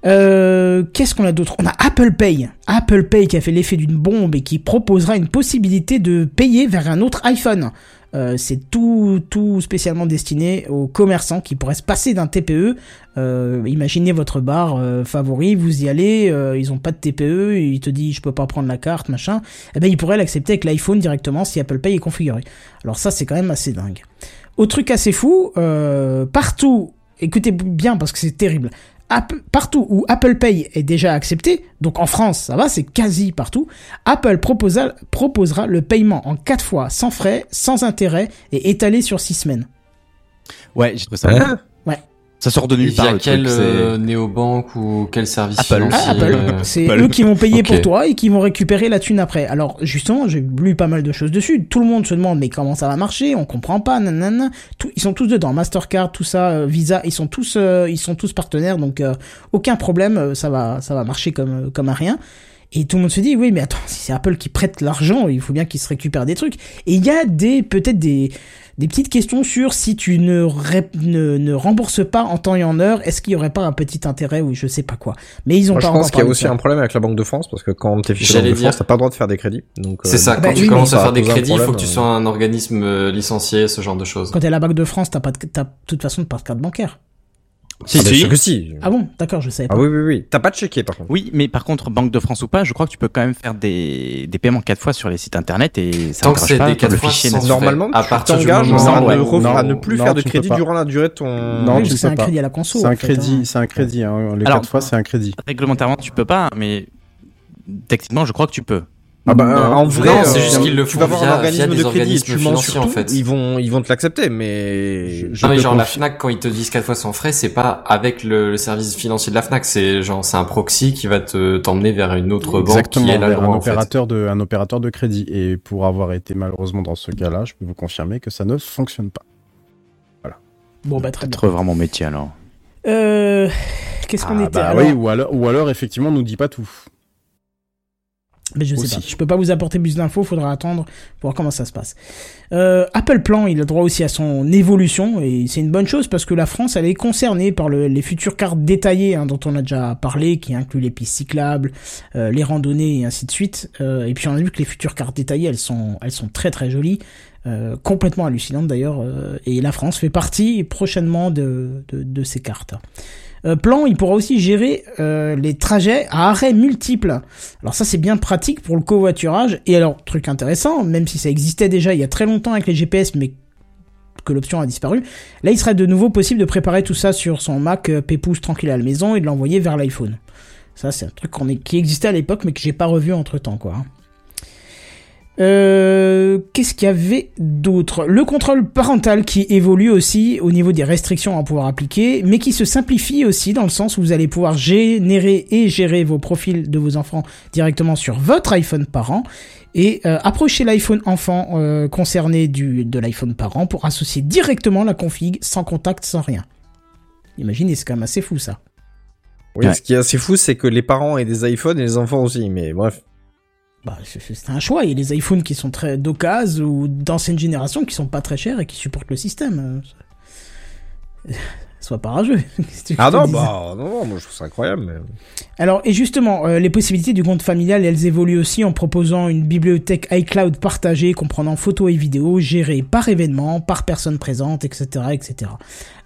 Euh, Qu'est-ce qu'on a d'autre? On a Apple Pay. Apple Pay qui a fait l'effet d'une bombe et qui proposera une possibilité de payer vers un autre iPhone. Euh, c'est tout, tout spécialement destiné aux commerçants qui pourraient se passer d'un TPE. Euh, imaginez votre bar favori, vous y allez, ils ont pas de TPE, il te dit je peux pas prendre la carte, machin. Eh ben ils pourraient l'accepter avec l'iPhone directement si Apple Pay est configuré. Alors ça c'est quand même assez dingue. Autre truc assez fou, partout, écoutez bien parce que c'est terrible. Apple- partout où Apple Pay est déjà accepté, donc en France, ça va, c'est quasi partout, Apple proposa- proposera le paiement en 4 fois, sans frais, sans intérêt et étalé sur 6 semaines. Ouais, j'ai trouvé ça. Ça sort de nulle part. via le quel truc, c'est- euh, néobanque ou quel service Apple. Ah, Apple, euh, c'est eux qui vont payer pour toi et qui vont récupérer la thune après. Alors justement, j'ai lu pas mal de choses dessus. Tout le monde se demande mais comment ça va marcher? On comprend pas. Nanana. Tout, ils sont tous dedans. Mastercard, tout ça, euh, Visa, ils sont tous, euh, ils sont tous partenaires. Donc euh, aucun problème. Ça va, ça va marcher comme comme à rien. Et tout le monde se dit oui mais attends si c'est Apple qui prête l'argent, il faut bien qu'ils se récupèrent des trucs. Et il y a des peut-être des des petites questions sur si tu ne, ré- ne, ne rembourses pas en temps et en heure, est-ce qu'il y aurait pas un petit intérêt ou je sais pas quoi. Mais ils ont Moi, pas je pense qu'il y a de aussi ça. un problème avec la Banque de France parce que quand t'es fiché Banque de France, t'as pas le droit de faire des crédits. Donc euh, C'est ça, bah quand oui, tu commences ça à faire des crédits, il faut que tu euh. sois un organisme euh, licencié, ce genre de choses. Quand t'es à la Banque de France, t'as pas de, t'as de toute façon pas de carte bancaire. Si, ah, bien si. sûr que si. Ah bon, d'accord, je savais pas. Ah oui, oui, oui. T'as pas de chéquier par contre. Oui, mais par contre, Banque de France ou pas, je crois que tu peux quand même faire des, des paiements quatre fois sur les sites internet et ça Tant que c'est pas des le quatre fois fichier sans national. Normalement, à tu partir du moment à, ouais, ref- à non, ne plus non, faire de crédit durant la durée de ton. Non, Oui, tu c'est un pas. crédit à la conso. C'est en un fait, crédit, hein. c'est un crédit. Hein. Les Alors- quatre fois, c'est un crédit. Réglementairement, tu peux pas, mais techniquement, je crois que tu peux. Ah bah, Non, en vrai, non, c'est euh, juste qu'ils le tu font vas avoir via- un organisme via des de crédit tu mens sur en tout, fait. ils vont, ils vont te l'accepter, mais. Je- Non mais genre la Fnac quand ils te disent quatre fois sans frais, c'est pas avec le, le service financier de la Fnac, c'est genre c'est un proxy qui va te t'emmener vers une autre banque qui est là vers un en fait. opérateur de, un opérateur de crédit. Et pour avoir été malheureusement dans ce cas-là, je peux vous confirmer que ça ne fonctionne pas. Bon, bah très bien. Vraiment métier alors. Euh, qu'est-ce qu'on Ah, était bah alors oui, ou alors, ou alors effectivement, on nous dit pas tout. Mais je sais pas. Je peux pas vous apporter plus d'infos. Faudra attendre pour voir comment ça se passe. Euh, Apple Plan, il a droit aussi à son évolution et c'est une bonne chose parce que la France, elle est concernée par le- les futures cartes détaillées hein, dont on a déjà parlé, qui incluent les pistes cyclables, euh, les randonnées et ainsi de suite. Euh, et puis on a vu que les futures cartes détaillées, elles sont, elles sont très très jolies. Euh, complètement hallucinantes d'ailleurs, euh, et la France fait partie prochainement de, de, de ces cartes. Euh, plan, il pourra aussi gérer euh, les trajets à arrêts multiples. Alors ça c'est bien pratique pour le covoiturage. Et alors, truc intéressant, même si ça existait déjà il y a très longtemps avec les GPS, mais que l'option a disparu, là il serait de nouveau possible de préparer tout ça sur son Mac euh, Pépouze tranquille à la maison et de l'envoyer vers l'iPhone. Ça c'est un truc qui existait à l'époque mais que j'ai pas revu entre temps quoi. Euh, Qu'est-ce qu'il y avait d'autre? Le contrôle parental qui évolue aussi au niveau des restrictions à pouvoir appliquer, mais qui se simplifie aussi dans le sens où vous allez pouvoir générer et gérer vos profils de vos enfants directement sur votre iPhone parent et euh, approcher l'iPhone enfant euh, concerné du, de l'iPhone parent pour associer directement la config sans contact, sans rien. Imaginez, c'est quand même assez fou ça. Oui, Ouais. ce qui est assez fou, c'est que les parents aient des iPhones et les enfants aussi, mais bref. Bah, c'est un choix. Il y a des iPhones qui sont très d'occasion ou d'ancienne génération qui sont pas très chers et qui supportent le système. Sois pas rageux. Ah non, bah non, non, moi je trouve ça incroyable. Mais... Alors, et justement, euh, les possibilités du compte familial, elles évoluent aussi en proposant une bibliothèque iCloud partagée comprenant photos et vidéos gérées par événement, par personne présente, etc., etc.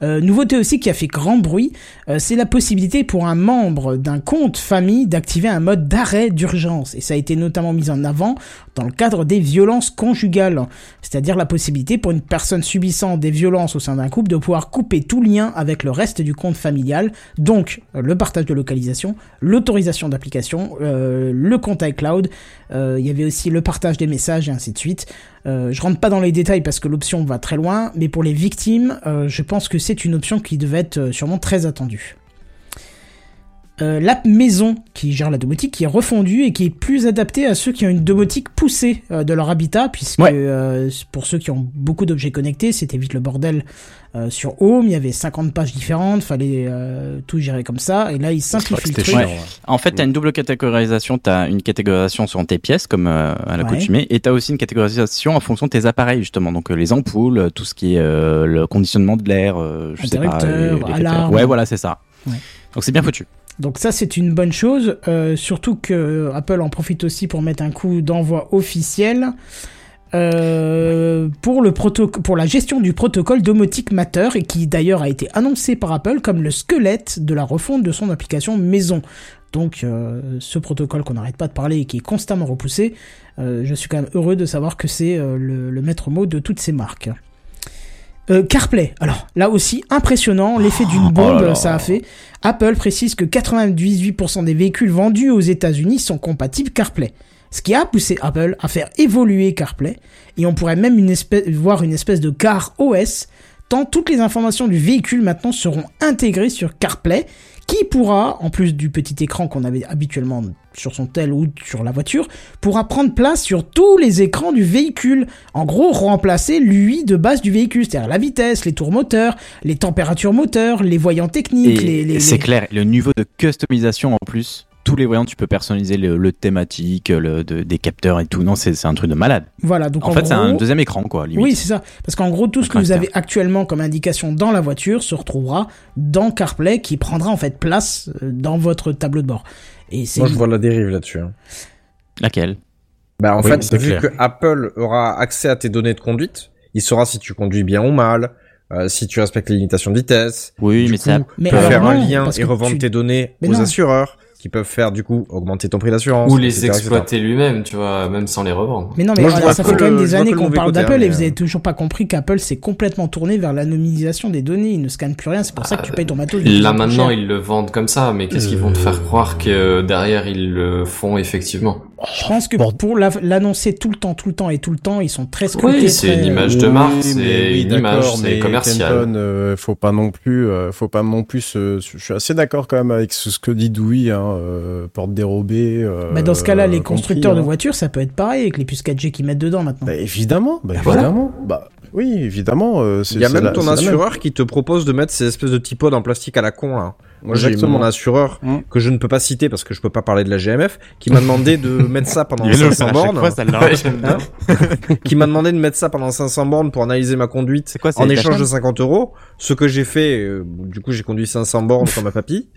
Euh, nouveauté aussi qui a fait grand bruit, euh, c'est la possibilité pour un membre d'un compte famille d'activer un mode d'arrêt d'urgence. Et ça a été notamment mis en avant dans le cadre des violences conjugales. C'est-à-dire la possibilité pour une personne subissant des violences au sein d'un couple de pouvoir couper tout lien avec le reste du compte familial. Donc, euh, le partage de localisation, l'autorisation d'application, euh, le compte iCloud, il y avait aussi le partage des messages et ainsi de suite. Euh, je rentre pas dans les détails parce que l'option va très loin, mais pour les victimes, euh, je pense que c'est une option qui devait être euh, sûrement très attendue. Euh, L'app Maison qui gère la domotique qui est refondue et qui est plus adaptée à ceux qui ont une domotique poussée euh, de leur habitat puisque Ouais. euh, pour ceux qui ont beaucoup d'objets connectés c'était vite le bordel euh, sur Home il y avait 50 pages différentes fallait euh, tout gérer comme ça et là ils simplifient le truc Ouais. En fait, tu as une double catégorisation. Tu as une catégorisation sur tes pièces, comme euh, à l'accoutumée, et tu as aussi une catégorisation en fonction de tes appareils, justement. Donc, euh, les ampoules, tout ce qui est euh, le conditionnement de l'air, euh, je sais pas. Les. Ouais, voilà, c'est ça. Ouais. Donc, c'est bien foutu. Donc ça c'est une bonne chose, euh, surtout que Apple en profite aussi pour mettre un coup d'envoi officiel euh, pour le pour la gestion du protocole domotique Matter et qui d'ailleurs a été annoncé par Apple comme le squelette de la refonte de son application maison. Donc euh, ce protocole qu'on n'arrête pas de parler et qui est constamment repoussé, euh, je suis quand même heureux de savoir que c'est euh, le maître mot de toutes ces marques. Euh, CarPlay, alors là aussi impressionnant, l'effet d'une bombe oh là là. ça a fait. Apple précise que 98% des véhicules vendus aux États-Unis sont compatibles CarPlay. Ce qui a poussé Apple à faire évoluer CarPlay et on pourrait même une espèce, voir une espèce de Car OS tant toutes les informations du véhicule maintenant seront intégrées sur CarPlay qui pourra, en plus du petit écran qu'on avait habituellement sur son tel ou sur la voiture, pourra prendre place sur tous les écrans du véhicule. En gros, remplacer l'UI de base du véhicule, c'est-à-dire la vitesse, les tours moteurs, les températures moteurs, les voyants techniques, les, c'est les- clair, le niveau de customisation en plus, tous les voyants, tu peux personnaliser le, le thématique, le, de- des capteurs et tout. Non, c'est un truc de malade. Voilà, donc en, en fait, c'est un deuxième écran, quoi. Limite. Oui, c'est ça. Parce qu'en gros, tout ce que vous avez actuellement comme indication dans la voiture se retrouvera dans CarPlay qui prendra en fait place euh, dans votre tableau de bord. Et Moi, je vois la dérive là-dessus. hein. Laquelle? Bah, en Oui, fait, vu clair. que Apple aura accès à tes données de conduite, il saura si tu conduis bien ou mal, euh, si tu respectes les limitations de vitesse. Oui, Du mais coup, ça- peut Mais faire un lien et revendre tu- tes données Mais aux non. assureurs, qui peuvent faire du coup augmenter ton prix d'assurance. Ou les etc., exploiter lui-même, tu vois, même sans les revendre. Mais non, mais Moi, ça fait quand même des années qu'on parle d'Apple hein, et vous avez toujours pas compris qu'Apple s'est complètement tourné vers l'anonymisation des données. Ils ne scannent plus rien, c'est pour ça que tu payes ton matos. Là maintenant, ils le vendent comme ça, mais qu'est-ce qu'ils vont te Euh. faire croire que derrière ils le font effectivement? Je pense que pour la- l'annoncer tout le temps, tout le temps et tout le temps, ils sont très scrutés. Oui, c'est une image de marque, mais c'est oui, une image, c'est mais commercial. Kenton, euh, faut pas non plus, euh, faut pas non plus. se- je suis assez d'accord quand même avec ce, ce que dit Dewey, hein, euh, porte dérobée. euh, Bah, dans ce cas-là, les compris, constructeurs de hein. voitures, ça peut être pareil avec les puces 4G qu'ils mettent dedans maintenant. Bah, évidemment, bah, voilà. évidemment. Bah, oui, évidemment. euh, c'est- Il y a même la- ton assureur qui te propose de mettre ces espèces de petits pods en plastique à la con là. Moi j'ai mon assureur Mm. que je ne peux pas citer parce que je peux pas parler de la GMF <laughs> <laughs> <laughs> qui m'a demandé de mettre ça pendant Il est long, 500 à chaque bornes. fois. Hein qui m'a demandé de mettre ça pendant 500 bornes pour analyser ma conduite quoi, en échange de 50 euros. Ce que j'ai fait, euh, du coup j'ai conduit 500 bornes comme un papy.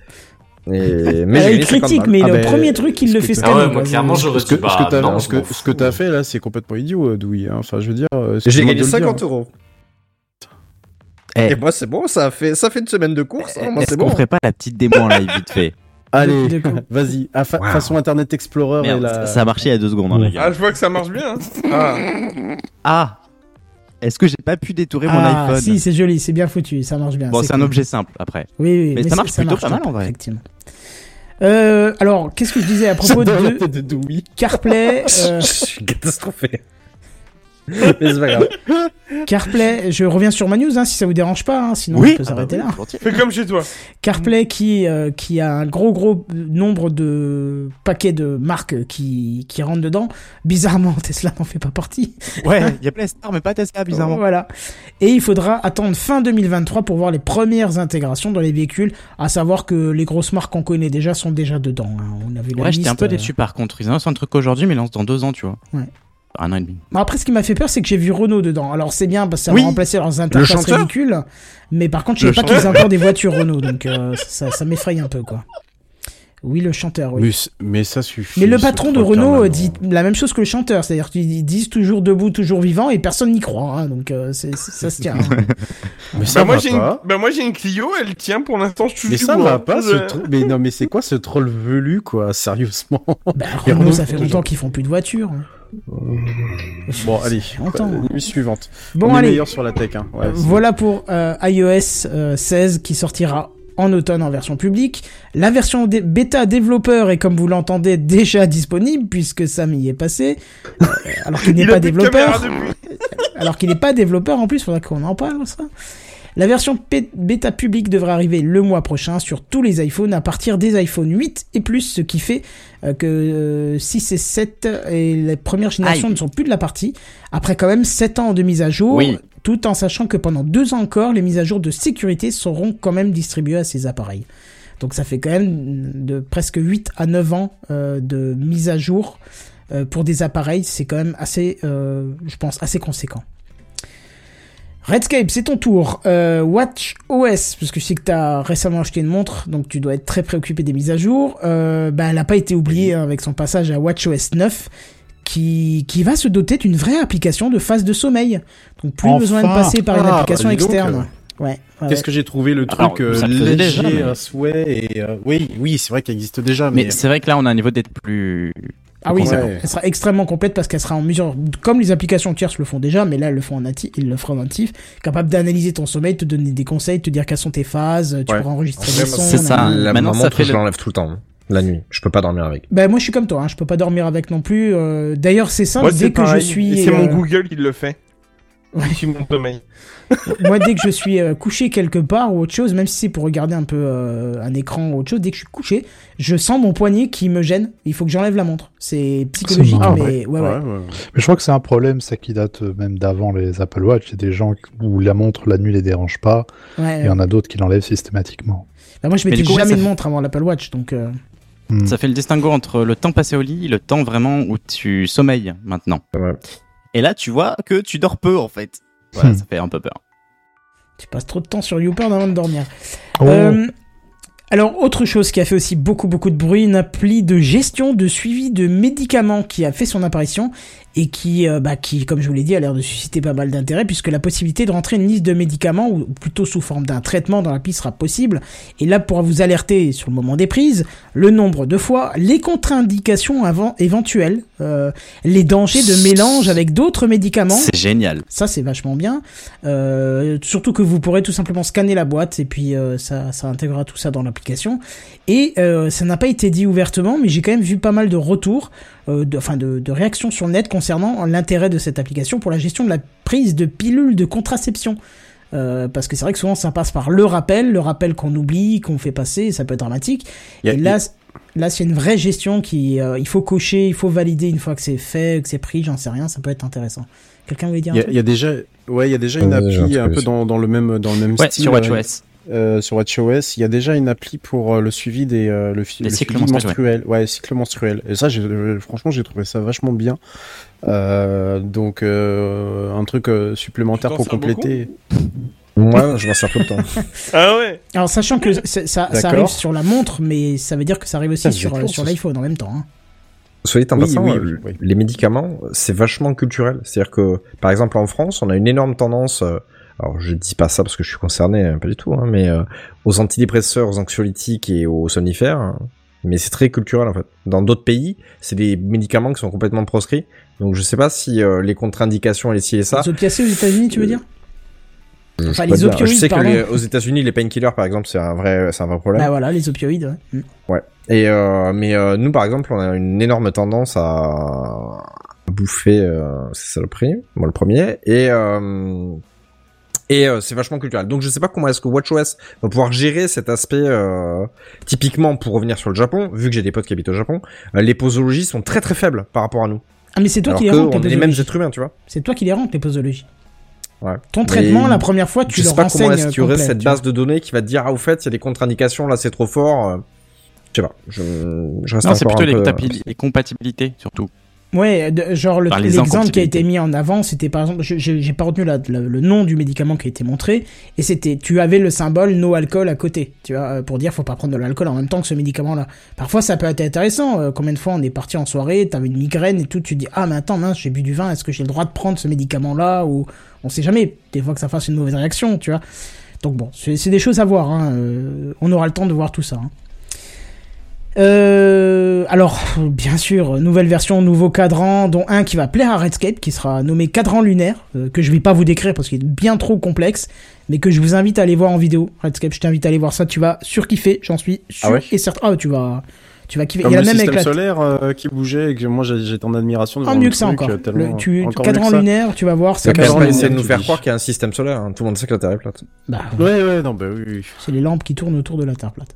Et... Mais Ah, j'ai il gagné 50 critique, mais Ah le premier truc, il le fait scanner. Ah ouais, moi quoi. clairement j'aurais Ce que, ce que t'as, fait là, c'est complètement idiot, euh, Dewey. hein. Enfin, je veux dire. euh, J'ai gagné de le dire. 50 euros. Eh, Et moi c'est bon, ça fait ça fait une semaine de course. hein, Est-ce qu'on bon. ferait pas la petite démo en live vite fait <laughs> Allez, vas-y. À fa- Wow. façon Internet Explorer et Merde, la. ça a marché il y a deux secondes, hein, les gars. Ah, je vois que ça marche bien. hein. Ah. <laughs> Ah Est-ce que j'ai pas pu détourer mon Ah, iPhone si, c'est joli, c'est bien foutu, ça marche bien. Bon, c'est un objet simple après. Oui, oui, Mais ça c'est- marche plutôt pas mal, en vrai. Effectivement. Euh, alors, qu'est-ce que je disais à <laughs> propos de. CarPlay euh, Je suis catastrophé. <laughs> Mais c'est pas grave. CarPlay, je reviens sur ma news, hein, si ça vous dérange pas, hein, sinon Oui. on peut s'arrêter là. Fais comme chez toi. CarPlay qui, euh, qui a un gros gros nombre de paquets de marques qui, qui rentrent dedans. Bizarrement, Tesla n'en fait pas partie. Ouais, il y a plein de stars, mais pas Tesla, <laughs> bizarrement. Voilà. Et il faudra attendre fin 2023 pour voir les premières intégrations dans les véhicules, à savoir que les grosses marques qu'on connaît déjà sont déjà dedans. hein. On avait la Ouais, j'étais un peu euh, déçu par contre. Ils annoncent un truc aujourd'hui, mais ils lancent dans deux ans, tu vois. Ouais. Un an et demi. Bon, après, ce qui m'a fait peur, c'est que j'ai vu Renault dedans. Alors, c'est bien parce que ça Oui. va remplacer leurs interfaces ridicules. Mais par contre, je savais pas qu'ils encore des voitures Renault. Donc, euh, ça, ça m'effraie un peu, quoi. Oui, le chanteur, oui. Mais, ça suffit. Mais le patron de Renault euh, dit la même chose que le chanteur. C'est-à-dire qu'ils disent toujours debout, toujours vivant et personne n'y croit. hein. donc, euh, ça se tient. hein. <laughs> Mais ça Bah, moi, va j'ai une... pas. bah, moi, j'ai une Clio, elle tient pour l'instant, je touche Mais du ça bois. va pas, ce Je- tro- Mais non, mais c'est quoi ce troll velu, quoi, sérieusement? Bah, <laughs> Renault, Renault, ça fait longtemps qu'ils font plus de voitures. hein. Bon, allez, nuit suivante. Bon, On est allez. meilleur sur la tech, hein. Ouais, Voilà pour euh, iOS euh, 16 qui sortira en automne en version publique. La version dé- bêta développeur est, comme vous l'entendez, déjà disponible puisque Sam y est passé. Euh, alors qu'il <laughs> n'est pas développeur. <laughs> alors qu'il n'est pas développeur en plus, faudra qu'on en parle ça. La version bêta publique devrait arriver le mois prochain sur tous les iPhones à partir des iPhone 8 et plus, ce qui fait euh, que euh, 6 et 7 et les premières générations Aïe. ne sont plus de la partie. Après quand même 7 ans de mise à jour, Oui. tout en sachant que pendant 2 ans encore, les mises à jour de sécurité seront quand même distribuées à ces appareils. Donc ça fait quand même de presque 8 à 9 ans euh, de mise à jour euh, pour des appareils, c'est quand même assez, euh, je pense, assez conséquent. Redscape, c'est ton tour. Euh, Watch OS, parce que je sais que tu as récemment acheté une montre, donc tu dois être très préoccupé des mises à jour. Euh, bah, elle n'a pas été oubliée hein, avec son passage à Watch OS 9, qui, qui va se doter d'une vraie application de phase de sommeil. Donc plus Enfin besoin de passer par une Ah, application donc, externe. euh, Ouais. ouais, Qu'est-ce ouais. que j'ai trouvé le Alors, truc euh, léger, déjà, mais- un souhait et euh, oui, oui, c'est vrai qu'il existe déjà, mais, Mais c'est vrai que là, on a un niveau d'être plus. Ah oui, Ouais. elle sera extrêmement complète parce qu'elle sera en mesure, comme les applications tierces le font déjà, mais là elles le font en natif, ils le feront en natif, capable d'analyser ton sommeil, te donner des conseils, te dire quelles sont tes phases, tu Ouais. pourras enregistrer des sons. c'est ça. La Maintenant, ma ça montre, fait je le- l'enlève tout le temps. hein. La nuit. Je peux pas dormir avec. Ben moi je suis comme toi, hein, je peux pas dormir avec non plus. euh, D'ailleurs c'est simple, dès que pareil. je suis, C'est mon euh, Google qui le fait. Mon sommeil. <laughs> moi dès que je suis euh, couché quelque part ou autre chose, même si c'est pour regarder un peu euh, un écran ou autre chose, dès que je suis couché, je sens mon poignet qui me gêne. Il faut que j'enlève la montre. C'est psychologique, mais ouais, ouais. Mais je crois que c'est un problème, ça qui date euh, même d'avant les Apple Watch. Il y a des gens où la montre la nuit les dérange pas, Ouais, et il y en a d'autres qui l'enlèvent systématiquement. Bah, moi je mettais coup, jamais ça de montre avant l'Apple Watch, donc. euh, Hmm. Ça fait le distinguo entre le temps passé au lit et le temps vraiment où tu sommeilles maintenant. Ouais. Et là, tu vois que tu dors peu en fait. Voilà, Hmm. ça fait un peu peur. Tu passes trop de temps sur YouPorn avant de dormir. Oh. Euh, alors, autre chose qui a fait aussi beaucoup beaucoup de bruit, une appli de gestion de suivi de médicaments qui a fait son apparition et qui, euh, bah, qui, comme je vous l'ai dit, a l'air de susciter pas mal d'intérêt puisque la possibilité de rentrer une liste de médicaments ou plutôt sous forme d'un traitement dans l'appli sera possible. Et là, pourra vous alerter sur le moment des prises, le nombre de fois, les contre-indications avant éventuelles, euh, les dangers de mélange avec d'autres médicaments. C'est génial. Ça, c'est vachement bien. Euh, surtout que vous pourrez tout simplement scanner la boîte et puis euh, ça, ça intégrera tout ça dans l'application. Et euh, ça n'a pas été dit ouvertement, mais j'ai quand même vu pas mal de retours, de, enfin de, de réactions sur le net concernant l'intérêt de cette application pour la gestion de la prise de pilules de contraception. Euh, parce que c'est vrai que souvent ça passe par le rappel, le rappel qu'on oublie, qu'on fait passer, ça peut être dramatique. A- et là, là c'est une vraie gestion qui, euh, il faut cocher, il faut valider une fois que c'est fait, que c'est pris, j'en sais rien, ça peut être intéressant. Quelqu'un voulait dire Il y, un a- truc il y a déjà, ouais, il y a déjà une j'ai appli un peu dans, dans le même dans le même Ouais, style. sur euh, WatchOS. Euh, sur WatchOS, il y a déjà une appli pour euh, le suivi des euh, le, le cycles suivi menstruels, menstruel. Ouais, cycle menstruel. Et ça, franchement, j'ai trouvé ça vachement bien. Euh, donc euh, un truc euh, supplémentaire pour compléter. Moi, je m'en sers tout le temps. <laughs> Ah ouais Alors sachant que ça, arrive sur la montre, mais ça veut dire que ça arrive aussi Ça, sur, sur l'iPhone en même temps. Hein. Soyez en Oui, passant, oui, oui, oui. les médicaments, c'est vachement culturel. C'est-à-dire que, par exemple, en France, on a une énorme tendance, euh, alors je dis pas ça parce que je suis concerné, hein, pas du tout, hein, mais euh, aux antidépresseurs, aux anxiolytiques et aux somnifères, hein. mais c'est très culturel en fait. Dans d'autres pays, c'est des médicaments qui sont complètement proscrits, donc je sais pas si euh, les contre-indications et les ci et ça... Les opiacés aux États-Unis, tu veux dire? je Enfin, les opioïdes, Je sais que pardon. les- aux États-Unis, les painkillers, par exemple, c'est un vrai, c'est un vrai problème. Bah voilà, les opioïdes. ouais. Mm. Ouais. Et euh, mais euh, nous par exemple, on a une énorme tendance à, à bouffer euh, ces saloperies. Moi le premier. Et euh, et euh, c'est vachement culturel. Donc je sais pas comment est-ce que WatchOS va pouvoir gérer cet aspect. euh, typiquement pour revenir sur le Japon, vu que j'ai des potes qui habitent au Japon, euh, les posologies sont très très faibles par rapport à nous. Ah mais c'est toi Alors qui les rentres on les est les mêmes êtres humains, tu vois. C'est toi qui les rentres les posologies. Ouais. Ton Mais traitement, la première fois, tu je le sais pas comment est-ce qu'il y aurait cette base de données qui va te dire ah au fait il y a des contre-indications là c'est trop fort. euh, Je sais pas. Je, je reste Non, c'est plutôt un les, peu- les compatibilités surtout. Ouais, de- genre le- l'exemple qui a été mis en avant, c'était par exemple, je- je- j'ai pas retenu la- le, le nom du médicament qui a été montré, et c'était, tu avais le symbole no alcool à côté, tu vois, euh, pour dire faut pas prendre de l'alcool en même temps que ce médicament-là. Parfois ça peut être intéressant. euh, combien de fois on est parti en soirée, t'avais une migraine et tout, tu dis ah mais attends mince j'ai bu du vin, est-ce que j'ai le droit de prendre ce médicament-là ou on sait jamais, des fois que ça fasse une mauvaise réaction, tu vois. Donc bon, c'est c'est des choses à voir. Hein. euh, on aura le temps de voir tout ça. hein. Euh, alors, bien sûr, nouvelle version, nouveau cadran, dont un qui va plaire à Redscape, qui sera nommé cadran lunaire, euh, que je vais pas vous décrire parce qu'il est bien trop complexe, mais que je vous invite à aller voir en vidéo. Redscape, je t'invite à aller voir ça, tu vas surkiffer, j'en suis sûr Ah ouais? et certain. Ah, tu vas, tu vas kiffer. Comme Il y a le la même système solaire euh, qui bougeait et que moi j'ai- j'étais en admiration Ah, mieux que ça encore. euh, Le, tu, encore cadran que ça. lunaire, tu vas voir, C'est ça quand même essayer de nous faire croire qu'il y a un système solaire. hein. Tout le monde sait que la Terre est plate. Bah, Ouais, ouais, non, bah oui. oui. c'est les lampes qui tournent autour de la Terre plate.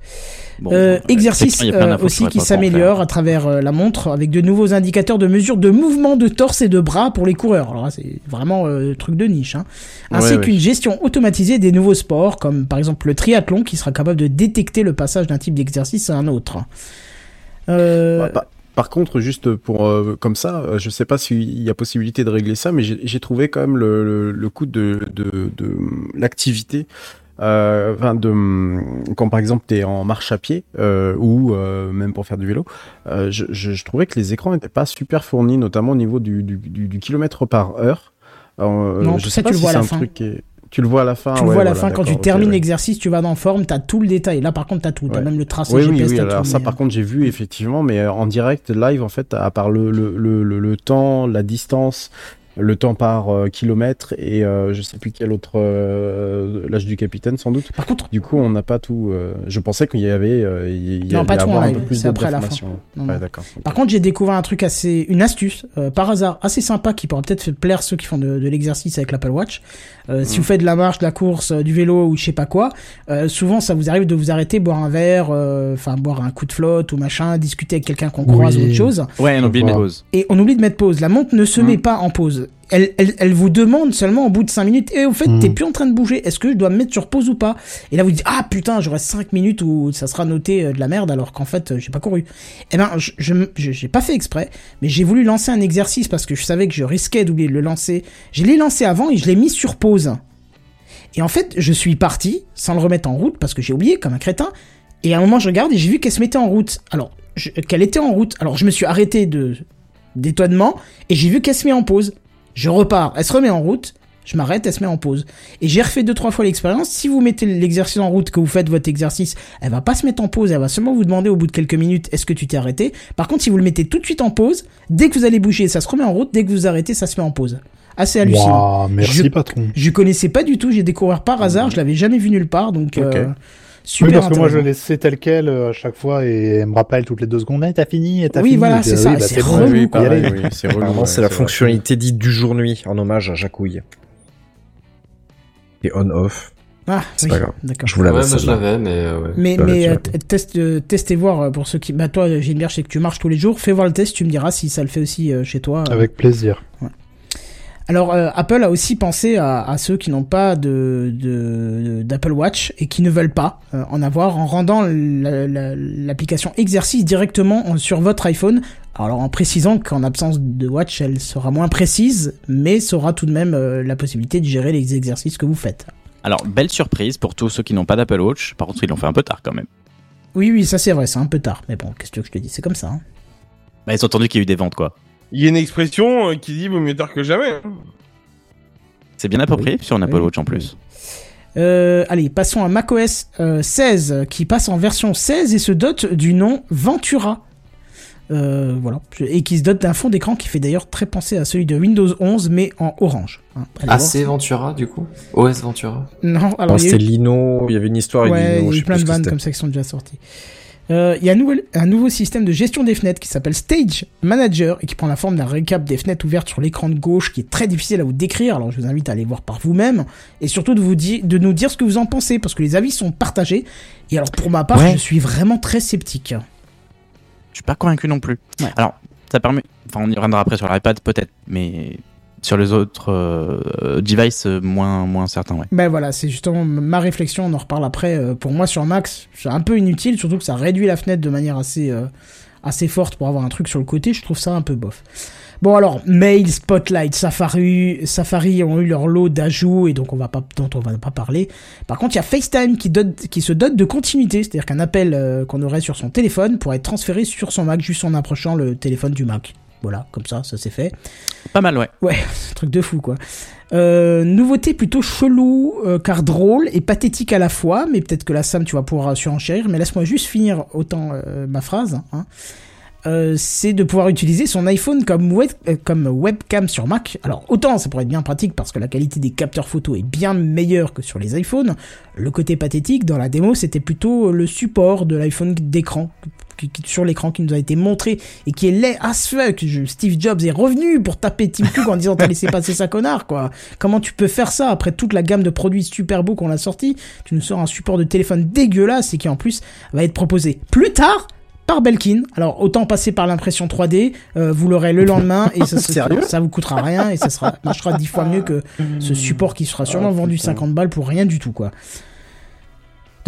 Bon, Euh, exercice euh, aussi qui s'améliore à travers euh, la montre avec de nouveaux indicateurs de mesure de mouvement de torse et de bras pour les coureurs. Alors là, c'est vraiment euh, truc de niche. Hein. Ainsi Ouais, ouais. qu'une gestion automatisée des nouveaux sports comme par exemple le triathlon qui sera capable de détecter le passage d'un type d'exercice à un autre. Euh, pa- par contre, juste pour euh, comme ça, euh, je sais pas s'il y a possibilité de régler ça, mais j'ai trouvé quand même le, le, le coût de, de, de l'activité. Euh, enfin de quand par exemple tu es en marche à pied euh, ou euh, même pour faire du vélo je, je, je trouvais que les écrans n'étaient pas super fournis notamment au niveau du, du, du, du kilomètre par heure Non, je ça, sais pas tu si c'est un fin. truc qui est- tu le vois à la fin tu le ouais, vois à la voilà, fin quand tu termines ouais. l'exercice, tu vas dans forme, t'as tout le détail. Là par contre t'as tout, t'as Ouais. même le tracé Oui, GPS. oui, oui. t'as Alors tout, ça, mais, par euh, contre, j'ai vu effectivement, mais euh, en direct, live, en fait, à part le, le, le, le temps, la distance, le temps par euh, kilomètre et euh, je sais plus quel autre euh, l'âge du capitaine sans doute. Par contre, du coup, on n'a pas tout. euh, je pensais qu'il y avait, euh, il y Non, pas tout avoir un live, peu plus c'est après la fin. d'informations. Non, Ouais, d'accord. Par contre, j'ai découvert un truc assez, une astuce, euh, par hasard, assez sympa, qui pourra peut-être faire plaire ceux qui font de, de l'exercice avec l'Apple Watch. Euh, Si Mhm. vous faites de la marche, de la course, du vélo ou je sais pas quoi, euh, souvent ça vous arrive de vous arrêter, boire un verre, euh, enfin boire un coup de flotte ou machin, discuter avec quelqu'un qu'on croise ou autre chose. Ouais, on oublie de mettre pause. Et on oublie de mettre pause. La montre ne se Mhm. met pas en pause. Elle, elle, elle vous demande seulement au bout de 5 minutes, et au fait, t'es plus en train de bouger, est-ce que je dois me mettre sur pause ou pas? Et là, vous dites, ah putain, j'aurai 5 minutes où ça sera noté euh, de la merde, alors qu'en fait, euh, j'ai pas couru. Eh ben, je, j'ai pas fait exprès, mais j'ai voulu lancer un exercice parce que je savais que je risquais d'oublier de le lancer. Je l'ai lancé avant et je l'ai mis sur pause. Et en fait, je suis parti, sans le remettre en route, parce que j'ai oublié, comme un crétin. Et à un moment, je regarde et j'ai vu qu'elle se mettait en route. Alors, qu'elle était en route. Alors, je me suis arrêté de d'étonnement et j'ai vu qu'elle se met en pause. Je repars, elle se remet en route. Je m'arrête, elle se met en pause. Et j'ai refait deux trois fois l'expérience. Si vous mettez l'exercice en route, que vous faites votre exercice, elle va pas se mettre en pause. Elle va seulement vous demander au bout de quelques minutes est-ce que tu t'es arrêté? Par contre, si vous le mettez tout de suite en pause, dès que vous allez bouger, ça se remet en route. Dès que vous arrêtez, ça se met en pause. Assez hallucinant. Waouh, merci, je, patron. Je connaissais pas du tout. J'ai découvert par hasard. Je l'avais jamais vu nulle part. Donc euh, super oui, parce que moi je laissais tel quel euh, à chaque fois et elle me rappelle toutes les deux secondes. Eh, t'as fini, eh, t'as Oui, fini. voilà, dis, c'est ah ça, oui, bah, c'est relou. Oui, oui, c'est relou. Apparemment, ouais, c'est la vrai. fonctionnalité dite du jour-nuit en hommage à Jacouille. Et on-off. Ah, C'est oui, pas grave. d'accord. Je vous l'avais Ouais, moi, je celle-là. l'avais, mais euh, ouais. Mais, Bah, mais euh, euh, testez voir euh, pour ceux qui. Bah, toi, Gilbert, je sais que tu marches tous les jours. Fais voir le test, tu me diras si ça le fait aussi euh, chez toi. euh. Avec plaisir. Alors, euh, Apple a aussi pensé à, à ceux qui n'ont pas de de- d'Apple Watch et qui ne veulent pas euh, en avoir en rendant la- la- l'application exercice directement en- sur votre iPhone. Alors, en précisant qu'en absence de Watch, elle sera moins précise, mais saura tout de même euh, la possibilité de gérer les exercices que vous faites. Alors, belle surprise pour tous ceux qui n'ont pas d'Apple Watch. Par contre, ils l'ont fait un peu tard quand même. Oui, oui, ça c'est vrai, c'est un peu tard. Mais bon, qu'est-ce que je te dis? C'est comme ça. hein. Bah, ils ont entendu qu'il y a eu des ventes, quoi. Il y a une expression euh, qui dit vaut mieux tard que jamais. hein. C'est bien approprié sur un Apple Oui. Watch en plus. Euh, allez, passons à macOS euh, 16 qui passe en version 16 et se dote du nom Ventura. Euh, voilà, et qui se dote d'un fond d'écran qui fait d'ailleurs très penser à celui de Windows 11 mais en orange. hein. Ah, c'est Ventura, du coup? OS Ventura? Non, alors Non, il y a c'était eu- Lino, il y avait une histoire avec Ouais, Lino, il y a eu plein de vannes comme ça qui sont déjà sorties. Euh, Il y a un, nouvel, un nouveau système de gestion des fenêtres qui s'appelle Stage Manager et qui prend la forme d'un récap des fenêtres ouvertes sur l'écran de gauche qui est très difficile à vous décrire. Alors je vous invite à aller voir par vous-même et surtout de vous dire, de nous dire ce que vous en pensez parce que les avis sont partagés. Et alors pour ma part, Ouais. je suis vraiment très sceptique. Je suis pas convaincu non plus. Ouais. Alors, ça permet. Enfin, on y reviendra après sur l'iPad peut-être, mais sur les autres euh, devices, euh, moins, moins certain, ouais. Ben voilà, c'est justement ma réflexion, on en reparle après. Euh, pour moi sur Max, c'est un peu inutile, surtout que ça réduit la fenêtre de manière assez, assez forte pour avoir un truc sur le côté, je trouve ça un peu bof. Bon alors, Mail, Spotlight, Safari, Safari ont eu leur lot d'ajouts et donc on va pas, dont on va pas parler. Par contre, il y a FaceTime qui, qui se dote de continuité, c'est-à-dire qu'un appel qu'on aurait sur son téléphone pourrait être transféré sur son Mac juste en approchant le téléphone du Mac. Voilà, comme ça, ça c'est fait. Pas mal, ouais. Ouais, <laughs> truc de fou quoi. Euh, nouveauté plutôt chelou, euh, car drôle et pathétique à la fois, mais peut-être que là Sam tu vas pouvoir surenchérir, mais laisse-moi juste finir autant euh, ma phrase. Hein. C'est de pouvoir utiliser son iPhone comme, web, comme webcam sur Mac. Alors autant ça pourrait être bien pratique parce que la qualité des capteurs photo est bien meilleure que sur les iPhones. Le côté pathétique dans la démo c'était plutôt le support de l'iPhone d'écran qui- qui- sur l'écran qui nous a été montré et qui est laid as fuck. Je- Steve Jobs est revenu pour taper Tim Cook en disant t'as laissé passer ça connard quoi. Comment tu peux faire ça après toute la gamme de produits super beaux qu'on a sorti Tu nous sors un support de téléphone dégueulasse et qui en plus va être proposé plus tard par Belkin. Alors autant passer par l'impression 3D, euh, vous l'aurez le lendemain et ça, <laughs> ça, vous coûtera rien et ça sera marchera dix fois mieux que ce support qui sera sûrement vendu 50 balles pour rien du tout quoi.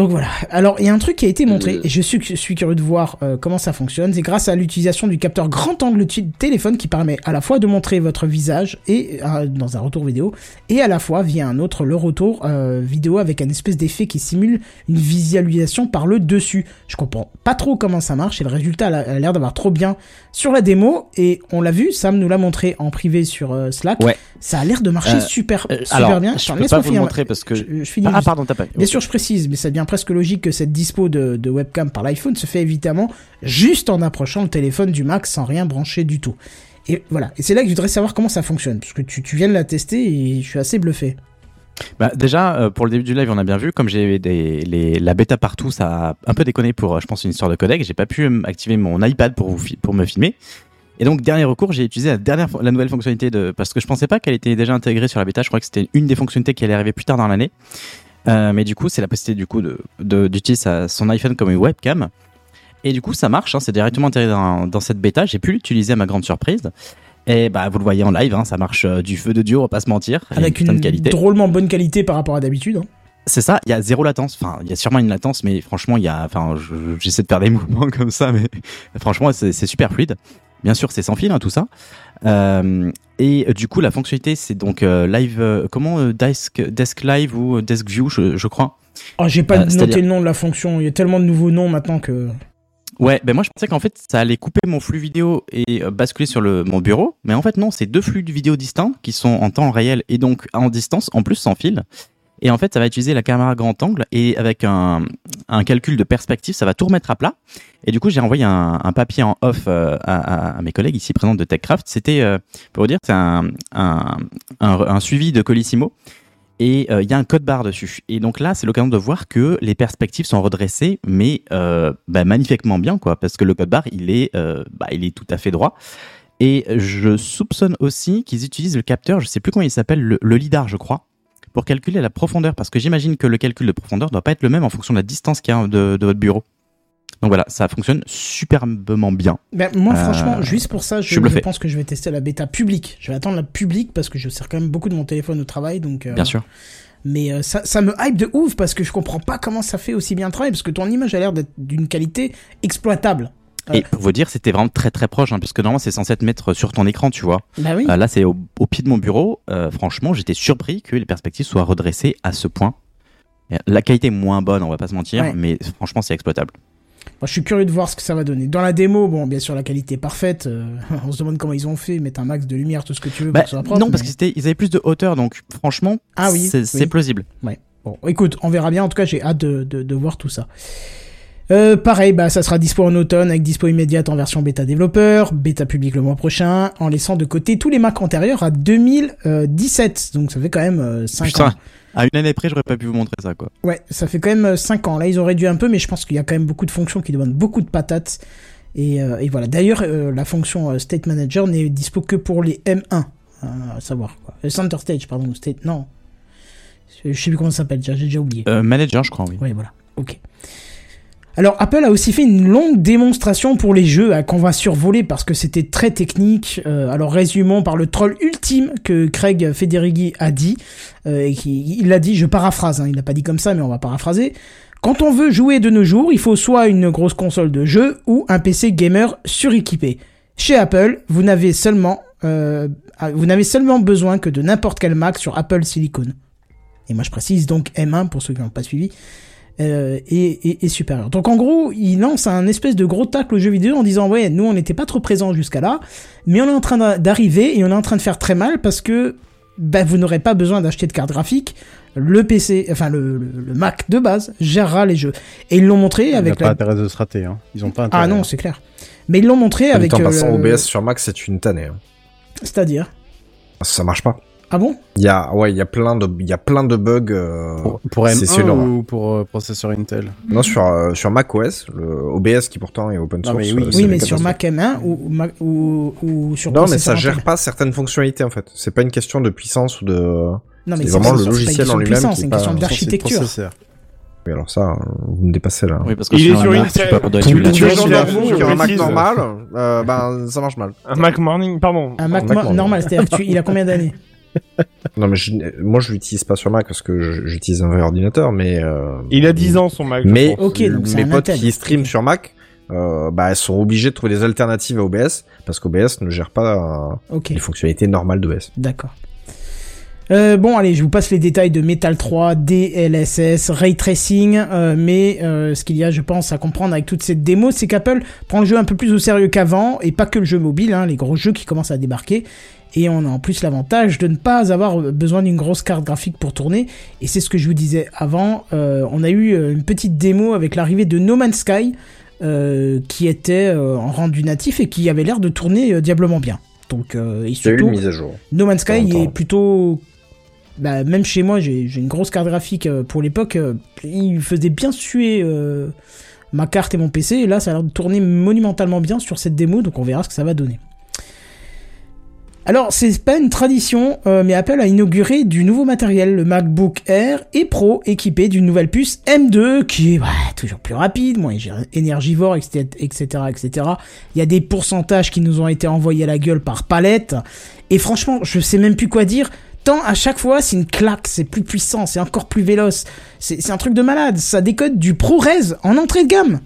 Donc voilà. Alors il y a un truc qui a été montré et je suis, je suis curieux de voir euh, comment ça fonctionne. C'est grâce à l'utilisation du capteur grand angle du téléphone qui permet à la fois de montrer votre visage et euh, dans un retour vidéo et à la fois via un autre le retour euh, vidéo avec un espèce d'effet qui simule une visualisation par le dessus. Je comprends pas trop comment ça marche et le résultat a l'air d'avoir trop bien sur la démo et on l'a vu. Sam nous l'a montré en privé sur euh, Slack. Ouais. Ça a l'air de marcher Euh, super euh, super alors, bien. je Attends, peux pas vous le montrer parce que- Je, je finis Ah, juste. pardon, t'as pas. Bien sûr, je précise, mais ça devient presque logique que cette dispo de, webcam par l'iPhone se fait évidemment juste en approchant le téléphone du Mac sans rien brancher du tout. Et voilà. Et c'est là que je voudrais savoir comment ça fonctionne, parce que tu, viens de la tester et je suis assez bluffé. Bah, déjà, euh, pour le début du live, on a bien vu, comme j'ai la bêta partout, ça a un peu déconné pour, euh, je pense, une histoire de codec. J'ai pas pu euh, activer mon iPad pour, vous pour me filmer. Et donc, dernier recours, j'ai utilisé la, dernière, la nouvelle fonctionnalité de, parce que je pensais pas qu'elle était déjà intégrée sur la bêta. Je crois que c'était une des fonctionnalités qui allait arriver plus tard dans l'année. Euh, mais du coup, c'est la possibilité du coup de, de- d'utiliser sa- son iPhone comme une webcam. Et du coup, ça marche, hein, c'est directement intégré dans, dans cette bêta. J'ai pu l'utiliser à ma grande surprise. Et bah, vous le voyez en live, hein, ça marche euh, du feu de Dieu, on va pas se mentir. Avec une de qualité. drôlement bonne qualité par rapport à d'habitude. hein. C'est ça, il y a zéro latence. Enfin, il y a sûrement une latence, mais franchement, il y a. Enfin, je- j'essaie de faire des <laughs> mouvements comme ça, mais franchement, c'est c'est super fluide. Bien sûr, c'est sans fil, hein, tout ça. Euh, et euh, du coup, la fonctionnalité, c'est donc euh, live. euh, comment desk, desk live ou desk view, je, je crois. Oh, j'ai pas noté le nom de la fonction. Il y a tellement de nouveaux noms maintenant que. Ouais, ben moi je pensais qu'en fait ça allait couper mon flux vidéo et basculer sur le, mon bureau, mais en fait non, c'est deux flux de vidéo distincts qui sont en temps réel et donc en distance, en plus sans fil. Et en fait, ça va utiliser la caméra grand angle et avec un, calcul de perspective, ça va tout remettre à plat. Et du coup, j'ai envoyé un, papier en off euh, à, mes collègues ici présents de TechCraft. C'était, euh, pour vous dire, c'est un, suivi de Colissimo et euh, il y a un code barre dessus. Et donc là, c'est l'occasion de voir que les perspectives sont redressées, mais bah, magnifiquement bien, quoi, parce que le code barre, il est, bah, il est tout à fait droit. Et je soupçonne aussi qu'ils utilisent le capteur, je sais plus comment il s'appelle, le, le lidar, je crois, pour calculer la profondeur, parce que j'imagine que le calcul de profondeur doit pas être le même en fonction de la distance qu'il y a de, de votre bureau. Donc voilà, ça fonctionne superbement bien. Ben, moi, Euh, franchement, juste pour ça, je pense que je vais tester la bêta publique. Je vais attendre la publique parce que je sers quand même beaucoup de mon téléphone au travail, donc. euh, Bien sûr. Mais euh, ça, ça me hype de ouf parce que je comprends pas comment ça fait aussi bien le travail parce que ton image a l'air d'être d'une qualité exploitable. Et pour vous dire, c'était vraiment très très proche, hein, puisque normalement c'est censé te mettre sur ton écran, tu vois. Bah oui. Euh, là, c'est au, au pied de mon bureau. Euh, franchement, j'étais surpris que les perspectives soient redressées à ce point. Et La qualité est moins bonne, on va pas se mentir, Ouais. mais franchement, c'est exploitable. Moi, je suis curieux de voir ce que ça va donner. Dans la démo, bon, bien sûr, la qualité est parfaite. euh, <laughs> on se demande comment ils ont fait, mettre un max de lumière, tout ce que tu veux Bah, pour que propre. non, parce qu'ils avaient plus de hauteur, donc franchement, Ah oui, c'est oui. plausible. Ouais. Bon, écoute, on verra bien. En tout cas, j'ai hâte de, de, de voir tout ça. Euh, pareil, bah, ça sera dispo en automne avec dispo immédiate en version bêta développeur, bêta public le mois prochain, en laissant de côté tous les Macs antérieurs à 2017. Donc ça fait quand même 5 Putain, ans. à une année près, j'aurais pas pu vous montrer ça, quoi. Ouais, ça fait quand même 5 ans. Là, ils ont réduit un peu, mais je pense qu'il y a quand même beaucoup de fonctions qui demandent beaucoup de patates. Et, euh, et voilà. D'ailleurs, euh, la fonction euh, State Manager n'est dispo que pour les M1. euh, à savoir, quoi. Euh, Center Stage, pardon. State, non. Je sais plus comment ça s'appelle, j'ai déjà oublié. Euh, manager, je crois, oui. Oui, voilà. Ok. Alors Apple a aussi fait une longue démonstration pour les jeux hein, qu'on va survoler parce que c'était très technique. Euh, alors résumons par le troll ultime que Craig Federighi a dit. Euh, il l'a dit, je paraphrase, hein, il l'a pas dit comme ça mais on va paraphraser. Quand on veut jouer de nos jours, il faut soit une grosse console de jeu ou un PC gamer suréquipé. Chez Apple, vous n'avez seulement, euh, vous n'avez seulement besoin que de n'importe quel Mac sur Apple Silicon. Et moi je précise donc M1 pour ceux qui n'ont pas suivi euh, et, et, et supérieur. Donc en gros, il lance un espèce de gros tacle aux jeux vidéo en disant ouais, nous on n'était pas trop présents jusqu'à là, mais on est en train d'a- d'arriver et on est en train de faire très mal parce que bah, vous n'aurez pas besoin d'acheter de carte graphique. Le PC, enfin le, le, le Mac de base gérera les jeux. Et ils l'ont montré Il n'y a avec pas la... intérêt de se rater. Hein. Ils ont pas intérêt. Ah non, c'est clair. Mais ils l'ont montré avec. En euh, passant le- OBS sur Mac, c'est une tannée. hein. C'est-à-dire? Ça marche pas. Ah bon? Il y a, ouais, il y a plein de, il y a plein de bugs. euh, Pour c'est M1 une horreur. ou pour euh, processeur Intel? Non, sur, euh, sur macOS, le OBS qui pourtant est open Non, source. mais oui. euh, Oui, mais sur. Mac M1 ou, Mac- ou, ou sur Non, mais ça gère Intel. pas certaines fonctionnalités en fait. C'est pas une question de puissance ou de. Non, mais c'est vraiment pas- le logiciel question en de lui-même c'est est une question d'architecture. Oui, alors ça, vous me dépassez là. Oui, parce que Il est sur sur un Mac, tu d'avouent précise. qu'un Mac normal, euh, ben ça marche mal. Un Mac Morning, pardon. Un Mac, normal. normal, c'est-à-dire qu'il a combien d'années? Non, mais je- moi, je l'utilise pas sur Mac parce que j'utilise un vrai ordinateur, mais. euh, Il a 10 ans son Mac. je Mais donc mes potes Intel. qui streament sur Mac, euh, bah, elles sont obligées de trouver des alternatives à OBS parce qu'OBS ne gère pas euh, les fonctionnalités normales d'OBS. D'accord. Euh, bon, allez, je vous passe les détails de Metal 3, DLSS, Ray Tracing, euh, mais euh, ce qu'il y a, je pense, à comprendre avec toute cette démo, c'est qu'Apple prend le jeu un peu plus au sérieux qu'avant, et pas que le jeu mobile, hein, les gros jeux qui commencent à débarquer, et on a en plus l'avantage de ne pas avoir besoin d'une grosse carte graphique pour tourner, et c'est ce que je vous disais avant, euh, on a eu euh, une petite démo avec l'arrivée de No Man's Sky, euh, qui était euh, en rendu natif et qui avait l'air de tourner diablement bien. Donc, et Il y a eu surtout, une mise à jour. No Man's Sky est plutôt bah, même chez moi j'ai une grosse carte graphique pour l'époque il faisait bien suer ma carte et mon PC et là ça a l'air de tourner monumentalement bien sur cette démo donc on verra ce que ça va donner alors c'est pas une tradition euh, mais Apple a inauguré du nouveau matériel le MacBook Air et Pro équipé d'une nouvelle puce M2 qui est ouais, toujours plus rapide moins énergivore etc etc etc il y a des pourcentages qui nous ont été envoyés à la gueule par palette et franchement, je sais même plus quoi dire. Tant à chaque fois, c'est une claque, c'est plus puissant, c'est encore plus véloce. C'est un truc de malade. Ça décode du ProRes en entrée de gamme.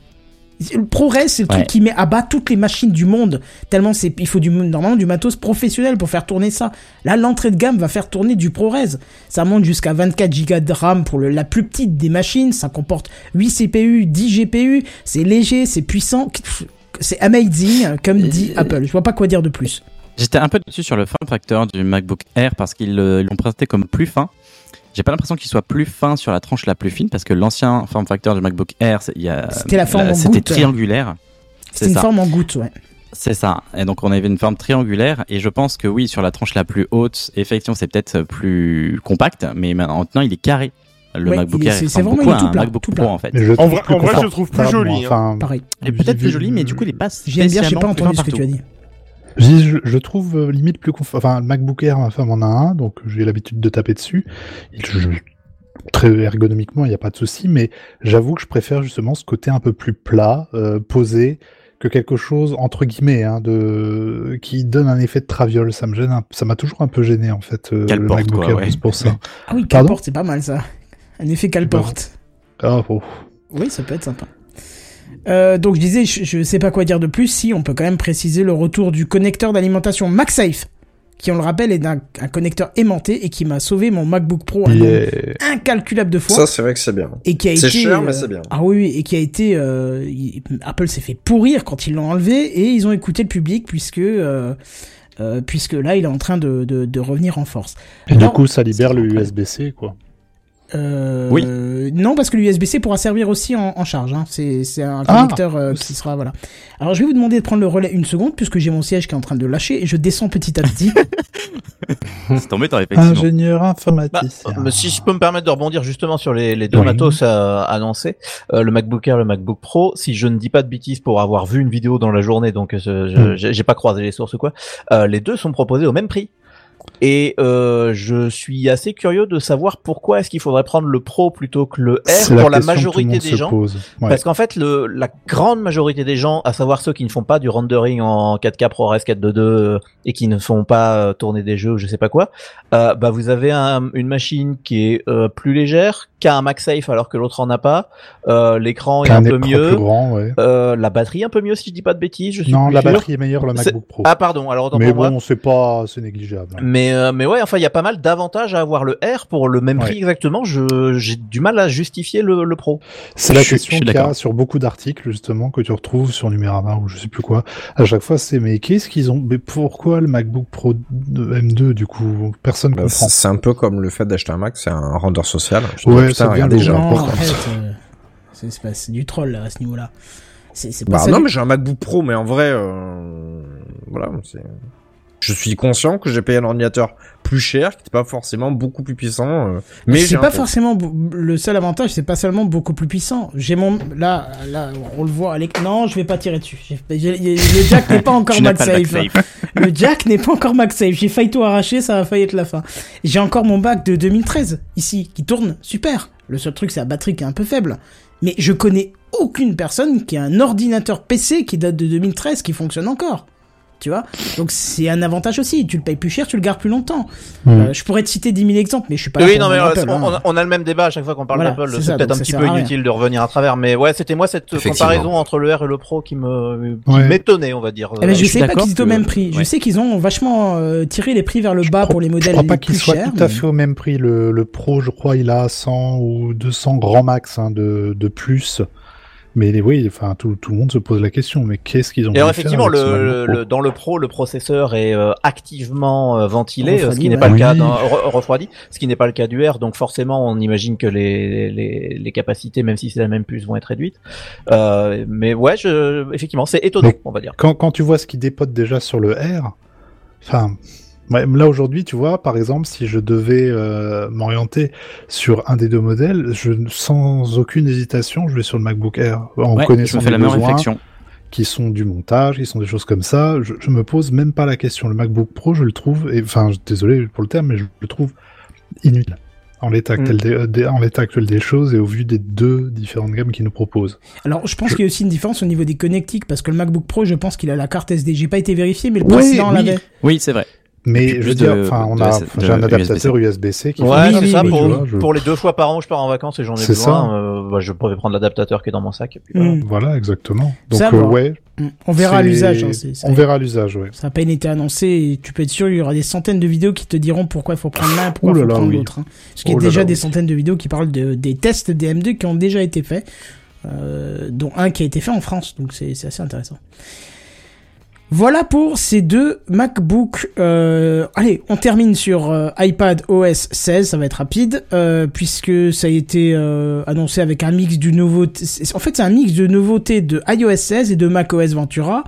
Le ProRes, c'est le truc qui met à bas toutes les machines du monde. Tellement c'est, il faut du, normalement du matos professionnel pour faire tourner ça. Là, l'entrée de gamme va faire tourner du ProRes. Ça monte jusqu'à 24 Go de RAM pour le- la plus petite des machines. Ça comporte 8 CPU, 10 GPU. C'est léger, c'est puissant. C'est amazing, comme dit Apple. Je vois pas quoi dire de plus. J'étais un peu dessus sur le form factor du MacBook Air parce qu'ils euh, l'ont présenté comme plus fin. J'ai pas l'impression qu'il soit plus fin sur la tranche la plus fine parce que l'ancien form factor du MacBook Air, c'est- il y a- C'était la forme en c'était triangulaire. C'était C'est une ça. forme en goutte, ouais. C'est ça. Et donc on avait une forme triangulaire et je pense que oui, sur la tranche la plus haute, effectivement, c'est peut-être plus compact, mais maintenant il est carré. Le Ouais, MacBook Air c'est- vraiment, beaucoup tout un plat, MacBook tout Pro plat. en fait. Je En vrai- en vrai, je le trouve plus joli, hein. Enfin, Pareil. Et peut-être plus joli, mais du coup il est pas. J'aime bien, j'ai pas spécialement entendu ce que tu as dit. Je, trouve euh, limite plus confort. Enfin, le MacBook Air, ma femme en a un, donc j'ai l'habitude de taper dessus. Il, je- très ergonomiquement, il n'y a pas de souci, mais j'avoue que je préfère justement ce côté un peu plus plat, euh, posé, que quelque chose entre guillemets, hein, de qui donne un effet de traviole. Ça me gêne, un- ça m'a toujours un peu gêné en fait. euh, le porte, MacBook quoi, Air, ouais. c'est pour ça. Ah oui, Pardon? Calporte, c'est pas mal ça. Un effet Calporte. Ah, oh. Oui, ça peut être sympa. Euh, donc je disais, je, je sais pas quoi dire de plus. Si on peut quand même préciser le retour du connecteur d'alimentation MagSafe, qui on le rappelle est un, un connecteur aimanté et qui m'a sauvé mon MacBook Pro un est- incalculable de fois. Ça, c'est vrai que c'est bien. et qui a C'est été cher, mais euh, c'est bien. Ah oui, et qui a été euh, il- Apple s'est fait pourrir quand ils l'ont enlevé et ils ont écouté le public puisque euh, euh, puisque là il est en train de, de, de revenir en force. Et du coup, ça libère le USB-C, quoi. Euh, Oui. Non, parce que l'USB-C pourra servir aussi en, en charge. Hein. C'est c'est un Ah. connecteur euh, qui sera voilà. Alors je vais vous demander de prendre le relais une seconde puisque j'ai mon siège qui est en train de lâcher et je descends petit à petit. <laughs> C'est tombé dans effectivement. Ingénieur Bah, informaticien. euh, si je peux me permettre de rebondir justement sur les, les deux Oui. matos euh, annoncés, euh, le MacBook Air, le MacBook Pro, si je ne dis pas de bêtises pour avoir vu une vidéo dans la journée, donc euh, je- Hmm. j'ai j'ai pas croisé les sources ou quoi, euh, les deux sont proposés au même prix. Et euh, je suis assez curieux de savoir pourquoi est-ce qu'il faudrait prendre le Pro plutôt que le R pour la majorité des gens. pose. Ouais. Parce qu'en fait, le, la grande majorité des gens, à savoir ceux qui ne font pas du rendering en 4K ProRes 422 euh, et qui ne font pas euh, tourner des jeux ou je sais pas quoi, euh, bah vous avez un- une machine qui est euh, plus légère, qui a un MagSafe alors que l'autre en a pas, euh, l'écran est Qu'un un peu mieux, plus grand, ouais. la batterie un peu mieux si je dis pas de bêtises. Je suis Non, la sûr. batterie est meilleure, le MacBook Pro. Ah pardon, alors autant mais pour bon, c'est pas, c'est négligeable. hein. Mais euh, mais ouais, enfin il y a pas mal d'avantages à avoir le R pour le même prix Ouais. exactement. Je j'ai du mal à justifier le, le Pro. C'est la Je question qu'il y a sur beaucoup d'articles, justement, que tu retrouves sur Numérama ou je sais plus quoi. À chaque fois, c'est, mais qu'est-ce qu'ils ont, mais pourquoi le MacBook Pro de M2, du coup? Personne Bah, comprend. c'est un peu comme le fait d'acheter un Mac, c'est un rendeur social. Je Ouais, dis, putain, ça devient Pro en fait, <laughs> euh, c'est du troll là, à ce niveau-là. C'est c'est pas Bah ça non, du- mais j'ai un MacBook Pro, mais en vrai, euh, voilà, c'est. Je suis conscient que j'ai payé un ordinateur plus cher, qui n'est pas forcément beaucoup plus puissant, euh, mais c'est pas forcément le seul avantage, c'est pas seulement beaucoup plus puissant. J'ai mon là là on le voit à l'éc- Non, je vais pas tirer dessus. J'ai- j'ai- j'ai- le jack n'est pas <laughs> encore MagSafe. <laughs> Le jack n'est pas encore MagSafe. J'ai failli tout arracher, ça va failli être la fin. J'ai encore mon bac de 2013 ici qui tourne super. Le seul truc c'est la batterie qui est un peu faible. Mais je connais aucune personne qui a un ordinateur PC qui date de 2013 qui fonctionne encore. Tu vois. Donc c'est un avantage aussi. Tu le payes plus cher, tu le gardes plus longtemps. Mm. Euh, je pourrais te citer 10 000 exemples, mais je suis pas. là Oui, pour non, mais Apple, on, hein. on a- le même débat à chaque fois qu'on parle Voilà, d'Apple. c'est peut-être un petit peu inutile de revenir à travers, mais ouais, c'était moi cette comparaison entre le R et le Pro qui me qui Ouais. m'étonnait, on va dire. Eh ben, je je sais pas qu'ils étaient au même prix. Je sais qu'ils ont vachement euh, tiré les prix vers le bas pour les Je modèles crois les pas qu'il plus soit chers. tout à fait au même prix. Le, Pro, je crois, il a 100 ou 200 grand max hein, de, de plus. Mais oui, enfin, tout, tout le monde se pose la question. Mais qu'est-ce qu'ils ont Et alors faire effectivement, le, le- dans le Pro, le processeur est euh, activement euh, ventilé, Refroidi, ce qui n'est pas le cas dans, re- refroidi, ce qui n'est pas le cas du R. Donc forcément, on imagine que les, les, les capacités, même si c'est la même puce, vont être réduites. Euh, mais ouais, je, effectivement, c'est étonnant, Mais- on va dire. quand, quand tu vois ce qui dépote déjà sur le R, enfin, ouais, là aujourd'hui, tu vois, par exemple, si je devais euh, m'orienter sur un des deux modèles, je, sans aucune hésitation, je vais sur le MacBook Air. En Ouais, je connaissant me fais la mes même besoins, réflexion. qui sont du montage, qui sont des choses comme ça, je, je me pose même pas la question. Le MacBook Pro, je le trouve, et enfin, je- désolé pour le terme, mais je le trouve inutile. En l'état actuel, des, euh, des- en l'état actuel des choses et au vu des deux différentes gammes qu'ils nous proposent. Alors, je pense Je- qu'il y a aussi une différence au niveau des connectiques parce que le MacBook Pro, je pense qu'il a la carte SD. J'ai pas été vérifié, mais le Oui, précédent oui. l'avait. Oui, c'est vrai. Mais je veux dire, enfin, on a, j'ai un adaptateur USB-C qui Ouais, fait- c'est ça. pour, tu vois, je- pour les deux fois par an où je pars en vacances et j'en ai C'est besoin, ça. euh, bah, je pourrais prendre l'adaptateur qui est dans mon sac. Et puis, voilà. Mm. Voilà, exactement. Donc, Ça euh, ouais. Mm. On verra l'usage. hein, On verra l'usage, ouais. Ça n'a pas été annoncé et tu peux être sûr, il y aura des centaines de vidéos qui te diront pourquoi il faut prendre l'un pourquoi il faut là, prendre oui. l'autre. hein. Parce qu'il y a Oh déjà là, des oui. centaines de vidéos qui parlent de, des tests DM2 qui ont déjà été faits, euh, dont un qui a été fait en France, donc c'est c'est assez intéressant. Voilà pour ces deux MacBook. Euh, allez, on termine sur euh, iPad OS 16, ça va être rapide, euh, puisque ça a été euh, annoncé avec un mix du. En fait, c'est un mix de nouveautés de iOS 16 et de macOS Ventura,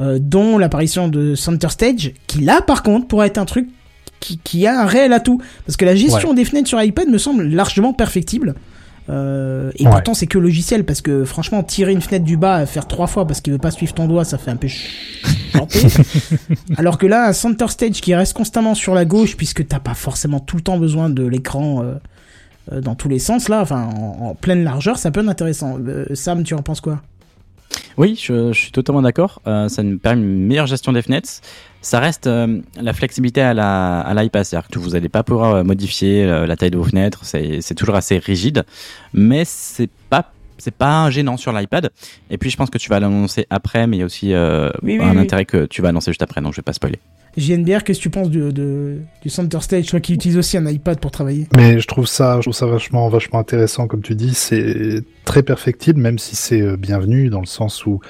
euh, dont l'apparition de Center Stage, qui là, par contre, pourrait être un truc qui, qui a un réel atout. Parce que la gestion des fenêtres sur iPad me semble largement perfectible. Euh, et Ouais. pourtant c'est que logiciel parce que franchement tirer une fenêtre du bas faire trois fois parce qu'il veut pas suivre ton doigt ça fait un peu chanter. <laughs> Alors que là un center stage qui reste constamment sur la gauche puisque t'as pas forcément tout le temps besoin de l'écran euh, euh, dans tous les sens là enfin en, en pleine largeur ça peut être intéressant. Euh, Sam tu en penses quoi? Oui, je, je suis totalement d'accord. Euh, ça nous permet une meilleure gestion des fenêtres. Ça reste euh, la flexibilité à la à l'iPad, c'est-à-dire que vous n'allez pas pouvoir euh, modifier euh, la taille de vos fenêtres. C'est toujours assez rigide, mais c'est pas c'est pas gênant sur l'iPad. Et puis je pense que tu vas l'annoncer après, mais il y a aussi Oui, oui, un oui. intérêt que tu vas annoncer juste après, donc je vais pas spoiler. JNBR qu'est-ce que tu penses du, de, du center stage toi qui utilise aussi un iPad pour travailler? Mais je trouve ça, je trouve ça vachement, vachement intéressant, comme tu dis. C'est très perfectible, même si c'est euh, bienvenu dans le sens où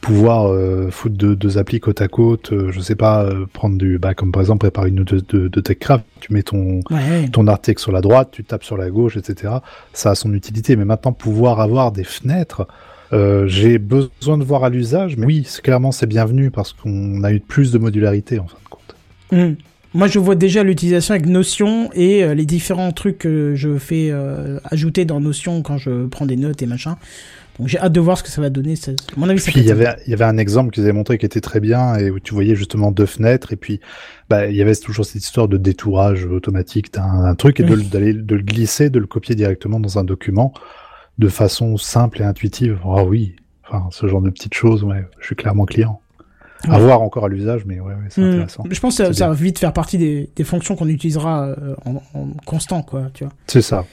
pouvoir euh, foutre deux, deux applis côte à côte, euh, je sais pas, euh, prendre du, bah, comme par exemple préparer une de, de, de TechCraft, tu mets ton, ouais ton article sur la droite, tu tapes sur la gauche, etc. Ça a son utilité. Mais maintenant, pouvoir avoir des fenêtres, euh, j'ai besoin de voir à l'usage. Mais oui, c'est clairement, c'est bienvenu parce qu'on a eu plus de modularité en fin de compte. Hmm. Moi, je vois déjà l'utilisation avec Notion et euh, les différents trucs que je fais euh, ajouter dans Notion quand je prends des notes et machin. Donc, j'ai hâte de voir ce que ça va donner. Ça- à mon avis, ça Puis il y avait, il y avait un exemple qu'ils avaient montré qui était très bien et où tu voyais justement deux fenêtres et puis bah, il y avait toujours cette histoire de détourage automatique d'un truc et Oui. d'aller de le glisser, de le copier directement dans un document de façon simple et intuitive. Ah oui, enfin ce genre de petites choses, ouais, je suis clairement client. À Ouais. voir encore à l'usage, mais ouais, ouais c'est Hmm. intéressant. Je pense que ça, va vite faire partie des, des fonctions qu'on utilisera euh, en, en constant, quoi, tu vois. C'est ça.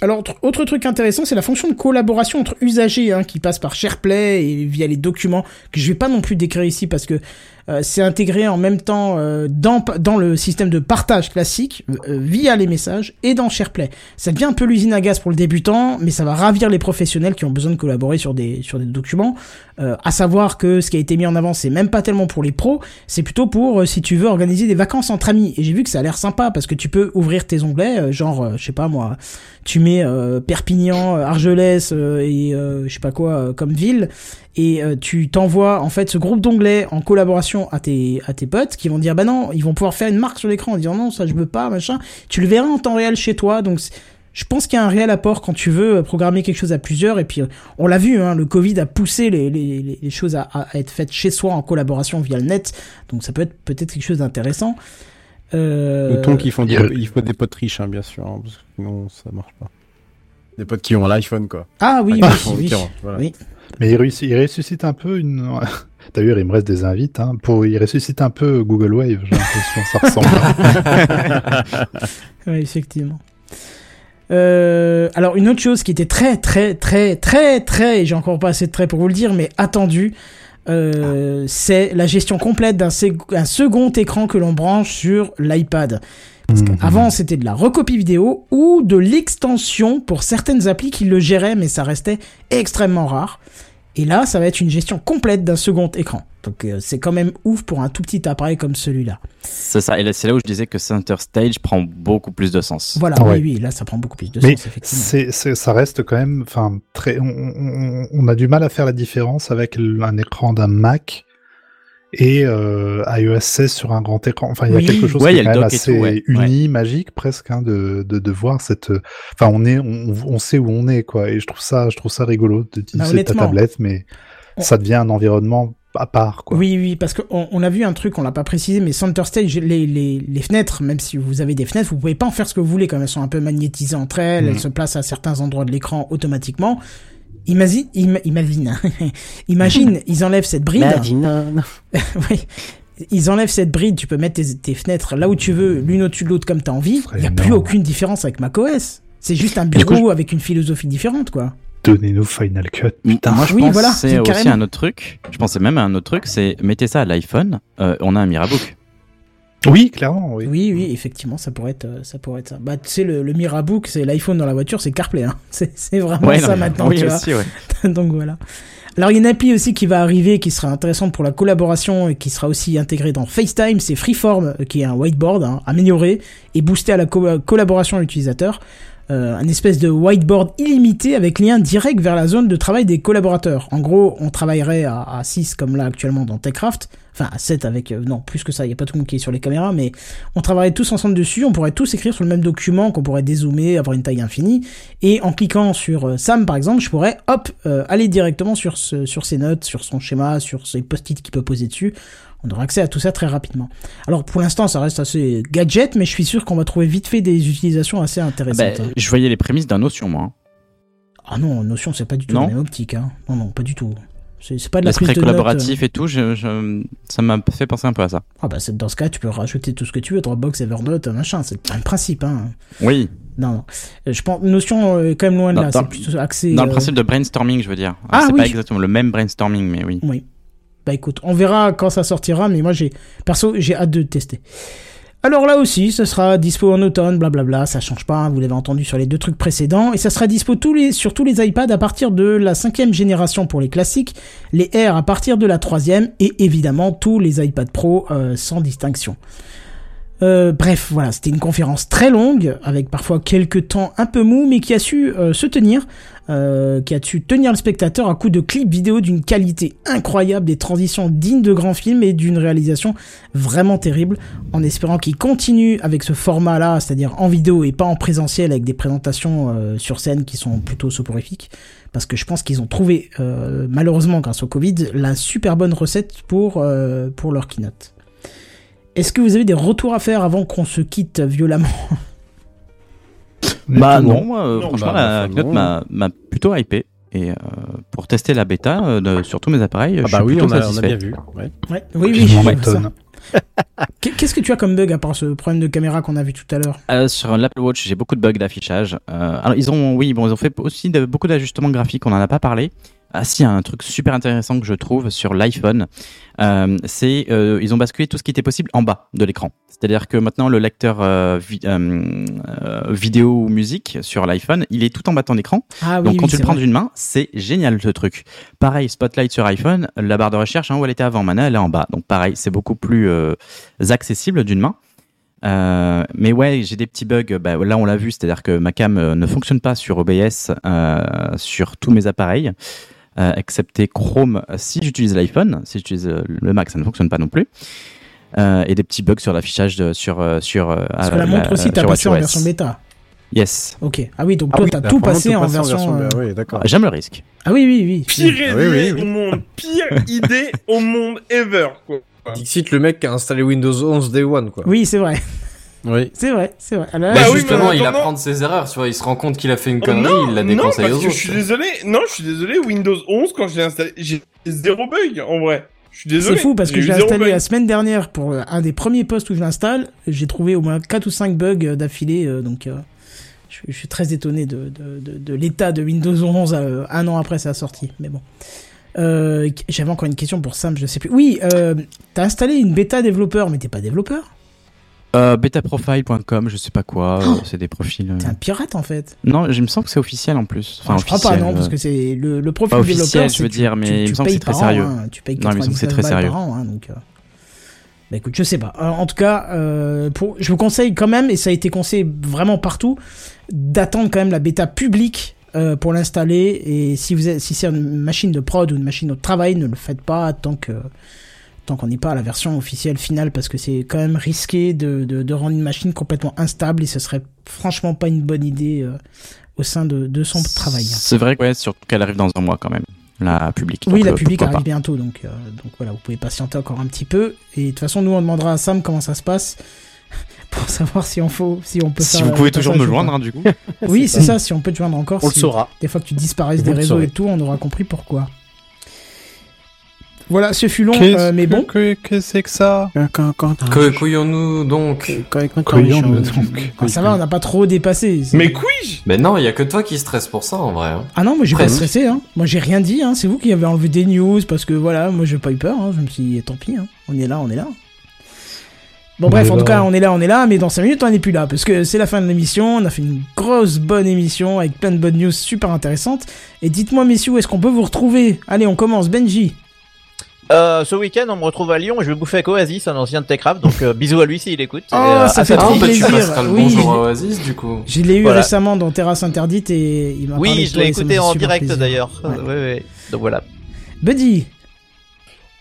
Alors, autre, autre truc intéressant, c'est la fonction de collaboration entre usagers hein, qui passe par SharePlay et via les documents que je vais pas non plus décrire ici parce que c'est intégré en même temps euh, dans, dans le système de partage classique euh, via les messages et dans SharePlay. Ça devient un peu l'usine à gaz pour le débutant, mais ça va ravir les professionnels qui ont besoin de collaborer sur des sur des documents. Euh, à savoir que ce qui a été mis en avant, c'est même pas tellement pour les pros, c'est plutôt pour euh, si tu veux organiser des vacances entre amis. Et j'ai vu que ça a l'air sympa parce que tu peux ouvrir tes onglets, euh, genre euh, je sais pas moi, tu mets euh, Perpignan, euh, Argelès euh, et euh, je sais pas quoi euh, comme ville et euh, tu t'envoies en fait ce groupe d'onglets en collaboration à tes à tes potes qui vont dire bah non, ils vont pouvoir faire une marque sur l'écran en disant non ça je veux pas machin. Tu le verras en temps réel chez toi donc je pense qu'il y a un réel apport quand tu veux euh, programmer quelque chose à plusieurs et puis euh, on l'a vu hein, le Covid a poussé les, les, les- choses à, à être faites chez soi en collaboration via le net donc ça peut être peut-être quelque chose d'intéressant. Euh... Notons qu'ils font, des, il faut des potes riches, hein, bien sûr, hein, parce que sinon ça marche pas. Des potes qui ont l'iPhone, quoi. Ah oui, Enfin, oui, oui, voilà. oui. Mais il, il ressuscite un peu une, <laughs> D'ailleurs, il me reste des invites hein, pour y ressusciter un peu Google Wave. J'ai l'impression ça ressemble. <laughs> Oui, effectivement. Euh, alors une autre chose qui était très très très très très, et j'ai encore pas assez de traits pour vous le dire, mais attendu, euh, c'est la gestion complète d'un second écran que l'on branche sur l'iPad. Parce Mhm. qu'avant c'était de la recopie vidéo ou de l'extension pour certaines applis qui le géraient, mais ça restait extrêmement rare. Et là, ça va être une gestion complète d'un second écran. Donc euh, c'est quand même ouf pour un tout petit appareil comme celui-là. C'est ça. Et là, c'est là où je disais que Center Stage prend beaucoup plus de sens. Voilà, Ah ouais. oui, oui, là ça prend beaucoup plus de Mais sens, effectivement. c'est, c'est- ça reste quand même, enfin, très. On, on- on a du mal à faire la différence avec un écran d'un Mac et euh, iOS 16 sur un grand écran. Enfin, il y a Oui. quelque chose Ouais, qui est quand même assez tout, ouais. uni, magique presque, hein, de, de, de voir cette. Enfin, on est, on, on sait où on est, quoi. Et je trouve ça, je trouve ça rigolo ta Bah, honnêtement, tablette, mais on- ça devient un environnement à part, quoi. Oui, oui, parce qu'on on a vu un truc, on l'a pas précisé, mais Center Stage, les, les, les fenêtres, même si vous avez des fenêtres, vous pouvez pas en faire ce que vous voulez, comme elles sont un peu magnétisées entre elles, Mhm. elles se placent à certains endroits de l'écran automatiquement. Imagine, im- imagine, <laughs> imagine, <laughs> ils enlèvent cette bride. <laughs> oui. Ils enlèvent cette bride, tu peux mettre tes, tes fenêtres là où tu veux, l'une au-dessus de l'autre comme t'as envie. Il y a plus aucune différence avec macOS. C'est juste un coup, bureau avec une philosophie différente, quoi. Donnez-nous Final Cut. Putain, moi je Oui, pense voilà, aussi carrément. un autre truc. Je pensais même à un autre truc, c'est mettez ça à l'iPhone, euh, on a un Mirabook. Oui, clairement, oui. Oui, oui, effectivement, ça pourrait être, euh, ça pourrait être ça. Bah, tu sais, le, le Mirabook, c'est l'iPhone dans la voiture, c'est CarPlay, hein. <laughs> C'est, vraiment Ouais, ça non, maintenant, oui, tu vois. aussi, ouais. <laughs> Donc voilà. Alors, il y a une appli aussi qui va arriver, qui sera intéressante pour la collaboration et qui sera aussi intégrée dans FaceTime, c'est Freeform, euh, qui est un whiteboard, hein, amélioré et boosté à la co- collaboration à l'utilisateur. Euh, un espèce de whiteboard illimité avec lien direct vers la zone de travail des collaborateurs. En gros, on travaillerait à, à 6 comme là actuellement dans Techcraft, enfin à 7 avec... euh, non, plus que ça, il n'y a pas tout le qui est sur les caméras, mais on travaillerait tous ensemble dessus, on pourrait tous écrire sur le même document, qu'on pourrait dézoomer, avoir une taille infinie, et en cliquant sur euh, Sam par exemple, je pourrais, hop, aller directement sur, sur ses notes, sur son schéma, sur ses post-it qu'il peut poser dessus. On aura accès à tout ça très rapidement. Alors pour l'instant, ça reste assez gadget, mais je suis sûr qu'on va trouver vite fait des utilisations assez Bah, intéressantes. hein. je voyais les prémices d'un Notion, moi. hein. Ah non, Notion, c'est pas du tout Non la même optique. Hein. Non, non, pas du tout. C'est pas de la prise de notes, collaboratif et tout, je, je- ça m'a fait penser un peu à ça. euh. Ah bah dans ce cas, tu peux rajouter tout ce que tu veux, Dropbox, Evernote, machin, c'est le principe. Hein. Oui, Non, non. Euh, Je pense Notion euh, est quand même loin de Dans- là. dans- C'est plutôt axé. dans le euh, principe de brainstorming, je veux dire. Ah, c'est oui. pas exactement le même brainstorming, mais oui. Oui. Bah écoute, on verra quand ça sortira, mais moi j'ai perso j'ai hâte de tester. Alors là aussi, ce sera dispo en automne, blablabla, ça change pas, hein, vous l'avez entendu sur les deux trucs précédents, et ça sera dispo sur tous les iPads à partir de la cinquième génération pour les classiques, les Air à partir de la troisième, et évidemment tous les iPad Pro euh, sans distinction. Euh, bref, voilà, c'était une conférence très longue, avec parfois quelques temps un peu mou, mais qui a su euh, se tenir, euh, qui a su tenir le spectateur à coup de clips vidéo d'une qualité incroyable, des transitions dignes de grands films et d'une réalisation vraiment terrible, en espérant qu'il continue avec ce format-là, c'est-à-dire en vidéo et pas en présentiel, avec des présentations euh, sur scène qui sont plutôt soporifiques, parce que je pense qu'ils ont trouvé, malheureusement grâce au Covid, la super bonne recette pour, pour leur keynote. Est-ce que vous avez des retours à faire avant qu'on se quitte violemment? Bah non, moi, euh, Non, franchement, bah, la keynote m'a plutôt hypé. Et euh, pour tester la bêta euh, de- sur tous mes appareils, Ah je bah suis oui, plutôt on a, on a satisfait. bien vu. Ouais. Ouais, oui, oui, Qu'est-ce que tu as comme bug à part ce problème de caméra qu'on a vu tout à l'heure? Euh, sur l'Apple Watch, j'ai beaucoup de bugs d'affichage. Euh, alors ils ont, oui, bon, ils ont fait aussi de- beaucoup d'ajustements graphiques. On en a pas parlé. Ah si, un truc super intéressant que je trouve sur l'iPhone, euh, c'est euh, ils ont basculé tout ce qui était possible en bas de l'écran. C'est-à-dire que maintenant le lecteur euh, vi- euh, vidéo ou musique sur l'iPhone, il est tout en bas de ton écran. Ah oui, Donc quand oui, tu le prends d'une main, c'est génial ce truc. Pareil, Spotlight sur iPhone, la barre de recherche hein, où elle était avant, maintenant elle est en bas. Donc pareil, c'est beaucoup plus accessible d'une main. Euh, mais ouais, j'ai des petits bugs. Bah, là, on l'a vu, c'est-à-dire que ma cam ne fonctionne pas sur OBS euh, sur tous mes appareils, euh, excepté Chrome si j'utilise l'iPhone. Si j'utilise euh, le Mac, ça ne fonctionne pas non plus. Euh, et des petits bugs sur l'affichage de- sur euh, sur. euh, Parce que à- la montre aussi, t'as passé en version bêta. Yes. Ok. Ah oui, donc Ah toi, oui, t'as tout passé en version. euh, Oui, d'accord. J'aime le risque. Ah oui, oui, oui. Pire idée oui, oui, oui. au monde, pire <laughs> idée au monde ever, quoi. Dixit, le mec qui a installé Windows 11 Day One, quoi. Oui, c'est vrai. Oui. C'est vrai, c'est vrai. Alors, Bah oui, justement, mais il apprend de ses erreurs, tu vois, il se rend compte qu'il a fait une Oh, connerie, non, il la non, déconseille parce aux que autres. je suis désolé. Non, je suis désolé. Windows 11, quand je l'ai installé, j'ai zéro bug, en vrai. Je suis désolé. C'est fou parce que j'ai je l'ai installé bug. la semaine dernière pour euh, un des premiers postes où je l'installe. J'ai trouvé au moins 4 ou 5 bugs euh, d'affilée, euh, donc euh, je, je suis très étonné de, de, de, de l'état de Windows 11 euh, un an après sa sortie. Mais bon. Euh, J'avais encore une question pour Sam, je sais plus. Oui, euh, t'as installé une bêta développeur, mais t'es pas développeur? Euh, betaprofile.com, je sais pas quoi, <gasps> euh, c'est des profils. euh. T'es un pirate en fait. Non, je me sens que c'est officiel en plus. Enfin, Enfin, je crois pas, officiel, non, euh, parce que c'est le, le profil pas officiel, je veux tu- dire, mais tu, il me semble que c'est très sérieux. hein, tu payes Non, il me semble que c'est 99 très sérieux. par an, hein, donc. euh, Bah écoute, je sais pas. En tout cas, euh, pour, je vous conseille quand même, et ça a été conseillé vraiment partout, d'attendre quand même la bêta publique euh, pour l'installer. Et si vous êtes, si c'est une machine de prod ou une machine de travail, ne le faites pas tant que tant qu'on n'est pas à la version officielle finale, parce que c'est quand même risqué de, de, de rendre une machine complètement instable et ce serait franchement pas une bonne idée euh, au sein de, de son travail. C'est vrai que ouais, surtout qu'elle arrive dans un mois quand même, la publique. Oui, Donc, la euh, publique arrive pas. bientôt, donc, euh, donc voilà, vous pouvez patienter encore un petit peu. Et de toute façon, nous, on demandera à Sam comment ça se passe <laughs> pour savoir si on, faut, si on peut Si faire vous pouvez toujours me joindre, hein, du coup. Oui, <laughs> c'est ça, si on peut te joindre encore. On le saura. Des fois que tu disparaisses Vous des réseaux saurez. et tout, on aura compris pourquoi. Voilà, ce fut long, Qu'est-ce euh, mais que- bon. que, que c'est que ça Quand, quand, Que couillons-nous donc Couillons, donc. Ah, ça va, on n'a pas trop dépassé. Mais couille Mais non, il y a que toi qui stresse pour ça en vrai. hein. Ah non, moi j'ai pas stressé, hein. Moi j'ai rien dit, hein. C'est vous qui avez enlevé des news parce que voilà, moi j'ai pas eu peur, hein. Je me suis dit, tant pis, hein. On est là, on est là. Bon, On bref, en tout cas, on est là, on est là, mais dans 5 minutes, on n'est plus là parce que c'est la fin de l'émission. On a fait une grosse bonne émission avec plein de bonnes news super intéressantes. Et dites-moi, messieurs, où est-ce qu'on peut vous retrouver? Allez, on commence. Benji. Euh, ce week-end, on me retrouve à Lyon et je vais bouffer avec Oasis, un ancien de Techcraft, donc euh, bisous à lui s'il écoute. Oh, Et, euh, ça fait trop bah tu plaisir. passeras le Oui, bonjour je- à Oasis du coup. Je l'ai eu Voilà. récemment dans Terrasse Interdite et il m'a parlé Oui, de je toi l'ai écouté en direct plaisir. d'ailleurs. Ouais. Oui, oui. Donc voilà. Buddy.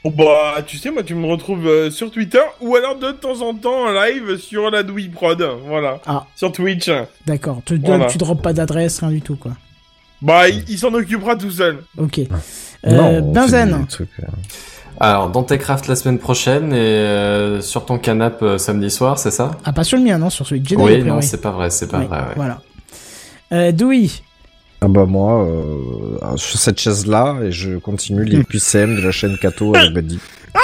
Oh bah, tu sais, moi, tu me retrouves euh, sur Twitter ou alors de temps en temps en live sur la Douille Prod. Voilà. Ah. Sur Twitch. D'accord. Tu, Voilà. tu drops pas d'adresse, rien du tout, quoi. Bah, il, il s'en occupera tout seul. Ok. Non, Euh, Benzen. trucs, euh, Alors dans Techcraft la semaine prochaine et euh, sur ton canap euh, samedi soir, c'est ça? Ah, pas sur le mien, non, sur celui de Jedi. Oui, non, c'est pas vrai, c'est pas Oui, vrai. Ouais. Voilà. Euh, Dewey. Ah bah moi, euh, sur cette chaise-là, et je continue les QCM de la chaîne Kato avec Buddy. <laughs>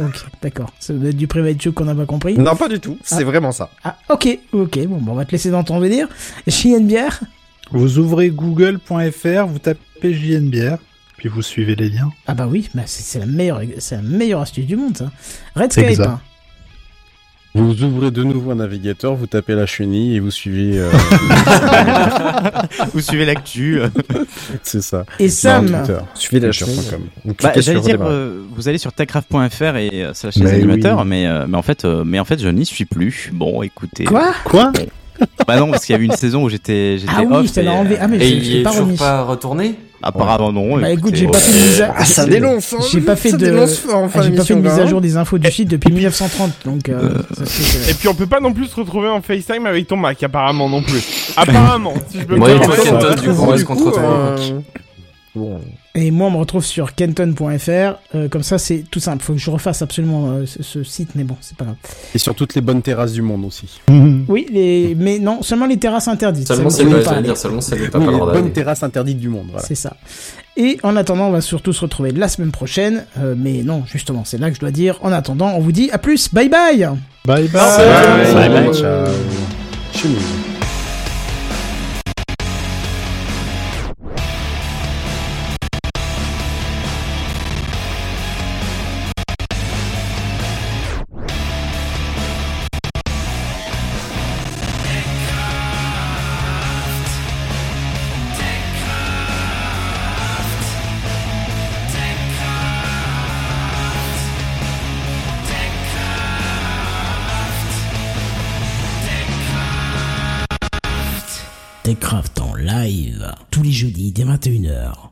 Ok, d'accord. Ça doit être du private joke qu'on n'a pas compris. Non, pas du tout, c'est Ah. vraiment ça. Ah, ok, ok. Bon, bon, on va te laisser dans ton délire. JNBR. Vous ouvrez google.fr, vous tapez JNBR, puis vous suivez les liens. Ah bah oui, bah c'est la meilleure, c'est la meilleure astuce du monde, ça. Redscape. Exact. hein. Vous ouvrez de nouveau un navigateur, vous tapez la chenille et vous suivez. euh, <laughs> Vous suivez l'actu. <laughs> c'est ça. Et Sam. Suivez la. Vous Bah, cliquez j'allais sur dire, euh, vous allez sur techcraft.fr et euh, slash les Mais animateurs, oui. mais, euh, mais en fait, euh, mais en fait, je n'y suis plus. Bon, écoutez. Quoi? Quoi? Bah non, parce qu'il y avait une saison où j'étais, j'étais Ah oui, off. l'ai et, enlevé. Ah mais Et je, il est pas toujours remis. pas retourné? Apparemment non. Bah écoute, j'ai pas fait de mise à... Ah, ça j'ai- dénonce, hein, J'ai pas fait <laughs> ça de... dénonce fort en fin Ah, J'ai pas fait de mise à jour des infos du site depuis 1930, donc euh, ça fait que- Et puis, on peut pas non plus se retrouver en FaceTime avec ton Mac, apparemment, non plus. apparemment, si je peux me Ouais, toi, Kenton, du coup, est-ce qu'on te coup, retrouve euh, Bon, Et moi, on me retrouve sur kenton.fr. euh, comme ça, c'est tout simple. Faut que je refasse absolument euh, ce, ce site, mais bon, c'est pas grave. Et sur toutes les bonnes terrasses du monde aussi. <laughs> Oui, les... mais non, seulement les terrasses interdites. Seulement Celles pas Oui, les bonnes terrasses interdites du monde. Voilà. C'est ça. Et en attendant, on va surtout se retrouver la semaine prochaine. euh, mais non, justement, c'est là que je dois dire. En attendant, on vous dit à plus. Bye bye. Bye bye. Bye. Bye bye, ciao. Chemise. 21h